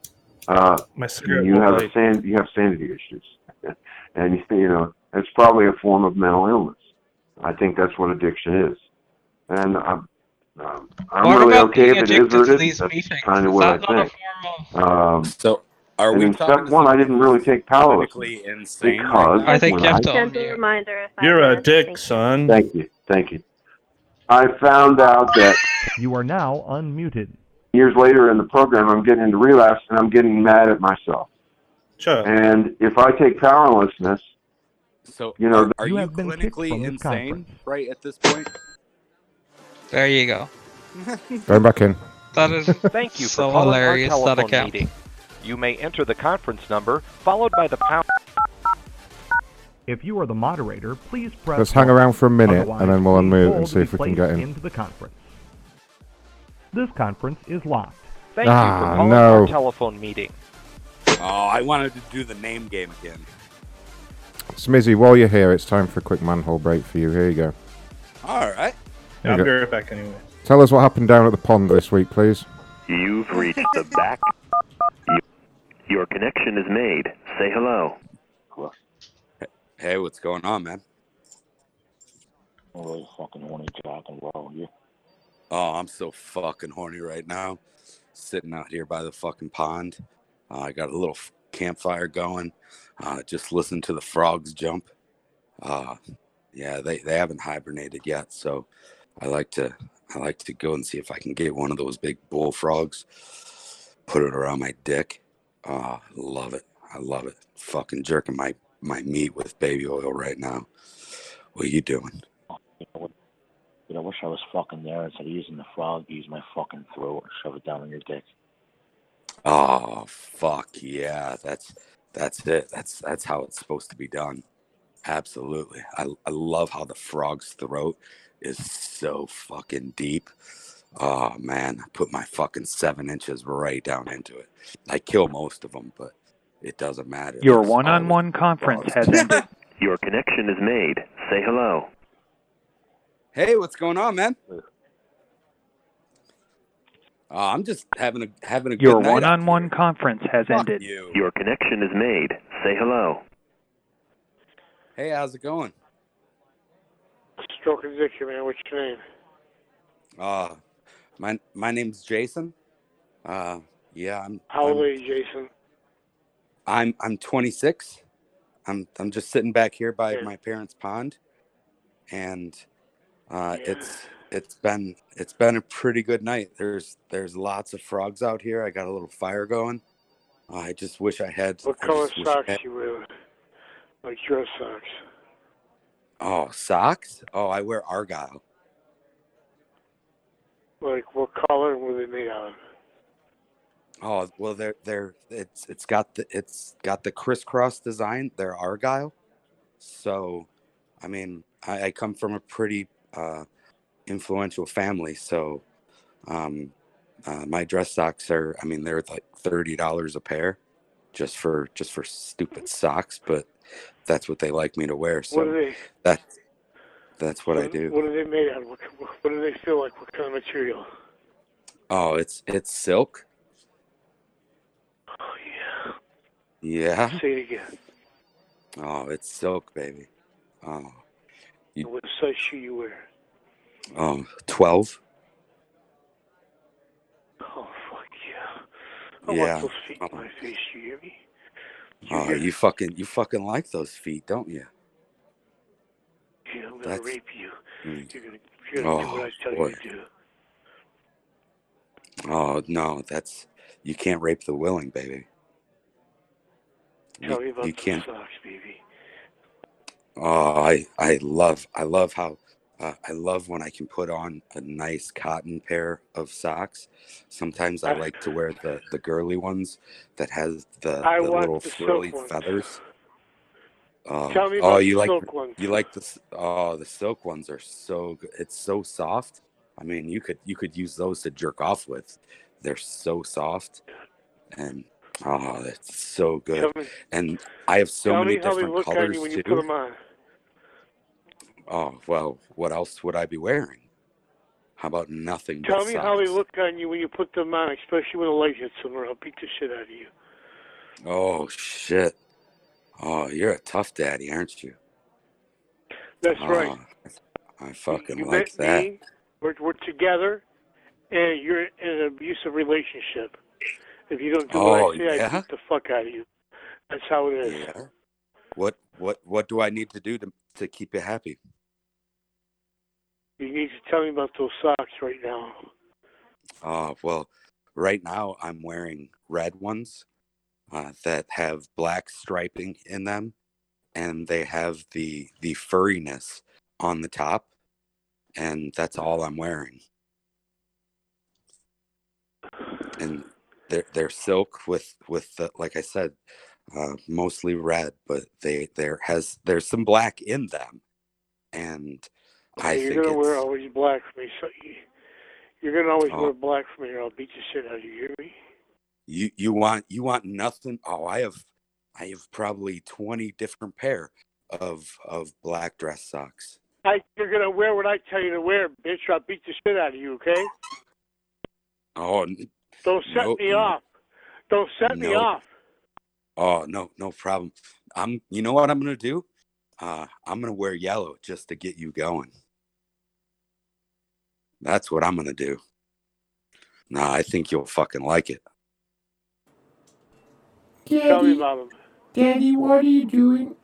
Uh, My you have light. san- you have sanity issues, and you know it's probably a form of mental illness. I think that's what addiction is, and I'm um, I'm What really about okay being if it is or to it these isn't. That's meetings? kind of Is what I that not think. Um, So are we in step one, I didn't really take powerlessness because I think when you I have to Gentle unmute. reminder if I You're a dick, son. Thank you, thank you. I found out that You are now unmuted. years later in the program, I'm getting into relapse and I'm getting mad at myself. Sure. And if I take powerlessness, So You know, are, are you you, been clinically insane conference. right at this point? There you go. Going back in. That is Thank you so for calling hilarious. our That telephone account. meeting. You may enter the conference number followed by the pound. If you are the moderator, please press Let's hang around for a minute, Otherwise, and then we'll unmute and see if we can get in. Into the conference. This conference is locked. Thank you for Ah, calling no. our telephone meeting. Oh, I wanted to do the name game again. Smizzy, while you're here, it's time for a quick manhole break for you. Here you go. All right. There I'll you be right back anyway. Tell us what happened down at the pond this week, please. You've reached the back. Your connection is made. Say hello. Hey, what's going on, man? Really fucking horny Jack and roll you. Oh, I'm so fucking horny right now. Sitting out here by the fucking pond. Uh, I got a little f- campfire going. Uh, just listen to the frogs jump. Uh, yeah, they, they haven't hibernated yet, so I like to I like to go and see if I can get one of those big bullfrogs. Put it around my dick. Uh, love it. I love it. Fucking jerking my my meat with baby oil right now. What are you doing? I wish I was fucking there instead of using the frog. Use my fucking throat and shove it down in your dick. Oh fuck yeah, that's that's it. That's that's how it's supposed to be done. Absolutely. I I love how the frog's throat is so fucking deep. Oh man, I put my fucking seven inches right down into it. I kill most of them, but it doesn't matter. Your There's one on one conference frogs. has ended. Your connection is made. Say hello. Hey, what's going on, man? Uh, I'm just having a having a Your good night. one-on-one conference has Fuck ended. you. Your connection is made. Say hello. Hey, how's it going? Stroke addiction, man. What's your name? Uh my my name's Jason. Uh yeah, I'm How old I'm, are you, Jason? I'm I'm 26. I'm I'm just sitting back here by Yeah. my parents' pond and uh it's it's been it's been a pretty good night. There's there's lots of frogs out here. I got a little fire going. I just wish I had What I color just wish I socks had- you wear? Like dress socks. Oh, socks? Oh, I wear Argyle. Like what color were they made out of? Oh well, they're they're it's it's got the it's got the crisscross design. They're Argyle, so I mean I, I come from a pretty uh, influential family, so um, uh, my dress socks are I mean they're like thirty dollars a pair, just for just for stupid socks, but that's what they like me to wear. So What are they? that that's what I do. What are they made out of? What, what do they feel like? What kind of material? Oh, it's it's silk. Oh Yeah. yeah. Say it again. Oh, it's silk, baby. Oh, You- What size shoe you wear? Oh, 12. Oh fuck yeah. I Yeah. want those feet in my face. You hear me? Oh, you fucking you fucking like those feet, don't you? Yeah, I'm gonna That's- rape you. Mm. You're gonna, you're gonna do Oh, what I tell boy. you to do. Oh no, that's you can't rape the willing, baby. Tell me You, about you can't. socks, baby. Oh, I I love I love how uh, I love when I can put on a nice cotton pair of socks. Sometimes I like to wear the the girly ones that has the, the little the frilly feathers. Oh, Tell me oh, about you the like silk ones. you like the oh the silk ones are so good. It's so soft. I mean, you could you could use those to jerk off with. They're so soft, and oh, it's so good. Me- And I have so many different colors you when you put too. Oh well, what else would I be wearing? How about nothing Tell me how they look on you when you put them on, especially when the light hits them, or I'll beat the shit out of you. Oh shit! Oh, you're a tough daddy, aren't you? That's right. Oh, I fucking You like that. me. We're, we're together, and you're in an abusive relationship. If you don't do Oh, what I oh, say, I beat the fuck out of you. That's how it is. Yeah. What what what do I need to do to to keep you happy? You need to tell me about those socks right now. Oh well, right now I'm wearing red ones uh, that have black striping in them, and they have the the furriness on the top, and that's all I'm wearing. And they're they're silk with with the, like I said, uh, mostly red, but they there has there's some black in them, and I you're gonna wear always black for me. So you, you're gonna always Oh. wear black for me, or I'll beat the shit out of you. You hear me? you you want you want nothing oh i have i have probably 20 different pair of of black dress socks I, you're gonna wear what I tell you to wear, bitch. I'll beat the shit out of you. Okay? oh Don't set Nope. me off. Don't set me off. oh no no problem i'm you know what i'm gonna do uh i'm gonna wear yellow just to get you going that's what i'm gonna do nah i think you'll fucking like it Tell me about them. Daddy, what are you doing?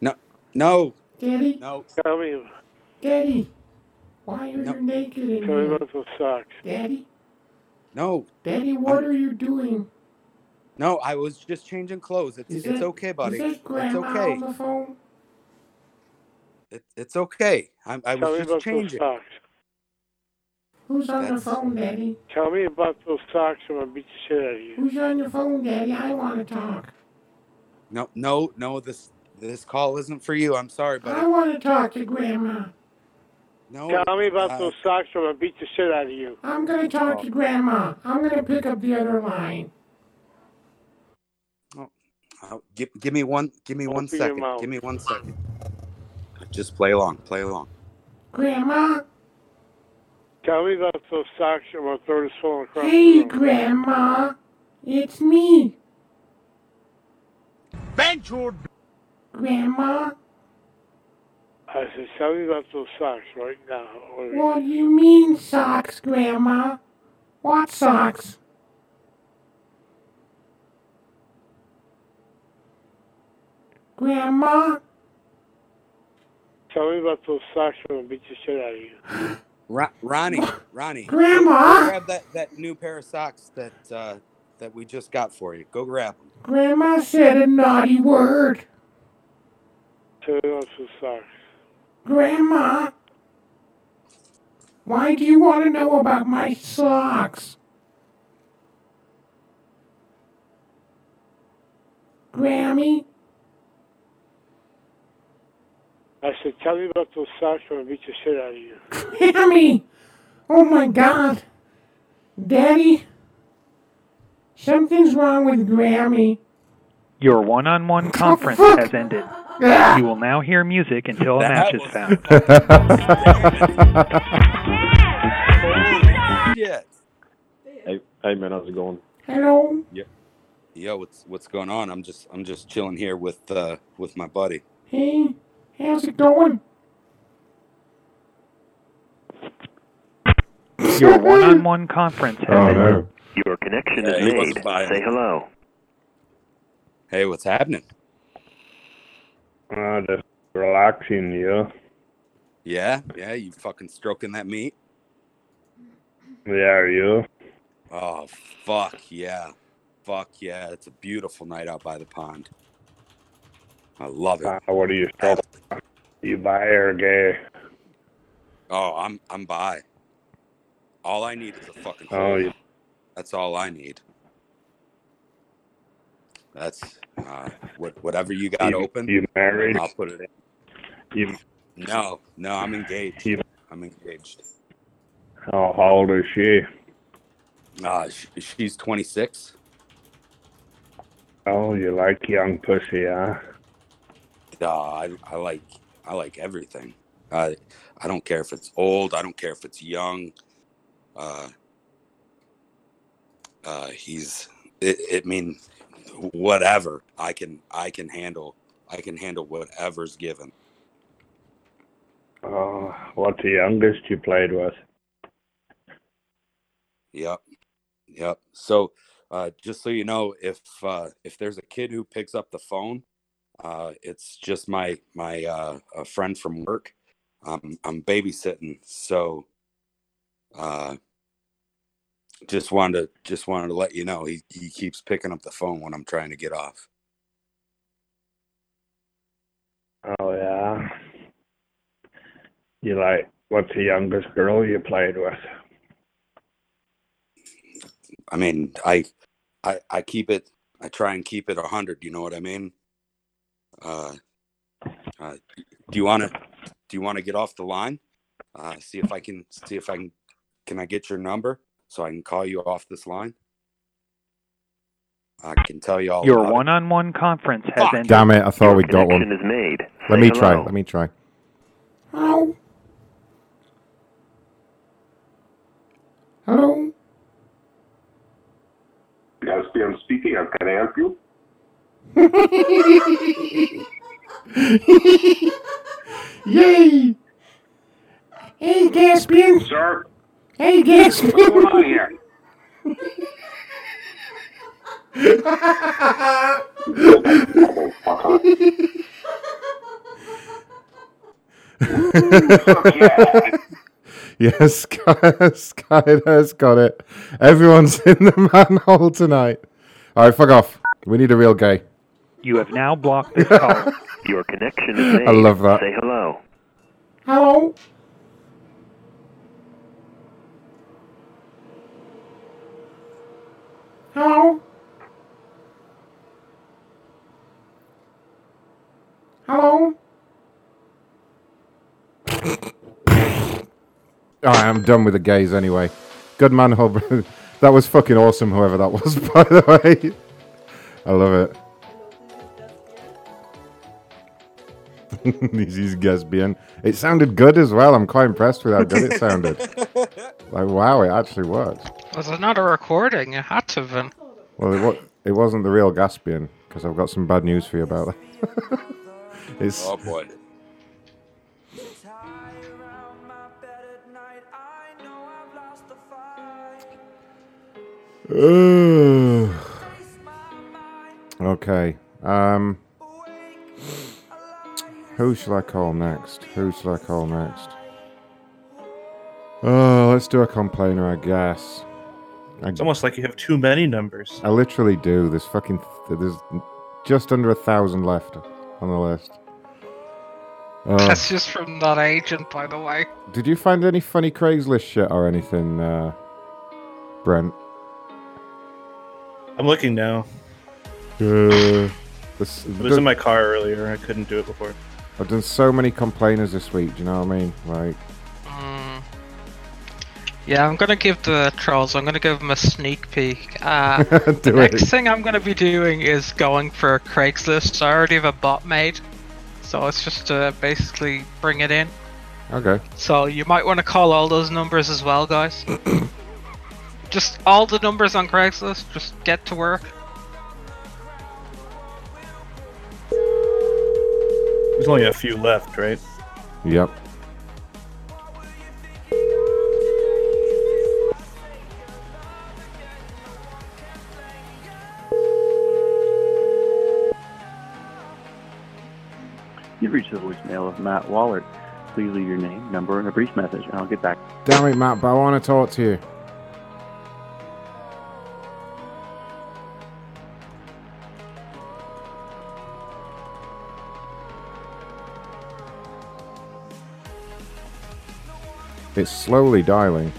no no Daddy, no Tell me. Daddy, why are No. you naked in Tell me about those socks. Daddy, no Daddy, what are you doing? no i was just changing clothes it's Is it's that- okay buddy Is that it's Grandma okay on the phone? It, it's okay I'm, i Tell was just changing socks. Who's on the phone, Daddy? Tell me about those socks, or I'll beat the shit out of you. Who's on the phone, Daddy? I want to talk. No, no, no. This this call isn't for you. I'm sorry, but I want to talk to Grandma. No. Tell me about uh, those socks, or I'll beat the shit out of you. I'm going to talk to Grandma. I'm going to pick up the other line. uh, give, give me one. Give me one Open your second. mouth. Give me one second. Just play along. Play along. Grandma? Tell me about those socks, or I'll throw this phone across Hey, the room. Grandma. It's me. Bend. Grandma? I said, tell me about those socks right now. Or- What do you mean socks, Grandma? What socks? Grandma? Tell me about those socks and I'll beat the shit out of you. Ro- Ronnie, Ronnie, Grandma, grab that, that new pair of socks that uh, that we just got for you. Go grab them. Grandma said a naughty word. Tell me about those socks. Grandma, why do you want to know about my socks? Grammy. I said, tell me about those socks or I'll beat the shit out of you. Grammy! Oh my god. Daddy? Something's wrong with Grammy. Your one-on-one conference has ended. You will now hear music until a match is found. Yeah. Hey, hey man, how's it going? Hello? Yeah. Yo, what's what's going on? I'm just I'm just chilling here with uh with my buddy. Hey, how's it going? Your one-on-one conference has Oh, ended. Your connection Yeah, is he made. wasn't Say hello. Hey, what's happening? Uh, just relaxing, yeah. Yeah, yeah, you fucking stroking that meat? Yeah, you. Oh fuck yeah. Fuck yeah. It's a beautiful night out by the pond. I love it. Uh, what are you still? You buy or gay? Oh, I'm I'm by. All I need is a fucking Oh, you- That's all I need. That's uh, what whatever you got You- open. you married? I'll put it in. You. No, no, I'm engaged. You- I'm engaged. Oh, how old is she? Uh, sh- she's 26. Oh, you like young pussy, huh? Uh, I, I like I like everything. I I don't care if it's old. I don't care if it's young. Uh, uh, he's it, it mean whatever. I can I can handle I can handle whatever's given. Oh, what's the youngest you played with? Yep, yep. So uh, just so you know, if uh, if there's a kid who picks up the phone, uh, it's just my my uh, a friend from work. Um, I'm babysitting, so uh, just wanted to just wanted to let you know he he keeps picking up the phone when I'm trying to get off. Oh yeah. You like what's the youngest girl you played with? I mean, I I I keep it. I try and keep it a hundred. You know what I mean? Uh, uh, do you want to do you want to get off the line? Uh, see if I can see if I can can I get your number so I can call you off this line. I can tell you all Your about one-on-one conference has ended. Damn it, I thought we got one. Connection is made. Let Say me try. hello. Let me try. Hello? Hello? Gatsby, I'm speaking. How can I help you? Yay! Hey, Gaspian. Sir? Hey, Gaspian. What's going on here? yes, Sky, Sky has got it. Everyone's in the manhole tonight. All right, fuck off. We need a real gay. You have now blocked this call. Your connection is made. I love that. Say hello. Hello? Hello? Hello? All right, I'm done with the gays anyway. Good man, bro. that was fucking awesome, whoever that was, by the way. I love it. This is Gaspian. It sounded good as well. I'm quite impressed with how good it sounded. like, wow, it actually worked. Was it not a recording? It had to have been. Well, it, wa- it wasn't the real Gaspian, because I've got some bad news for you about that. it's, Oh boy. Ugh. okay. Um. Who shall I call next? Who shall I call next? Oh, let's do a complainer, I guess. I, It's almost like you have too many numbers. I literally do. There's fucking. There's just under a thousand left on the list. Oh. That's just from that agent, by the way. Did you find any funny Craigslist shit or anything, uh, Brent? I'm looking now. Uh, This, It was in my car earlier. I couldn't do it before. I've done so many complainers this week. Do you know what I mean? Like, Mm. Yeah, I'm gonna give the trolls. I'm gonna give them a sneak peek. Uh, the Do next thing I'm gonna be doing is going for Craigslist. I already have a bot made, so it's just to basically bring it in. okay. So you might want to call all those numbers as well, guys. just all the numbers on Craigslist. Just get to work. There's only a few left, right? Yep. You've reached the voicemail of Matt Wallert. Please leave your name, number, and a brief message, and I'll get back. Damn it, Matt, but I want to talk to you. It's slowly dialing.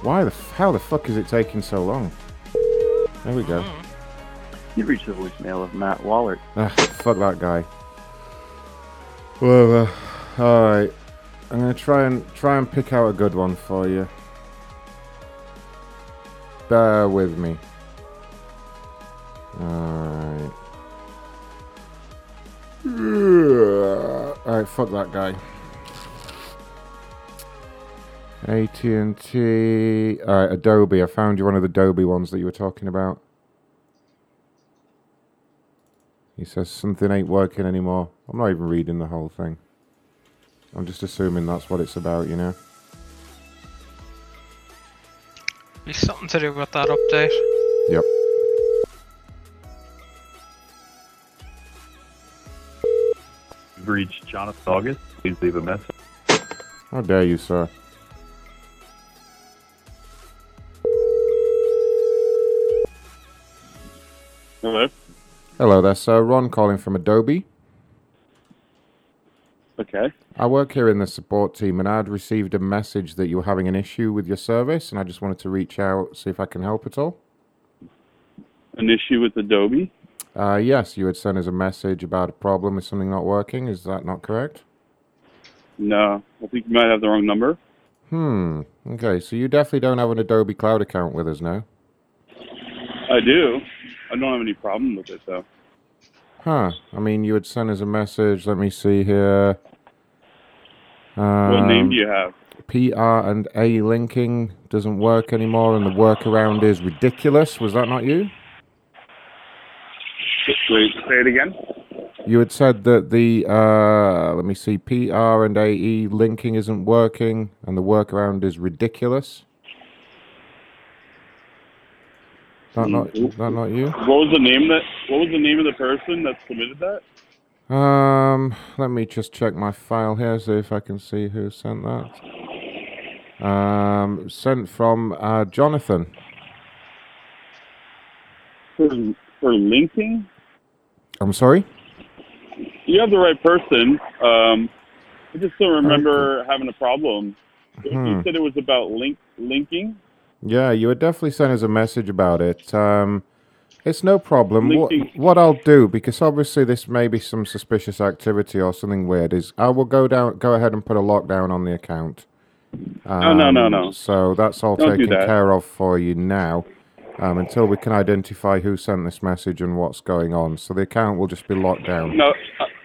Why the f- how the fuck is it taking so long? There we go. You've reached the voicemail of Matt Wallert. Ah, fuck that guy. Whatever. Alright. I'm gonna try and try and pick out a good one for you. Bear with me. Alright. Alright, fuck that guy. AT&T. Alright, Adobe. I found you one of the Adobe ones that you were talking about. He says something ain't working anymore. I'm not even reading the whole thing. I'm just assuming that's what it's about, you know? Be something to do with that update. Yep. You've reached Jonathan August. Please leave a message. How dare you, sir? Hello. Hello there, sir. Ron calling from Adobe. Okay. I work here in the support team and I'd received a message that you were having an issue with your service and I just wanted to reach out, see if I can help at all. An issue with Adobe? Uh, yes, you had sent us a message about a problem with something not working. Is that not correct? No. I think you might have the wrong number. Hmm. Okay, so you definitely don't have an Adobe Cloud account with us now. I do. I don't have any problem with it though. Huh. I mean, you had sent us a message. Let me see here. Um, what name do you have? PR and AE linking doesn't work anymore, and the workaround is ridiculous. Was that not you? Wait, say it again. You had said that the uh, let me see, PR and AE linking isn't working, and the workaround is ridiculous. That not that not you? What was the name that? What was the name of the person that submitted that? Um, let me just check my file here, see if I can see who sent that. Um, sent from uh, Jonathan. For for linking, I'm sorry. you have the right person. Um, I just don't remember having a problem. You Hmm. said it was about link linking. Yeah, you had definitely sent us a message about it. Um, it's no problem. What, what I'll do, because obviously this may be some suspicious activity or something weird, is I will go down, go ahead and put a lockdown on the account. No, no, no, Um, no. So that's all Don't taken care of for you now, um, until we can identify who sent this message and what's going on. So the account will just be locked down. No.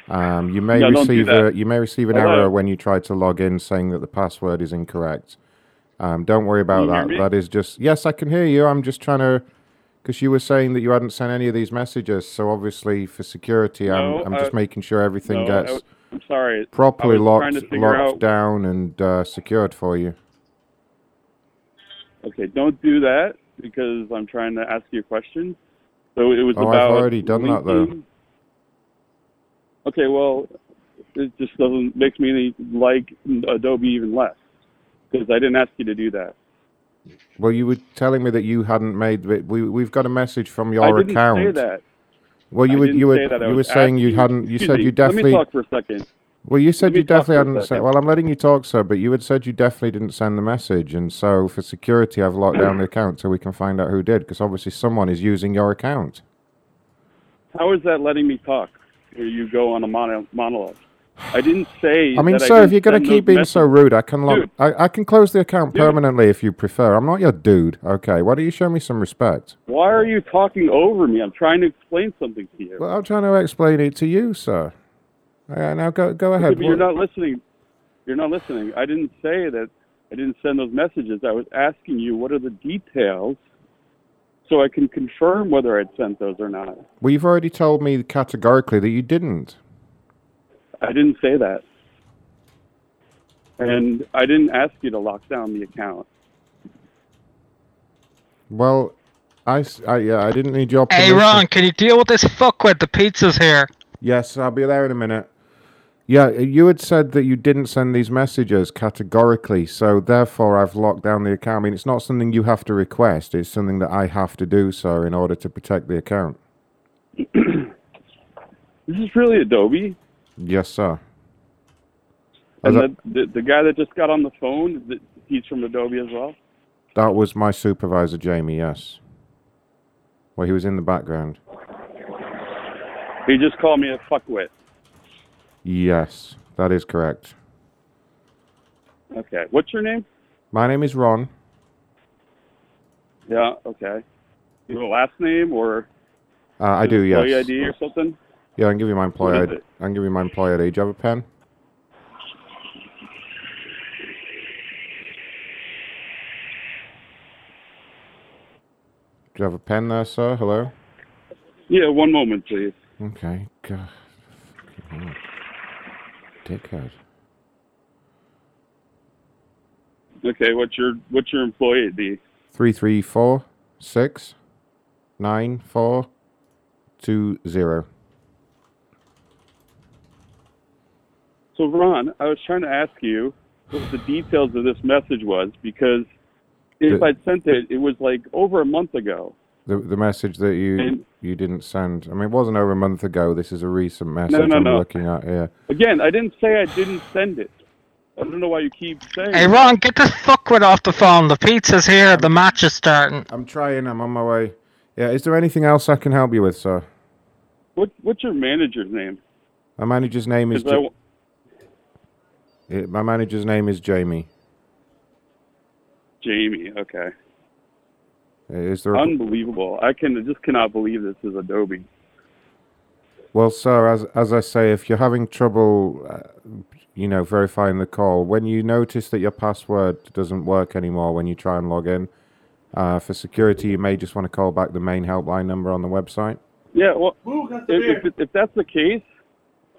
Um, you may No, don't do receive a you may receive an Hello? error when you try to log in saying that the password is incorrect. Um, don't worry about that. That is just yes, I can hear you. I'm just trying to because you were saying that you hadn't sent any of these messages. So obviously for security, No, I'm I'm just making sure everything no, gets I'm sorry. properly I locked locked out- down and uh, secured for you. Okay, don't do that because I'm trying to ask you a question. So it was Oh, I've already done that, though. Okay, well, it just doesn't makes me like Adobe even less because I didn't ask you to do that. Well, you were telling me that you hadn't made we we've got a message from your I didn't account. say that. Well, you I were you were you were saying you hadn't. You said me, you definitely. Let me talk for a second. Well, you said you definitely hadn't. Said, second. well, I'm letting you talk, sir, but you had said you definitely didn't send the message, and so for security, I've locked down the account so we can find out who did, because obviously someone is using your account. How is that letting me talk? Where you go on a mono- monologue? I didn't say. I mean, that I sir, if you're going to keep being so rude, I can. I, I can close the account Dude. permanently if you prefer. I'm not your dude. Okay, why don't you show me some respect? Why are you talking over me? I'm trying to explain something to you. Well, I'm trying to explain it to you, sir. Uh, now go go ahead. You're not listening. You're not listening. I didn't say that. I didn't send those messages. I was asking you what are the details, so I can confirm whether I'd sent those or not. Well, you've already told me categorically that you didn't. I didn't say that, and I didn't ask you to lock down the account. Well, I, I yeah, I didn't need your Hey permission. Ron, can you deal with this fuckwit? The pizza's here. Yes, I'll be there in a minute. Yeah, you had said that you didn't send these messages categorically, so therefore I've locked down the account. I mean, it's not something you have to request, it's something that I have to do so in order to protect the account. This is really Adobe, Yes, sir. and the, the the guy that just got on the phone, he's from Adobe as well. that was my supervisor, Jamie, yes. Well, he was in the background. He just called me a fuckwit. Yes, that is correct. Okay, what's your name? My name is Ron. Yeah, okay. You have a last name or Uh, I do, yes. ID or something? Yeah, I can give you my is ID. I can give you my employer ID. Do you have a pen? Do you have a pen there, sir? Hello? Yeah, one moment, please. Okay. God. fucking hell. Dickhead. Okay, what's your what's your employee ID? Three three four six nine four two zero. So Ron, I was trying to ask you what the details of this message was because if The- I'd sent it, it was like over a month ago. The the message that you And- you didn't send. I mean, it wasn't over a month ago. This is a recent message no, I'm no. looking at here. Again, I didn't say I didn't send it. I don't know why you keep saying. Hey. Ron, get this fuckwit off the phone. The pizza's here. The match is starting. I'm trying. I'm on my way. Yeah. Is there anything else I can help you with, sir? What what's your manager's name? My manager's name is. is. 'Cause I Ja- wa- Yeah, my manager's name is Jamie. Jamie. Okay. Is there? A, Unbelievable. I can just cannot believe this is Adobe. well, sir, as as I say, if you're having trouble, uh, you know, verifying the call, when you notice that your password doesn't work anymore when you try and log in, uh, for security, you may just want to call back the main helpline number on the website. Yeah. Well, if, if if that's the case,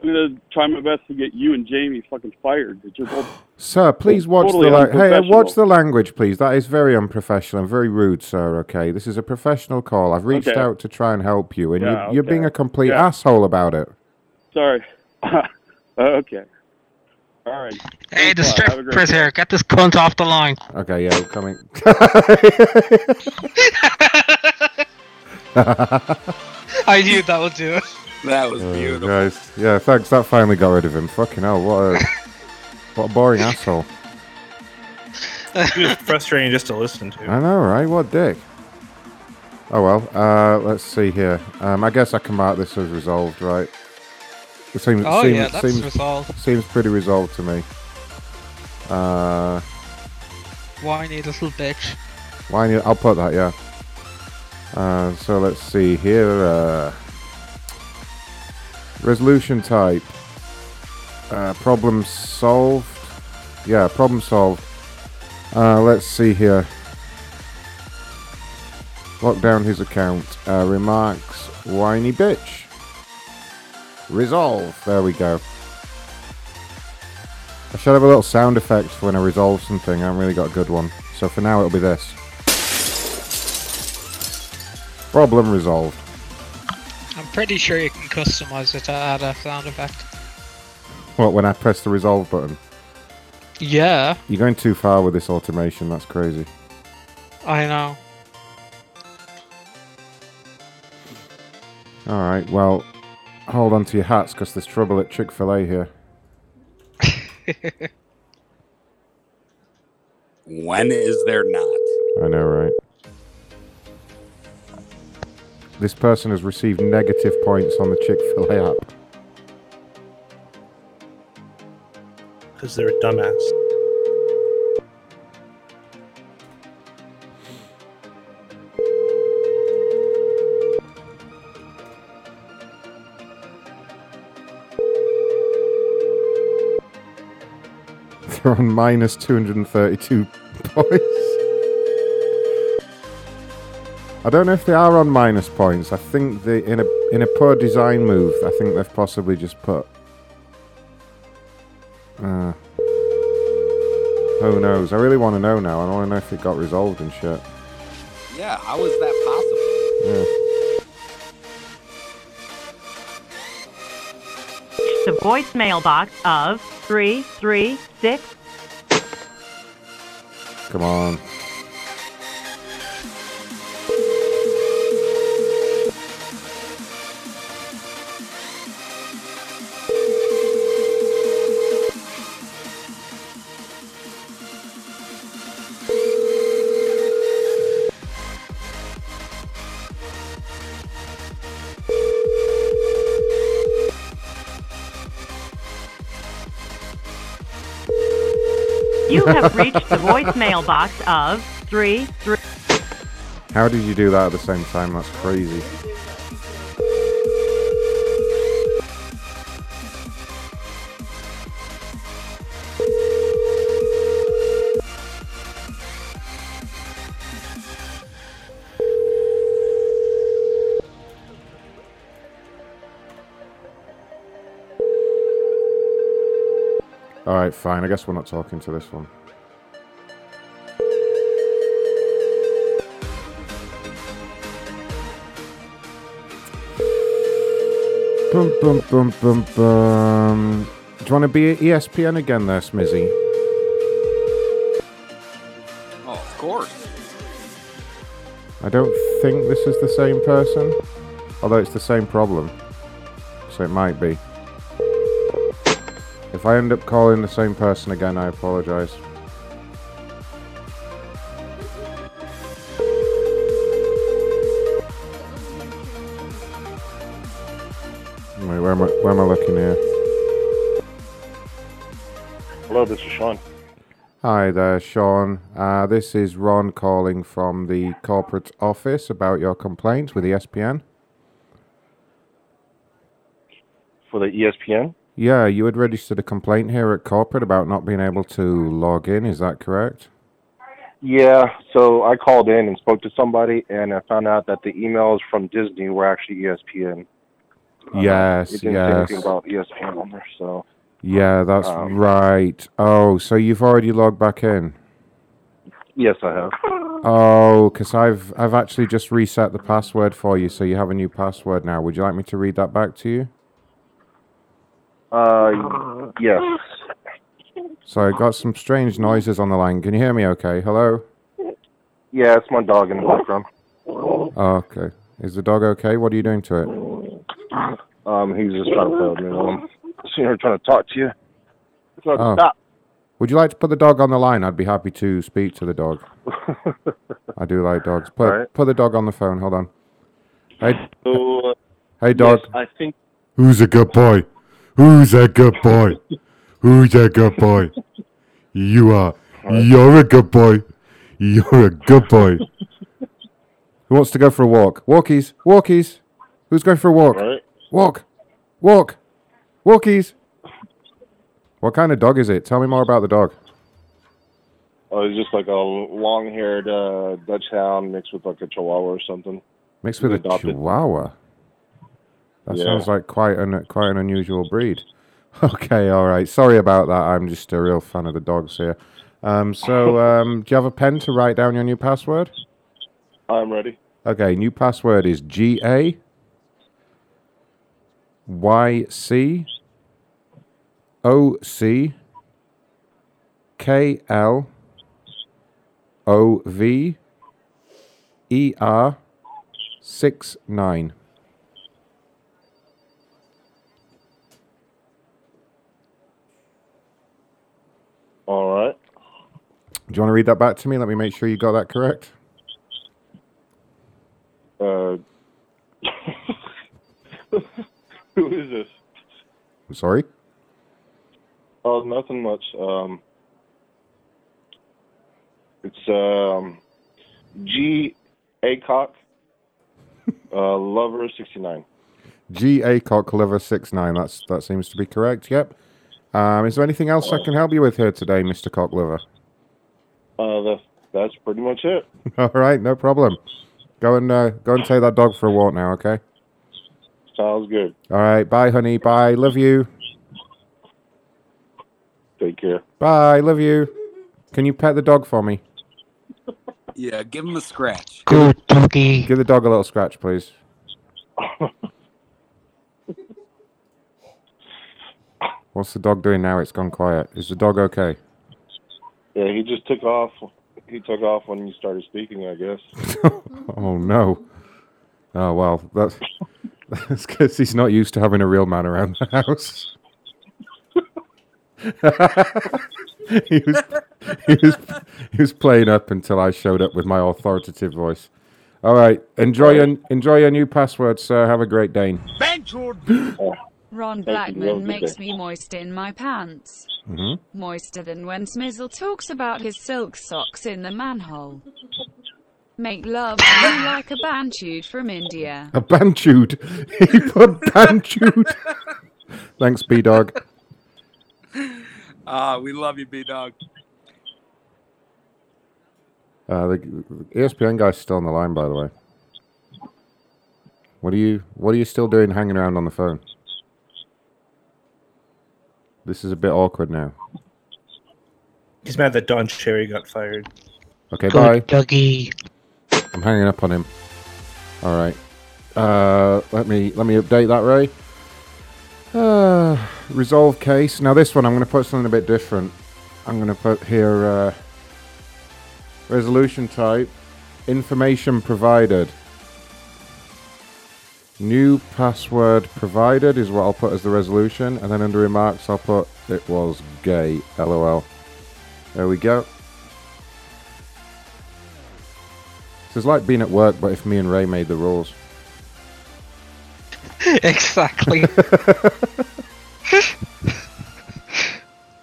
I'm gonna try my best to get you and Jamie fucking fired. That you're both Sir, please watch totally the la- hey, watch the language, please. That is very unprofessional and very rude, sir. Okay, this is a professional call. I've reached Okay. out to try and help you, and Yeah, you, you're being a complete Yeah. asshole about it. Sorry. okay. All right. Hey, the Thanks a lot. Have a great stripper's here. Get this cunt off the line. Okay, yeah, we're coming. I knew that would do it. That was Oh, beautiful. guys. Yeah, thanks. That finally got rid of him. Fucking hell, what a what a boring asshole. He was frustrating just to listen to. I know, right? What a dick. Oh well. Uh, let's see here. Um, I guess I can mark this as resolved, right? It seems. Oh, seems, yeah, that's seems, resolved. Seems pretty resolved to me. Uh, Whiny little bitch. why? I'll put that. Yeah. Uh, so let's see here. Uh, resolution type. Uh, problem solved. Yeah, problem solved. Uh, let's see here. Lock down his account. Uh, remarks. Whiny bitch. Resolve. There we go. I should have a little sound effect for when I resolve something. I haven't really got a good one. So for now, it'll be this. Problem resolved. I'm pretty sure you can customize it to add a sound effect. What, when I press the resolve button? Yeah, You're going too far with this automation. That's crazy. I know. All right. Well, hold on to your hats because there's trouble at Chick Fil A here. When is there not? I know, right? This person has received negative points on the Chick fil A app. Because they're a dumbass. They're on minus 232 points. I don't know if they are on minus points. I think they in a in a poor design move. I think they've possibly just put. Uh, who knows? I really want to know now. I want to know if it got resolved and shit. Yeah, how is that possible? Yeah. The voicemail box of 336. Come on. Have reached the voicemail box of three three. How did you do that at the same time? That's crazy. Alright, fine. I guess we're not talking to this one. Bum, bum, bum, bum, bum. Do you want to be at ESPN again there, Smizzy? Oh, of course. I don't think this is the same person, although it's the same problem. So it might be. If I end up calling the same person again, I apologize. Wait, where am I, where am I looking here? Hello, this is Sean. Hi there, Sean. Uh, this is Ron calling from the corporate office about your complaints with ESPN. For the ESPN? Yeah, you had registered a complaint here at corporate about not being able to log in. Is that correct? Yeah, so I called in and spoke to somebody, and I found out that the emails from Disney were actually ESPN. Uh, Yes, it didn't say yes. anything about ESPN on there, so Yeah, that's Um, right. Oh, so you've already logged back in? yes, I have. Oh, because I've I've actually just reset the password for you, so you have a new password now. Would you like me to read that back to you? Uh, yes. So I got some strange noises on the line. Can you hear me? Okay. Hello. Yeah, it's my dog in the background. Oh, okay. Is the dog okay? What are you doing to it? Um, he's just trying to play with me. Sitting here trying to talk to you. Trying to Oh. Stop. Would you like to put the dog on the line? I'd be happy to speak to the dog. I do like dogs. Put Alright. put the dog on the phone. Hold on. Hey, So, uh, hey, dog. yes, I think Who's a good boy? Who's a good boy? Who's a good boy? You are. You're a good boy. You're a good boy. Who wants to go for a walk? Walkies. Walkies. Who's going for a walk? Right. Walk. Walk. Walkies. What kind of dog is it? Tell me more about the dog. oh, he's just like a long-haired uh, Dachshund mixed with like a Chihuahua or something. Mixed with a Adopted. Chihuahua. That Yeah. sounds like quite an quite an unusual breed. Okay, all right. Sorry about that. I'm just a real fan of the dogs here. Um, so, um, do you have a pen to write down your new password? I'm ready. Okay, new password is G A Y C O C K L O V E R six nine. you want to read that back to me? Let me make sure you got that correct. Uh, who is this? I'm sorry. Oh, nothing much. Um, it's um, G. Acock, uh, Lover sixty nine. G A Cock Lover six nine. That's that seems to be correct. Yep. Um, is there anything else I can help you with here today, Mister Cock Liver? Uh, that's that's pretty much it. All right, no problem. Go and uh, go and take that dog for a walk now. Okay. Sounds good. All right. Bye, honey. Bye. Love you. Take care. Bye. Love you. Can you pet the dog for me? Yeah, give him a scratch. Good doggy. Give the dog a little scratch, please. What's the dog doing now? It's gone quiet. Is the dog okay? Yeah, he just took off. He took off when you started speaking, I guess. oh no. Oh well, that's that's because he's not used to having a real man around the house. he was he was he was playing up until I showed up with my authoritative voice. All right, enjoy your enjoy your new password, sir. Have a great day. Ron Blackman Have a good makes me moist in my pants. hmm Moister than when Smizzle talks about his silk socks in the manhole. Make love to me like a bantude from India. A bantude. he put bantude. Thanks, B dog. Ah, we love you, B Dog. Uh, the the ESPN guy's still on the line, by the way. What are you What are you still doing, hanging around on the phone? This is a bit awkward now. He's mad that Don Cherry got fired. Okay, Good bye. Dougie. I'm hanging up on him. All right. Uh, let me let me update that, Ray. Uh, resolve case. Now this one, I'm going to put something a bit different. I'm going to put here uh, resolution type, information provided. New password provided is what I'll put as the resolution, and then under remarks I'll put it was gay. LOL. There we go. So it's like being at work, but if me and Ray made the rules. exactly.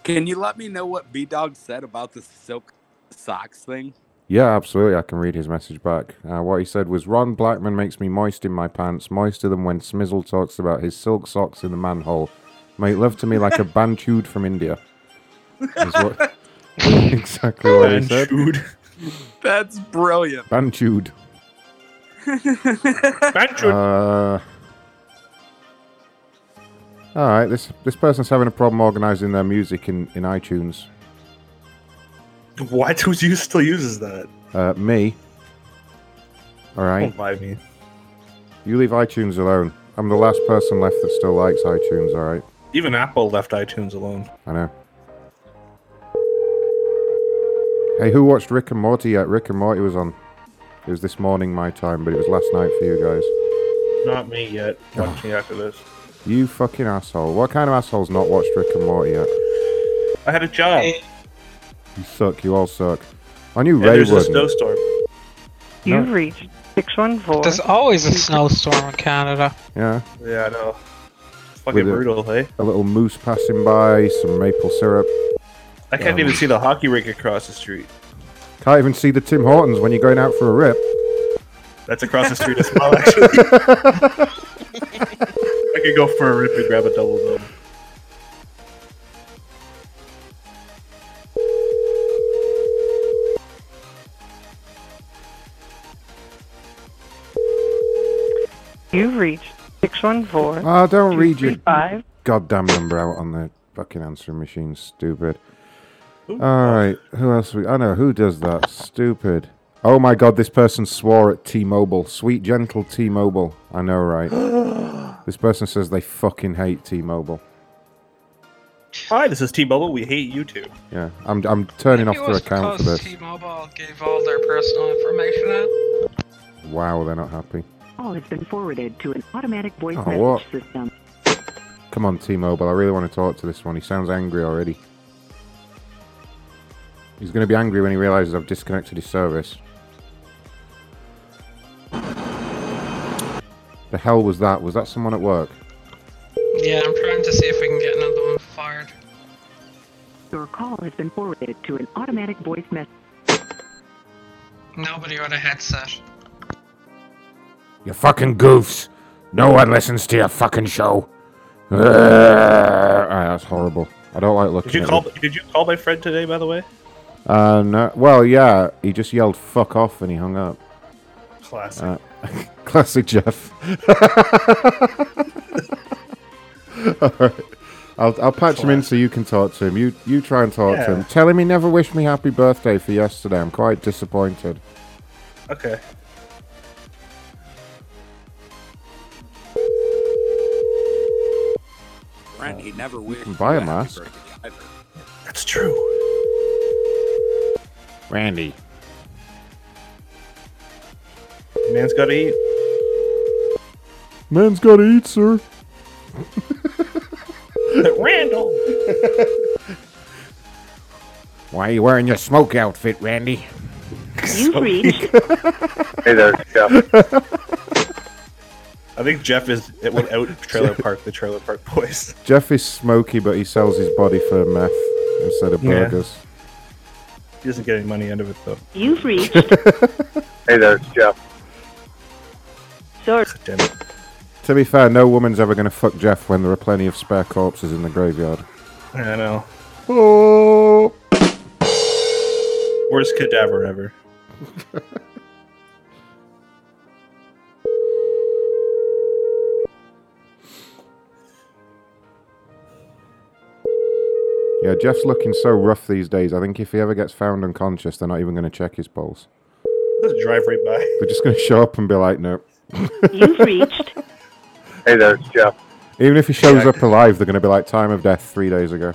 Can you let me know what B Dog said about the silk socks thing? Yeah, absolutely. I can read his message back. Uh, what he said was Ron Blackman makes me moist in my pants, moister than when Smizzle talks about his silk socks in the manhole. Make love to me like a bantude from India. Is what, exactly what he said. That's brilliant. Bantude. Bantude. Uh, all right, this this person's having a problem organizing their music in, in iTunes. What? Who's you still uses that? Uh, me. All right. Don't mind me. You leave iTunes alone. I'm the last person left that still likes iTunes, alright? Even Apple left iTunes alone. I know. Hey, who watched Rick and Morty yet? Rick and Morty was on. It was this morning my time, but it was last night for you guys. Not me yet. Watching after this. You fucking asshole. What kind of asshole's not watched Rick and Morty yet? I had a job. You suck, you all suck. I knew Yeah, Ray there's a wouldn't. snowstorm. You've No. reached 614. There's always a snowstorm in Canada. Yeah. Yeah, I know. It's fucking With a- brutal, hey? A little moose passing by, some maple syrup. I can't Um, even see the hockey rink across the street. Can't even see the Tim Hortons when you're going out for a rip. That's across the street as well, actually. I could go for a rip and grab a double double. You've reached 614. Oh, ah, don't read your goddamn number out on the fucking answering machine, stupid. Alright, who else? We, I know, who does that? Stupid. Oh my god, this person swore at T Mobile. Sweet, gentle T Mobile. I know, right? this person says they fucking hate T Mobile. Hi, this is T-Mobile. We hate you too. Yeah, I'm, I'm turning Maybe off it their account for this. T-Mobile gave all their personal information out. Wow, they're not happy. Call has been forwarded to an automatic voice Oh, message what? system. Come on, T Mobile. I really want to talk to this one. He sounds angry already. He's going to be angry when he realizes I've disconnected his service. The hell was that? Was that someone at work? Yeah, I'm trying to see if we can get another one fired. Your call has been forwarded to an automatic voice message. Nobody on a headset. You fucking goofs. No one listens to your fucking show. Uh, that's horrible. I don't like looking Did you at call? it. Did you call my friend today? By the way, Uh, no. Well, yeah, he just yelled "fuck off" and he hung up. classic. Uh, classic Jeff. Alright. I'll, I'll patch him in so you can talk to him. You you try and talk to him. Tell him he never wished me happy birthday for yesterday. I'm quite disappointed. Okay. Friend, he never wished can buy you a happy mask. That's true. Randy. Man's got to eat. Man's gotta eat, sir. Randall. Why are you wearing your smoke outfit, Randy? You've reached. Hey there, Jeff. I think Jeff is it went out Trailer Park, the Trailer Park Boys. Jeff is smoky, but he sells his body for meth instead of Yeah. burgers. He doesn't get any money out of it though. You've reached. Hey there, Jeff. Sorry. Damn it. To be fair, no woman's ever going to fuck Jeff when there are plenty of spare corpses in the graveyard. I know. Oh. Worst cadaver ever. Yeah, Jeff's looking so rough these days. I think if he ever gets found unconscious, they're not even going to check his pulse. Just drive right by. They're just going to show up and be like, nope. You've reached. Hey there, it's Jeff. Even if he shows Yeah. up alive, they're going to be like, time of death three days ago.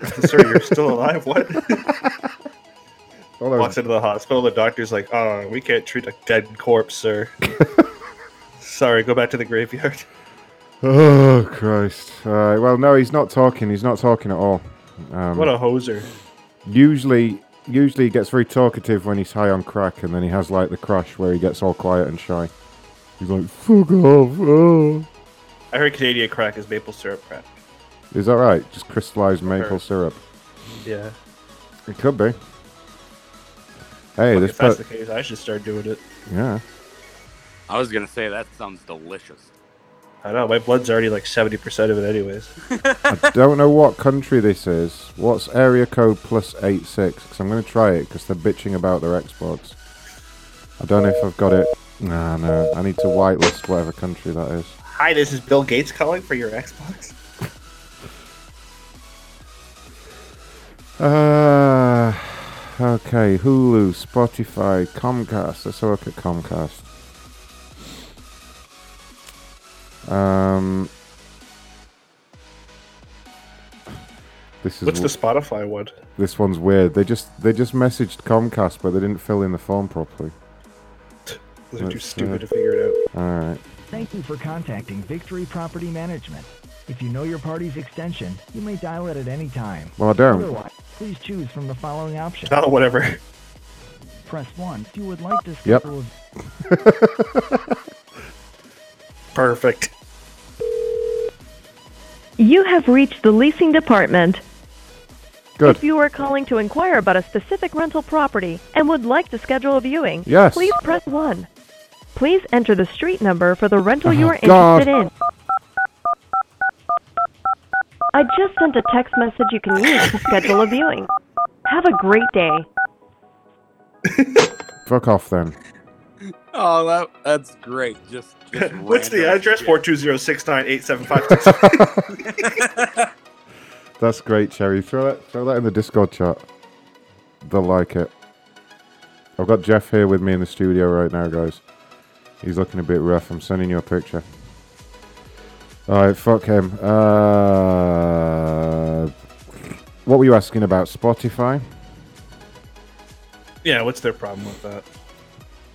Sir, you're still alive. What? Hold on. Walks into the hospital. The doctor's like, "Oh, we can't treat a dead corpse, sir. Sorry, go back to the graveyard." Oh, Christ. Alright, well, no, he's not talking. He's not talking at all. Um, What a hoser. Usually, usually he gets very talkative when he's high on crack, and then he has like the crush where he gets all quiet and shy. He's like, "Fuck off!" oh." I heard Canadian crack is maple syrup crack. Is that right? Just crystallized maple syrup. Yeah. It could be. Hey, Fuck, this if that's per- the case, I should start doing it. yeah. I was gonna say that sounds delicious. I know my blood's already like seventy percent of it, anyways. I don't know what country this is. What's area code plus eight six? Because I'm going to try it because they're bitching about their Xbox. I don't know if I've got it. Nah, no. I need to whitelist whatever country that is. Hi, this is Bill Gates calling for your Xbox. Uh, okay, Hulu, Spotify, Comcast. Let's have a look at Comcast. Um, this is What's the Spotify one? This one's weird. They just they just messaged Comcast, but they didn't fill in the form properly. Those are too Let's, stupid uh, to figure it out. All right. Thank you for contacting Victory Property Management. If you know your party's extension, you may dial it at any time. Well, I don't. Otherwise, please choose from the following options. Oh, whatever. Press 1 if you would like to Yep. schedule a Perfect. You have reached the leasing department. Good. If you are calling to inquire about a specific rental property and would like to schedule a viewing, Yes. please press 1. Please enter the street number for the rental you Oh, are God. interested in. I just sent a text message you can use to schedule a viewing. Have a great day. Fuck off then. Oh, that that's great. Just, just What's the random address? shit. Four two zero six nine eight seven five six. That's great, Cherry. Throw that throw that in the Discord chat. They'll like it. I've got Jeff here with me in the studio right now, guys. He's looking a bit rough. I'm sending you a picture. Alright, fuck him. Uh, what were you asking about? Spotify? Yeah, what's their problem with that?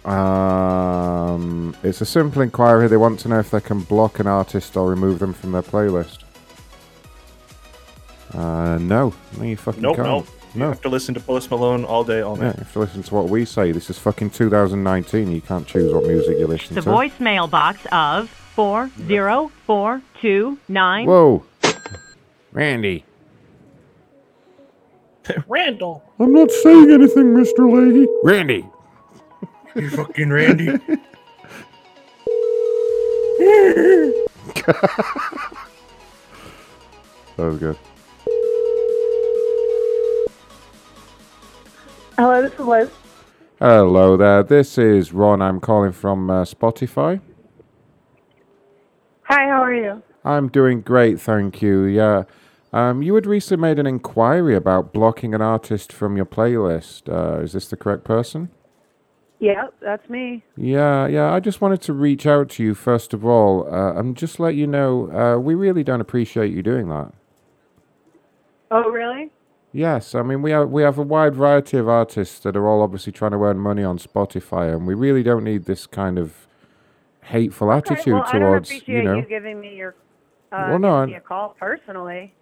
Um, it's a simple inquiry. They want to know if they can block an artist or remove them from their playlist. Uh, no. No, you fucking Nope, can't. nope. You have to listen to Post Malone all day, all night. Yeah, night. you have to listen to what we say. This is fucking 2019. You can't choose what music you listen The to. The voicemail box of 40429. Whoa. Randy. Randall. I'm not saying anything, Mr. Lahey. Randy. You fucking Randy. That was good. Hello, this is Liz. Hello there. This is Ron. I'm calling from uh, Spotify. Hi, how are you? I'm doing great, thank you. Yeah. Um, you had recently made an inquiry about blocking an artist from your playlist. Uh, is this the correct person? Yeah, that's me. Yeah, yeah. I just wanted to reach out to you first of all, uh, and just let you know uh, we really don't appreciate you doing that. Oh, really? Yes, I mean we have we have a wide variety of artists that are all obviously trying to earn money on Spotify, and we really don't need this kind of hateful attitude well, I don't towards appreciate you know. you giving me your uh, Well, no, giving me a call personally.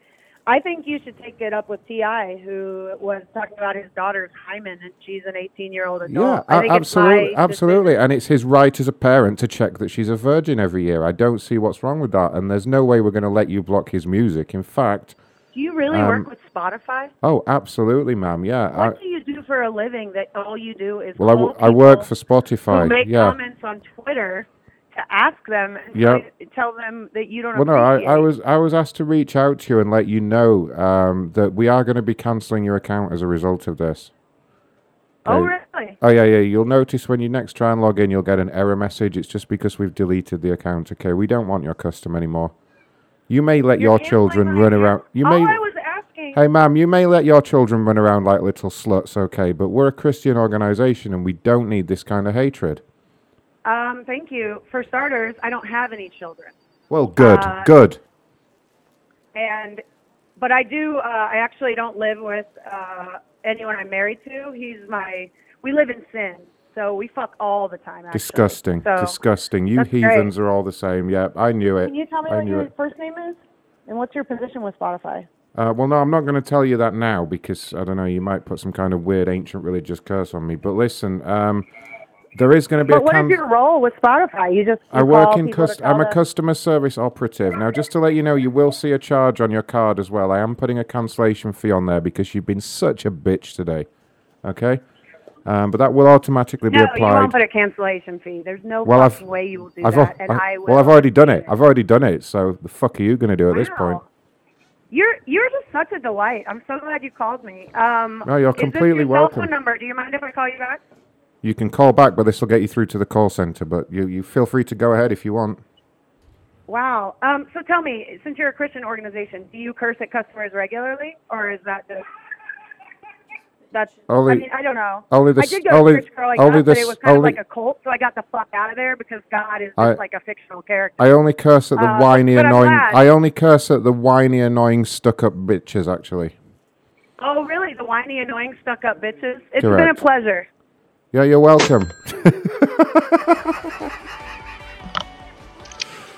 I think you should take it up with T.I., who was talking about his daughter's hymen, and she's an 18-year-old adult. Yeah, I a- think it's absolutely, absolutely, and it's his right as a parent to check that she's a virgin every year. I don't see what's wrong with that, and there's no way we're going to let you block his music. In fact, Do you really Um, work with Spotify? oh, absolutely, ma'am. Yeah, I, What do you do for a living that all you do is well, I, w- I work for Spotify. make yeah. comments on Twitter ask them Yeah. tell- them that you don't Well, no, I, I was I was asked to reach out to you and let you know um, that we are going to be cancelling your account as a result of this. Oh, Okay. really? Oh yeah, yeah. You'll notice when you next try and log in, you'll get an error message. It's just because we've deleted the account. Okay, we don't want your custom anymore. You may let your children run around. You All may. I was asking. Hey, ma'am, you may let your children run around like little sluts, okay? But we're a Christian organization and we don't need this kind of hatred. Um, thank you. For starters, I don't have any children. Well, good, Uh, good. and but I do. Uh, I actually don't live with uh, anyone I'm married to. He's my. We live in sin, so we fuck all the time. Actually. Disgusting, So, disgusting. You that's great. heathens are all the same. Yeah, I knew it. Can you tell me I what your it. first name is and what's your position with Spotify? Uh, well, no, I'm not going to tell you that now because I don't know. You might put some kind of weird ancient religious curse on me. But listen, um, there is going to be But a. what can- is your role with Spotify? You just I work in cust- I'm a customer service operative. Now, just to let you know, you will see a charge on your card as well. I am putting a cancellation fee on there because you've been such a bitch today. Okay, um, but that will automatically be applied. No, you won't put a cancellation fee. There's no well, I've fucking way you will do I've that, and I- I will. well, I've already done it. I've already done it. So the fuck are you going to do at this point? You're you're just such a delight. I'm so glad you called me. Um, No, you're completely is this your welcome. Cell phone number. Do you mind if I call you back? You can call back, but this will get you through to the call center. But you, you feel free to go ahead if you want. Wow. Um, so tell me, since you're a Christian organization, do you curse at customers regularly, or is that just that's? Only- I mean, I don't know. only the I did go only- to church growing only up, the but it was kind of only- like a cult, so I got the fuck out of there because God is just I- like a fictional character. I only curse at the Uh, whiny, annoying. I only curse at the whiny, annoying, stuck-up bitches. Actually, Oh, really? The whiny, annoying, stuck-up bitches. It's been a Correct. pleasure. Yeah, you're welcome.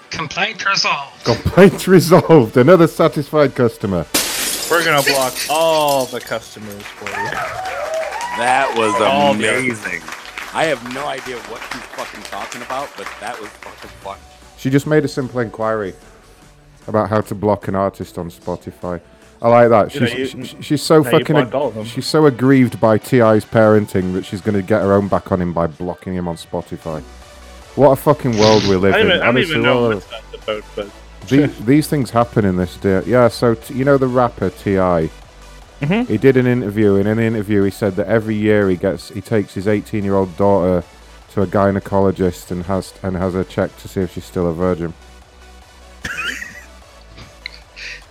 Complaint resolved. Complaint resolved. Another satisfied customer. We're gonna block all the customers for you. That was All the amazing. I have no idea what she's fucking talking about, but that was fucking fun. She just made a simple inquiry about how to block an artist on Spotify. I like that. You know, She's, you- she- she's so fucking. blocked all of them. she's so aggrieved by T.I.'s parenting that she's going to get her own back on him by blocking him on Spotify. What a fucking world we live I in. even, I don't even know what a- about, but these, these things happen in this day. Yeah, so t- you know the rapper Ti. Mhm. He did an interview. and In an interview, he said that every year he gets he takes his 18 year old daughter to a gynecologist and has and has her checked to see if she's still a virgin.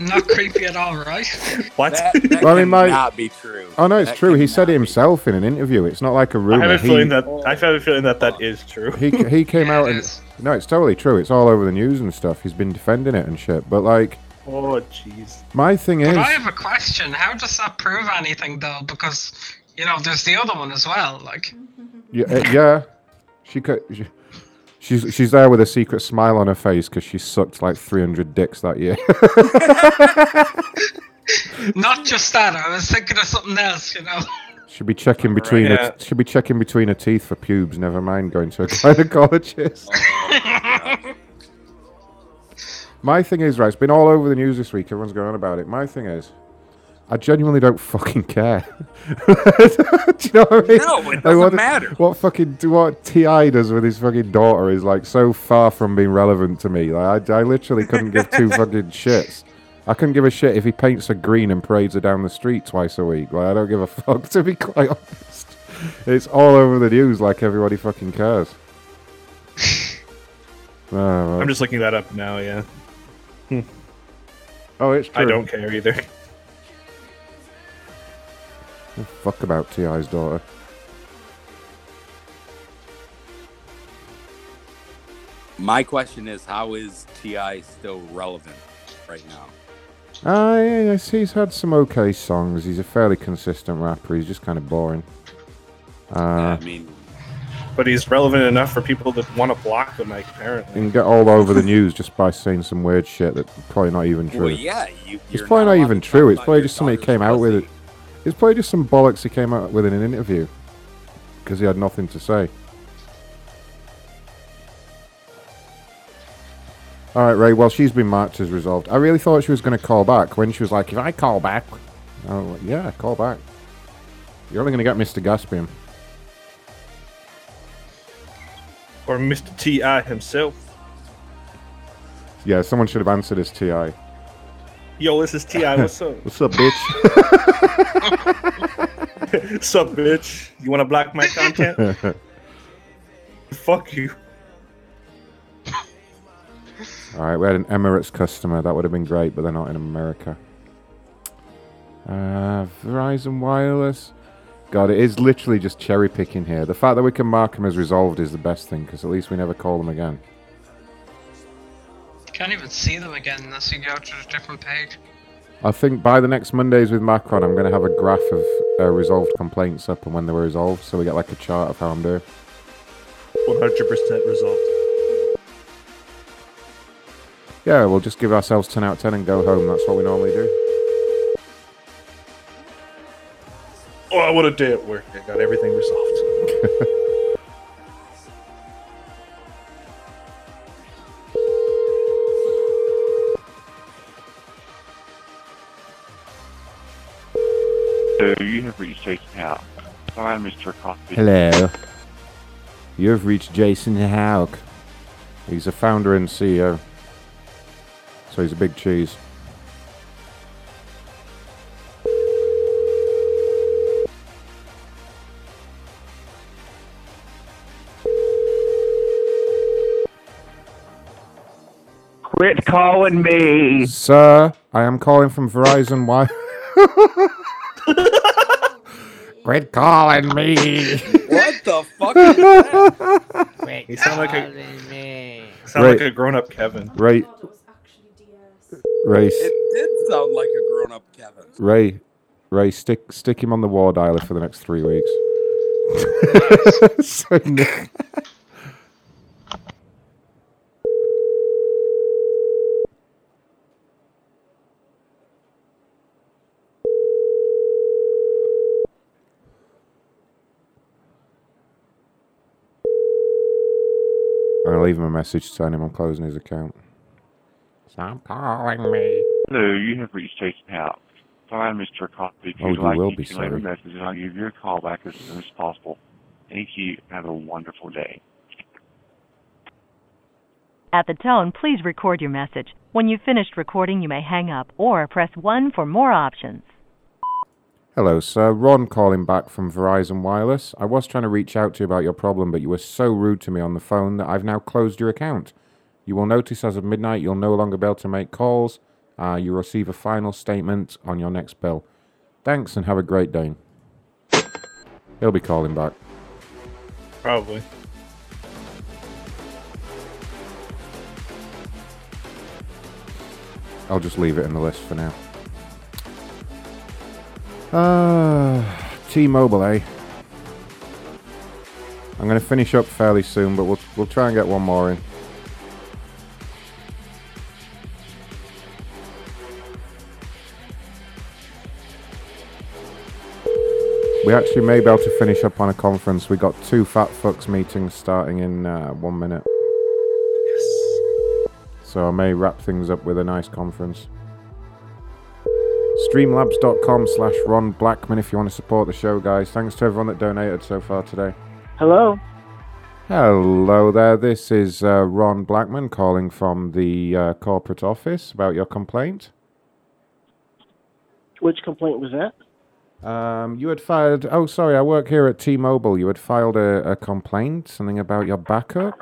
Not creepy at all, right? What? That, that Well, I mean, my- be true. Oh no, it's That true. He said it be himself in an interview. It's not like a rumor. I have a He- feeling that I have a feeling that that is true. he he came out and no, it's totally true. It's all over the news and stuff. He's been defending it and shit. But like, Oh jeez. my thing is, But I have a question. How does that prove anything, though? Because you know, there's the other one as well. Like, yeah, uh, yeah, she could. She, she's she's there with a secret smile on her face because she sucked like 300 dicks that year. Not just that. I was thinking of something else. You know. Should be checking between Yeah. her, should be checking between her teeth for pubes. Never mind going to a gynecologist. My thing is, right, it's been all over the news this week. Everyone's going on about it. My thing is, I genuinely don't fucking care. do you know what I mean? No, it doesn't what, matter. What fucking what T.I. does with his fucking daughter is like so far from being relevant to me. Like I, I literally couldn't give two fucking shits. I couldn't give a shit if he paints her green and parades her down the street twice a week. Like I don't give a fuck to be quite honest. It's all over the news like everybody fucking cares. Oh, well. I'm just looking that up now. Yeah. Oh, it's true. I don't care either. Oh, fuck about T.I.'s daughter. My question is, how is T.I. still relevant right now? Ah, yeah, yes, he's had some okay songs. He's a fairly consistent rapper. He's just kind of boring. Uh, I mean, But he's relevant enough for people that want to block him. Like apparently. And get all over the news just by saying some weird shit that's probably not even true. well, yeah, you. It's you're probably not not, even true. It's probably just something he came out with. It. It's probably just some bollocks he came out with in an interview because he had nothing to say. All right, Ray. Well, she's been marked as resolved. I really thought she was going to call back when she was like, "If I call back," I was like, "Yeah, call back." You're only going to get Mr. Gaspian. Or Mr. T.I. himself. Yeah, someone should have answered as Ti. Yo, this is Ti. What's up? What's up, bitch? What's up, bitch? You want to block my content? Fuck you. All right, we had an Emirates customer. That would have been great, but they're not in America. Uh, Verizon Wireless. God, it is literally just cherry picking here. The fact that we can mark them as resolved is the best thing, because at least we never call them again. Can't even see them again unless you go to a different page. I think by the next Mondays with Macron, I'm going to have a graph of uh, resolved complaints up and when they were resolved, so we get like a chart of how I'm doing. 100% resolved. Yeah, we'll just give ourselves 10 out of 10 and go home. That's what we normally do. Oh, what a day at work. I got everything resolved. So you have reached Jason Howe. Sorry, Mr. Cosby. Hello. You have reached Jason Hauk. He's a founder and CEO. So he's a big cheese. Quit calling me. Sir, I am calling from Verizon. Why? Quit calling me. What the fuck is that? You sound like a sound Right. like a grown-up Kevin. Ray. Ray. It did sound like a grown-up Kevin. Ray. Ray, stick stick him on the war dialer for the next three weeks. So Nick- I'm gonna leave him a message telling him I'm closing his account. Stop calling me. Hello, you have reached Jason Howe. Sorry, Mr. Cosby. If Oh, you'd you like, will you be can leave a message and I'll give you a call back as soon as possible. Thank you. Have a wonderful day. At the tone, please record your message. When you've finished recording, you may hang up or press 1 for more options. Hello, sir. Ron calling back from Verizon Wireless. I was trying to reach out to you about your problem, but you were so rude to me on the phone that I've now closed your account. You will notice as of midnight you'll no longer be able to make calls. Uh, you receive a final statement on your next bill. Thanks and have a great day. He'll be calling back. Probably. I'll just leave it in the list for now. Uh, T-Mobile, eh? I'm going to finish up fairly soon, but we'll, we'll try and get one more in. We actually may be able to finish up on a conference. We got two Fat Fucks meetings starting in uh, one minute. Yes. So I may wrap things up with a nice conference. Streamlabs.com slash Ron Blackman if you want to support the show, guys. Thanks to everyone that donated so far today. Hello. Hello there. This is uh, Ron Blackman calling from the uh, corporate office about your complaint. Which complaint was that? Um, you had filed. Oh, sorry. I work here at T-Mobile. You had filed a, a complaint, something about your backup.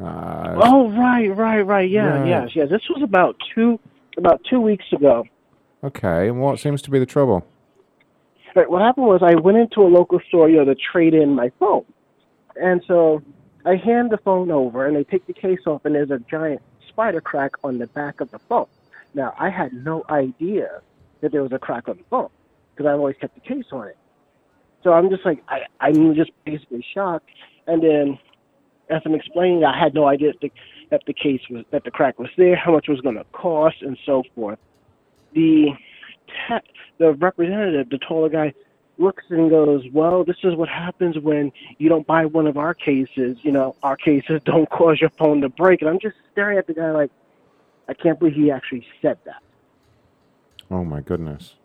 Uh, Oh, right, right, right. Yeah, Right. yes, yeah. This was about two about two weeks ago. Okay. And what seems to be the trouble? Right, what happened was I went into a local store, you know, to trade in my phone. And so I hand the phone over and they take the case off and there's a giant spider crack on the back of the phone. Now, I had no idea that there was a crack on the phone because I've always kept the case on it. So I'm just like, I, I'm just basically shocked. And then as I'm explaining, I had no idea that the, that the case was, that the crack was there, how much it was going to cost, and so forth. The te- the representative, the taller guy, looks and goes, "Well, this is what happens when you don't buy one of our cases. You know, our cases don't cause your phone to break." And I'm just staring at the guy like, I can't believe he actually said that. Oh my goodness.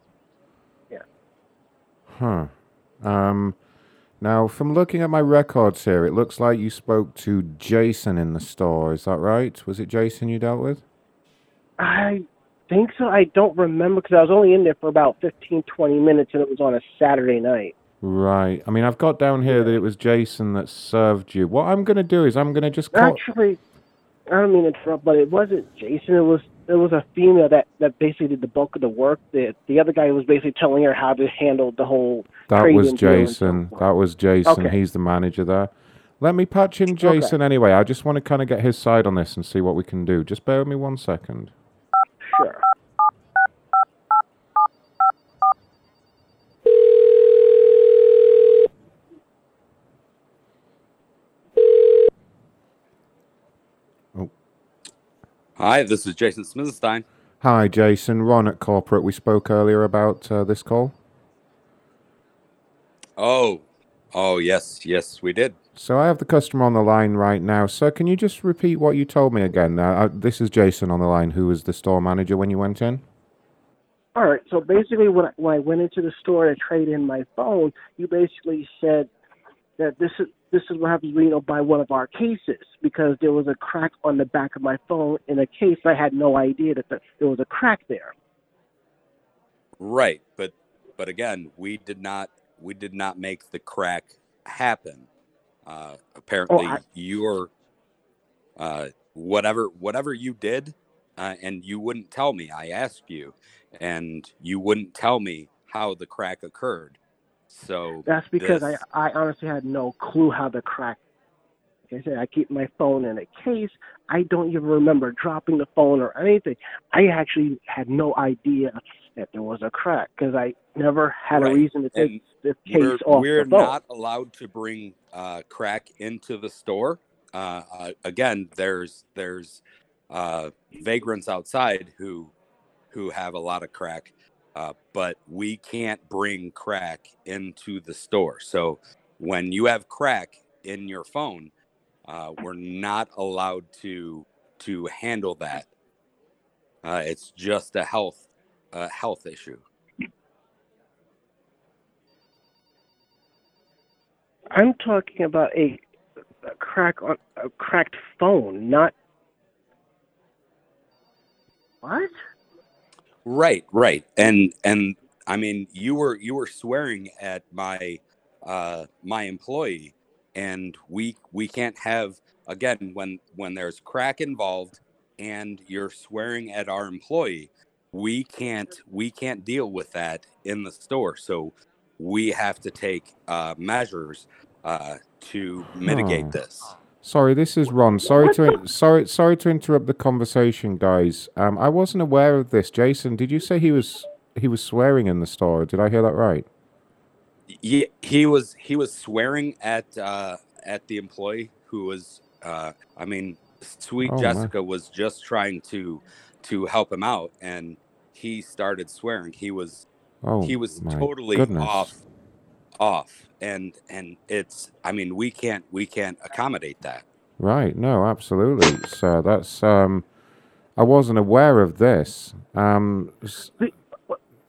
Yeah. Huh. Um, now, from looking at my records here, it looks like you spoke to Jason in the store. Is that right? Was it Jason you dealt with? I think so. I don't remember because I was only in there for about 15, 20 minutes, and it was on a Saturday night. Right. I mean, I've got down here that it was Jason that served you. What I'm going to do is I'm going to just call. Actually, I don't mean to interrupt, but it wasn't Jason. It was it was a female that that basically did the bulk of the work. The the other guy was basically telling her how to handle the whole. That was Jason. That was Jason. Okay. He's the manager there. Let me patch in Jason anyway. I just want to kind of get his side on this and see what we can do. Just bear with me one second. Sure. Hi, this is Jason Smithstein. Hi, Jason. Ron at corporate. We spoke earlier about uh, this call. Oh, oh yes, yes, we did. So I have the customer on the line right now. Sir, can you just repeat what you told me again? Uh, uh, this is Jason on the line, who was the store manager when you went in. All right. So basically, when I, when I went into the store to trade in my phone, you basically said that this is this is what happens when you don't buy one of our cases because there was a crack on the back of my phone in a case. I had no idea that the, there was a crack there. Right, but but again, we did not we did not make the crack happen. Uh, apparently, I- your uh, whatever whatever you did, uh, and you wouldn't tell me. I asked you, and you wouldn't tell me how the crack occurred. So That's because this- I, I honestly had no clue how the crack. Like I said, I keep my phone in a case. I don't even remember dropping the phone or anything. I actually had no idea that there was a crack because I never had a reason to take and the case we're, off we're not allowed to bring uh, crack into the store. Uh, uh, again, there's there's uh, vagrants outside who who have a lot of crack, uh, but we can't bring crack into the store. So when you have crack in your phone, uh, we're not allowed to to handle that. Uh, it's just a health a health issue. I'm talking about a, a crack on a cracked phone, not what? Right, right. And and I mean you were you were swearing at my uh my employee and we we can't have again when when there's crack involved and you're swearing at our employee, we can't we can't deal with that in the store. So we have to take uh measures uh to mitigate Oh. this. Sorry, this is Ron. Sorry to sorry sorry to interrupt the conversation, guys. Um, I wasn't aware of this. Jason, did you say he was he was swearing in the store? Did I hear that right? he, he was he was swearing at uh at the employee who was uh i mean sweet Oh, jessica was just trying to to help him out and he started swearing he was Oh, he was totally goodness. off off, and and it's I mean we can't we can't accommodate that. Right. No, absolutely. So that's um, I wasn't aware of this. Um,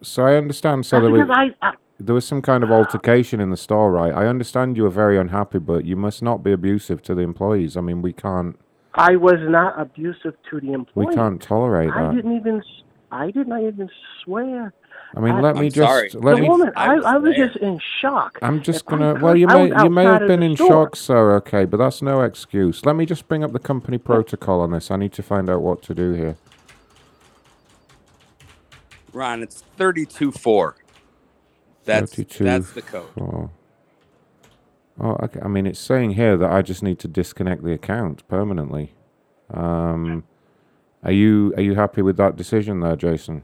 so I understand. So there was, I, I there was some kind of altercation in the store, right? I understand you were very unhappy, but you must not be abusive to the employees. I mean, we can't I was not abusive to the employees we can't tolerate I that. I didn't even. i did not even swear. I mean, I- let me I'm just sorry. let the me. woman, I, I was just in shock. I'm just gonna. could- Well, you I may you may have been in store. shock, sir. Okay, but that's no excuse. Let me just bring up the company protocol on this. I need to find out what to do here. Ron, it's thirty-two four. That's 32 that's the code. four. Oh, okay. I mean, it's saying here that I just need to disconnect the account permanently. Um, are you are you happy with that decision there, Jason?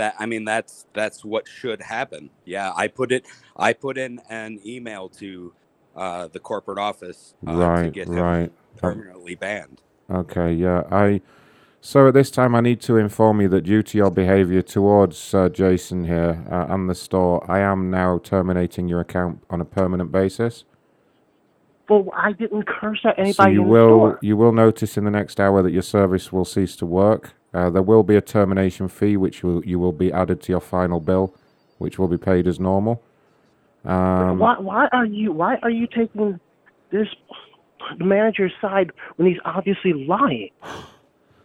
That I mean that's that's what should happen. Yeah, I put it. I put in an email to uh, the corporate office uh, to right, get him right. permanently banned. Okay, yeah. I so at this time I need to inform you that due to your behaviour towards uh, Jason here uh, and the store, I am now terminating your account on a permanent basis. Well, I didn't curse at anybody so you in the will store. you will notice in the next hour that your service will cease to work. Uh, there will be a termination fee, which will you will be added to your final bill, which will be paid as normal. Um, why? Why are you? Why are you taking this the manager's side when he's obviously lying?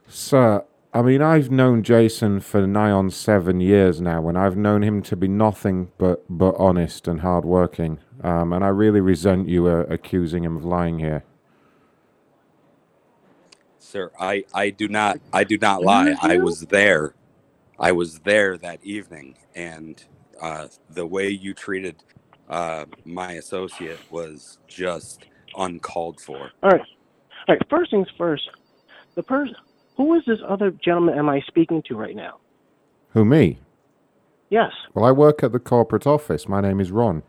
Sir, I mean, I've known Jason for nigh on seven years now, and I've known him to be nothing but, but honest and hardworking. Um, and I really resent you uh, accusing him of lying here. Sir, I, I do not I do not lie. I was there. I was there that evening, and uh, the way you treated uh, my associate was just uncalled for. All right, all right. First things first. The person. Who is this other gentleman? Am I speaking to right now? Who, me? Yes. Well, I work at the corporate office. My name is Ron.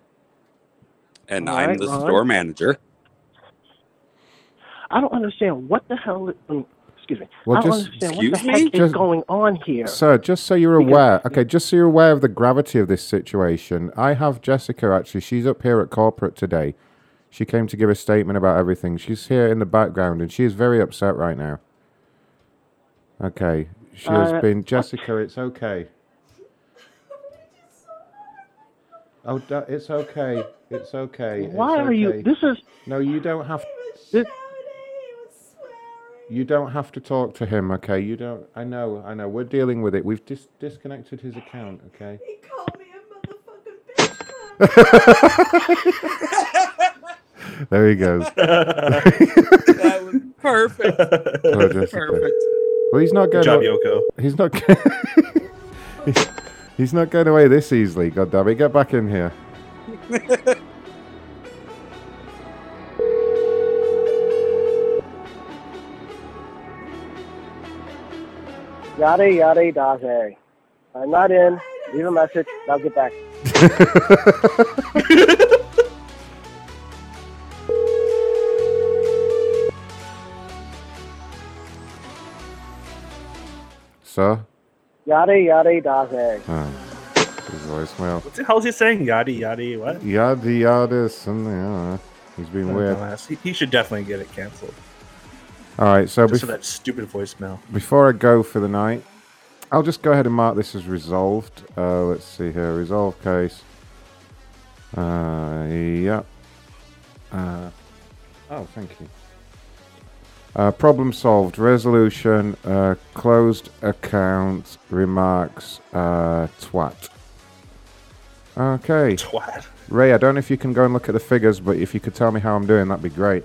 And All I'm right, the Ron. store manager. I don't understand what the hell. um, excuse me. Well, I don't just- understand what the Excuse heck me? is going on here. Sir, just so you're aware, okay, just so you're aware of the gravity of this situation, I have Jessica actually. She's up here at corporate today. She came to give a statement about everything. She's here in the background and she is very upset right now. Okay, she has Uh, been. Jessica, it's okay. Oh, it's okay. It's okay. it's Why are you? This is. No, you don't have. This, You don't have to talk to him, okay? You don't. I know, I know. We're dealing with it. We've dis- disconnected his account, okay? He called me a motherfucking bitch. there he goes. that was perfect. Poor Perfect. Well, he's not Good going. job, aw- Yoko. He's not. he's, he's not going away this easily. God damn it! Get back in here. Yada yada yada. I'm not in. Leave a message. I'll get back. Sir. Yada yada yada. Oh, ah, his voicemail. What the hell is he saying? Yada yada. What? Yada yada something. I don't know. He's been weird. Dumbass. He, he should definitely get it canceled. All right, so Just bef- that stupid voicemail. Before I go for the night, I'll just go ahead and mark this as resolved. Uh, let's see here. Resolve case. Uh, yeah. Uh, oh, thank you. Uh, problem solved. Resolution. Uh, closed account. Remarks. Uh, twat. Okay. Twat. Ray, I don't know if you can go and look at the figures, but if you could tell me how I'm doing, that'd be great.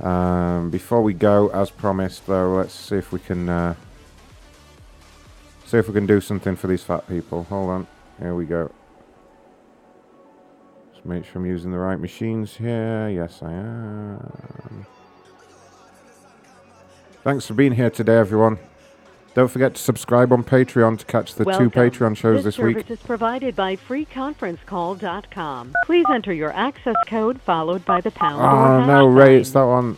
Um, before we go, as promised, though, let's see if we can uh, see if we can do something for these fat people. Hold on, here we go. Just make sure I'm using the right machines here. Yes, I am. Thanks for being here today, everyone. Don't forget to subscribe on Patreon to catch the two Patreon shows this this week. service is provided by freeconferencecall.com. Please enter your access code followed by the pound Oh no, Ray, it's that one.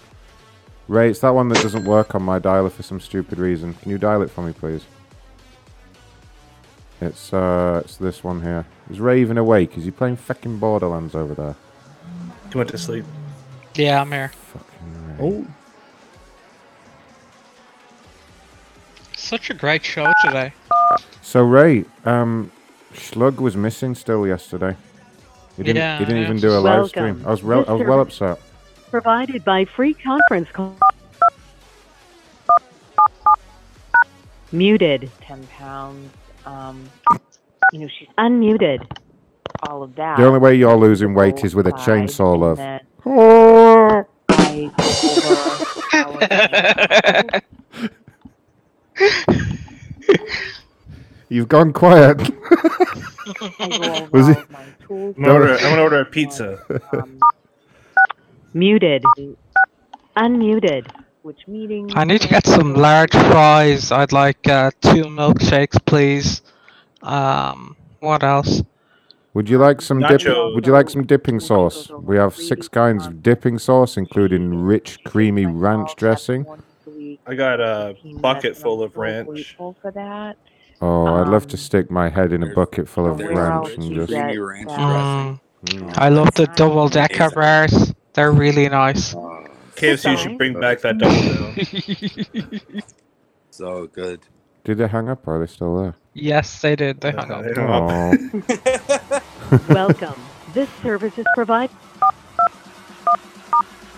Ray, it's that one that doesn't work on my dialer for some stupid reason. Can you dial it for me, please? It's uh, it's this one here. Is Raven awake? Is he playing fucking Borderlands over there? He went to sleep. Yeah, I'm here. Fucking Oh. Such a great show today. So Ray, um, Slug was missing still yesterday. He didn't. Yeah, he didn't yeah. even do a live stream. I was real, I was well upset. Provided by free conference call. Muted. ten pounds. Um, you know, she's Unmuted. all of that. The only way you're losing weight is with a chainsaw, love. Oh. I go over our You've gone quiet. was he? I'm gonna order, I'm gonna order a pizza. Muted. Unmuted. which meeting? I need to get some large fries. I'd like uh, two milkshakes, please. Um, what else? Would you like some dip? Nacho. Would you like some dipping sauce? We have six kinds of dipping sauce, including rich, creamy ranch dressing. I got a bucket full of ranch. for that. Oh, I'd love Um, to stick my head in a bucket full of there's ranch and just. creamy ranch Mm, Mm. I love the double decker bars. They're really nice. KFC should bring back that double. So good. Did they hang up? Or are they still there? Yes, they did. They hung up. Welcome. This service is provided.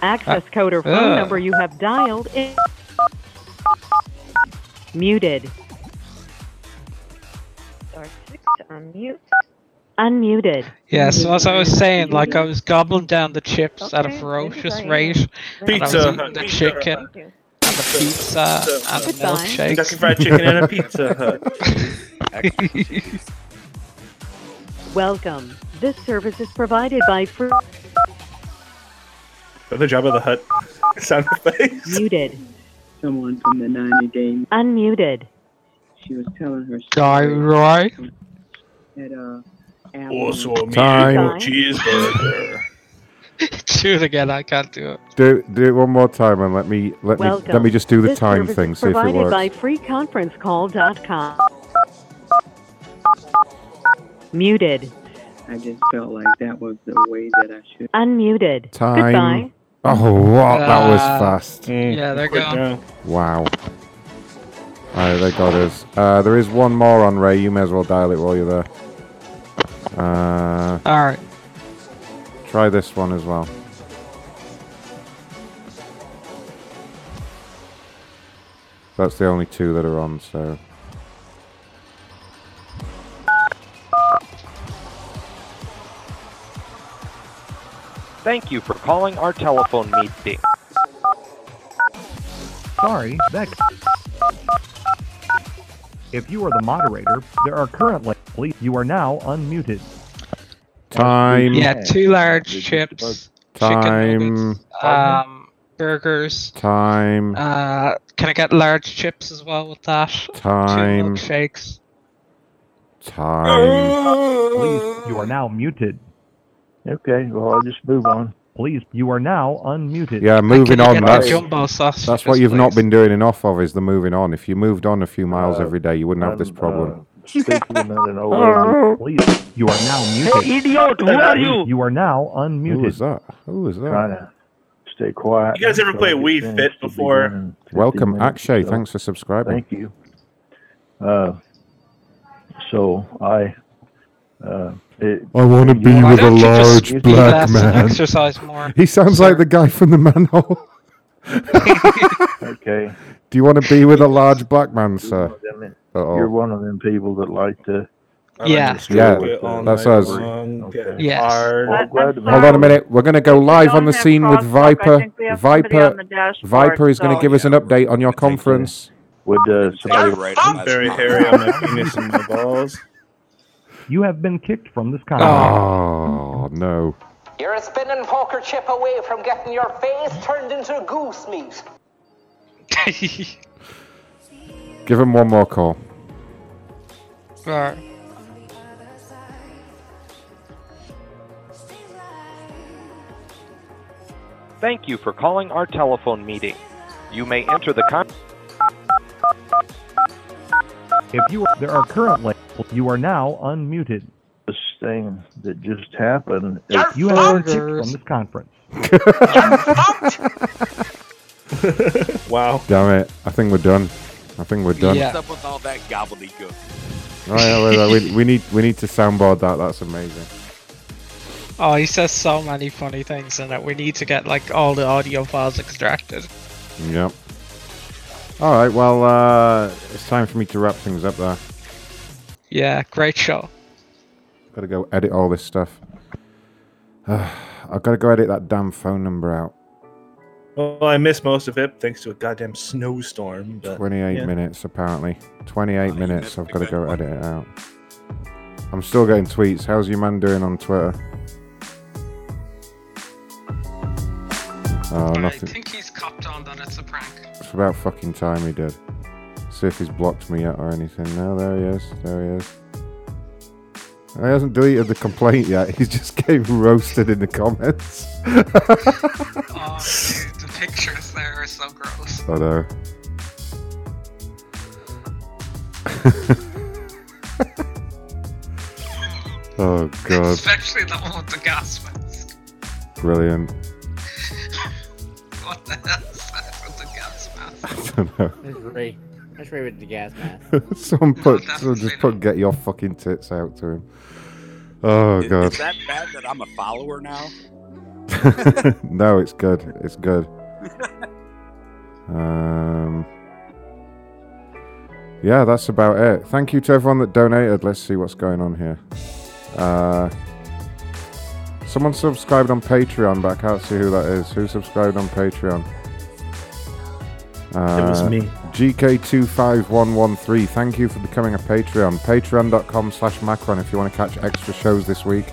Access code or phone uh. number you have dialed is muted. Star six to unmute. Unmuted. Yeah, so as I was saying, like I was gobbling down the chips at a Okay, ferocious maybe rate. and I was Pizza eating Hut. the Pizza chicken Hut. and the pizza and the Goodbye. milkshakes. Kentucky Fried Chicken and a Pizza Hut. Welcome. This service is provided by free Another job of the hut sound effects. muted. Someone from the 90 game, Unmuted. she was telling her Guy Roy. at uh, Also a Time. cheeseburger. do it again. I can't do it. Do do it one more time and let me let me Welcome. let me just do the this time service thing. is See if it provided works. by freeconferencecall.com. Muted. I just felt like that was the way that I should. Unmuted. Time. Goodbye. Oh, what? that was Uh, fast. Yeah, they're gone. Wow. Alright, they got us. Uh, there is one more on Ray. You may as well dial it while you're there. Uh, Alright. try this one as well. That's the only two that are on, so. Thank you for calling our telephone meeting. Sorry, that. If you are the moderator, there are currently. Please, you are now unmuted. Time. Yeah, two large chips, chicken Time. nuggets, um, burgers. Time. Uh, can I get large chips as well with that? Time. Two milkshakes. Time. Please, you are now muted. Okay, well, I'll just move on. Please, you are now unmuted. Yeah, moving on. That's, jumbo sausages, that's what you've not been doing enough of is the moving on. If you moved on a few miles Uh, every day, you wouldn't have this problem. Uh, an Please, you are now muted. Hey, idiot, who are you? You are now Who unmuted. was that? Who was trying that? to stay quiet. You guys ever until play I get Wii. Fit before? done in 15 Welcome, Akshay. so. Thanks for subscribing. Thank you. Uh, so I. Uh, it, I want to be Why with a don't just large black less man. exercise more, He sounds like the guy from the manhole. Okay. Do you want to be with a large black man, sir? Them- Uh-oh. You're one of them people that like to. I like Yeah. to Yeah, that's us. Okay. Yes. Well, I'm glad to Hold on a minute. We're going to go live on the scene with Viper. think we have somebody Viper. on the dashboard, Viper is going to so- give us an update on your conference. Would uh, somebody? right I'm very hairy on my penis and my balls. You have been kicked from this conference. Oh no. You're a spinning poker chip away from getting your face turned into goose meat. Give him one more call. Alright. Thank you for calling our telephone meeting. You may enter the con. If you are, there are currently. You are now unmuted. This thing that just happened. You have been kicked from this conference. wow. Damn it. I think we're done. I think we're done. What's up with all that gobbledygook? Right, yeah, well, we, we need we need to soundboard that. That's amazing. Oh, he says so many funny things in it. We need to get like all the audio files extracted. Yep. All right. Well, uh, it's time for me to wrap things up there. Yeah, great show. Got to go edit all this stuff. I've got to go edit that damn phone number out. Well, I missed most of it thanks to a goddamn snowstorm. But, 28 yeah. minutes apparently. 28 minutes. I've got to go edit it out. I'm still getting tweets. How's your man doing on Twitter? Oh, I think he's copped on that it's a prank. It's about fucking time he did. See if he's blocked me yet or anything. No, there he is. There he is. He hasn't deleted the complaint yet. He's just getting roasted in the comments. Oh, dude, the pictures there are so gross. I know. oh god, Especially the one with the gas mask. brilliant. What the hell I don't know. That's Ray. That's Ray with the gas mask. someone put, someone just put get your fucking tits out to him. Oh Is, god. is that bad that I'm a follower now? no, it's good. It's good. um, yeah, that's about it. Thank you to everyone that donated. Let's see what's going on here. Uh, someone subscribed on Patreon, but I can't see who that is. Who subscribed on Patreon? Uh, It was me. GK25113. Thank you for becoming a Patreon. Patreon.com slash Macron if you want to catch extra shows this week.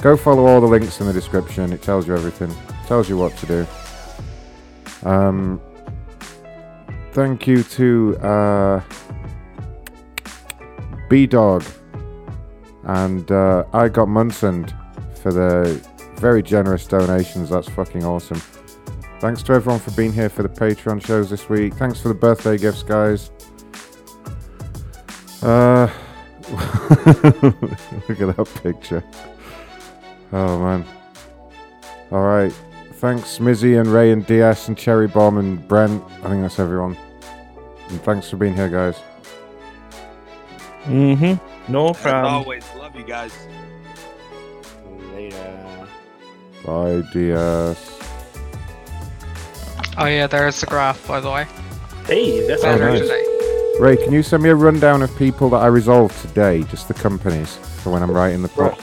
Go follow all the links in the description. It tells you everything. tells you what to do. Um, thank you to uh, B Dog and uh, I got Munsoned for the very generous donations. That's fucking awesome. Thanks to everyone for being here for the Patreon shows this week. Thanks for the birthday gifts, guys. Uh, look at that picture. Oh man. All right. Thanks, Smizzy and Ray and DS and Cherry Bomb and Brent. I think that's everyone. And thanks for being here, guys. Mm-hmm. No As problem. always, love you guys. Later. Bye, DS. Oh yeah, there's the graph by the way. Hey, that's Oh, Better nice. today. Ray, can you send me a rundown of people that I resolved today, just the companies, for when I'm writing the pro?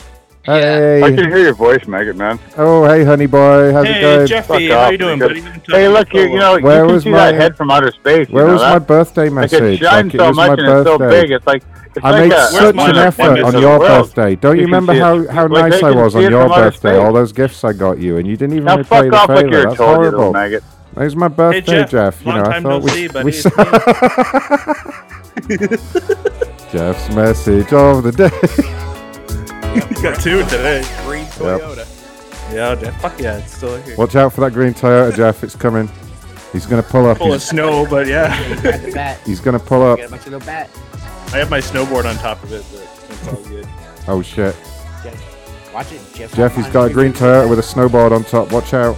Hey. I can hear your voice, Maggot Man. Oh, hey, honey boy. How's it Hey, going? Jeffy, Fuck how off, you doing, because- buddy? Hey, look, you, you know, Where you can was see my- that head from outer space. you Where know was that? my birthday Like message? it shines Like, it so was much my and it's so birthday. big. It's like it's I like made a, such one an the effort wonders on of your world. birthday. Don't you can remember see how, it. how Like, nice they I can was see on it your from outer birthday? space. All those gifts I got you, and you didn't even Now repay fuck the off like you're a That's toad, you little horrible. maggot. It was my birthday, Jeff, Jeff. You long know, I thought no we, see, buddy. we Jeff's message of the day. You got two today. Green Yep. Toyota. Yeah, Jeff. Fuck yeah, it's still here. Watch out for that green Toyota, Jeff. It's coming. He's gonna pull up. Full of He's, snow, but yeah. Got the bat. he's gonna pull up. Got a bunch of little bat. I have my snowboard on top of it, but it's all good. Oh shit. Jeff, watch it, Jeff. Jeff, he's got a green Toyota with a snowboard on top. Watch out.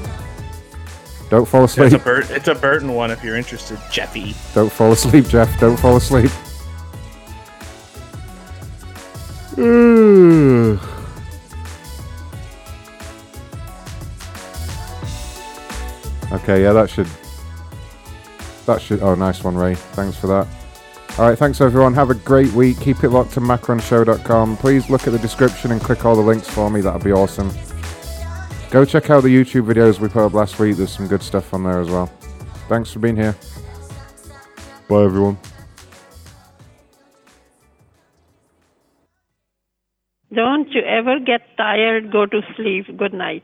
Don't fall It's asleep. a, Bur- it's a Burton one if you're interested, Jeffy. Don't fall asleep, Jeff. Don't fall asleep. Ooh. Okay, yeah, that should. That should. Oh, nice one, Ray. Thanks for that. All right, thanks everyone. Have a great week. Keep it locked to macronshow.com. Please look at the description and click all the links for me. That'd be awesome. Go check out the YouTube videos we put up last week. There's some good stuff on there as well. Thanks for being here. Bye, everyone. Don't you ever get tired, go to sleep. Good night.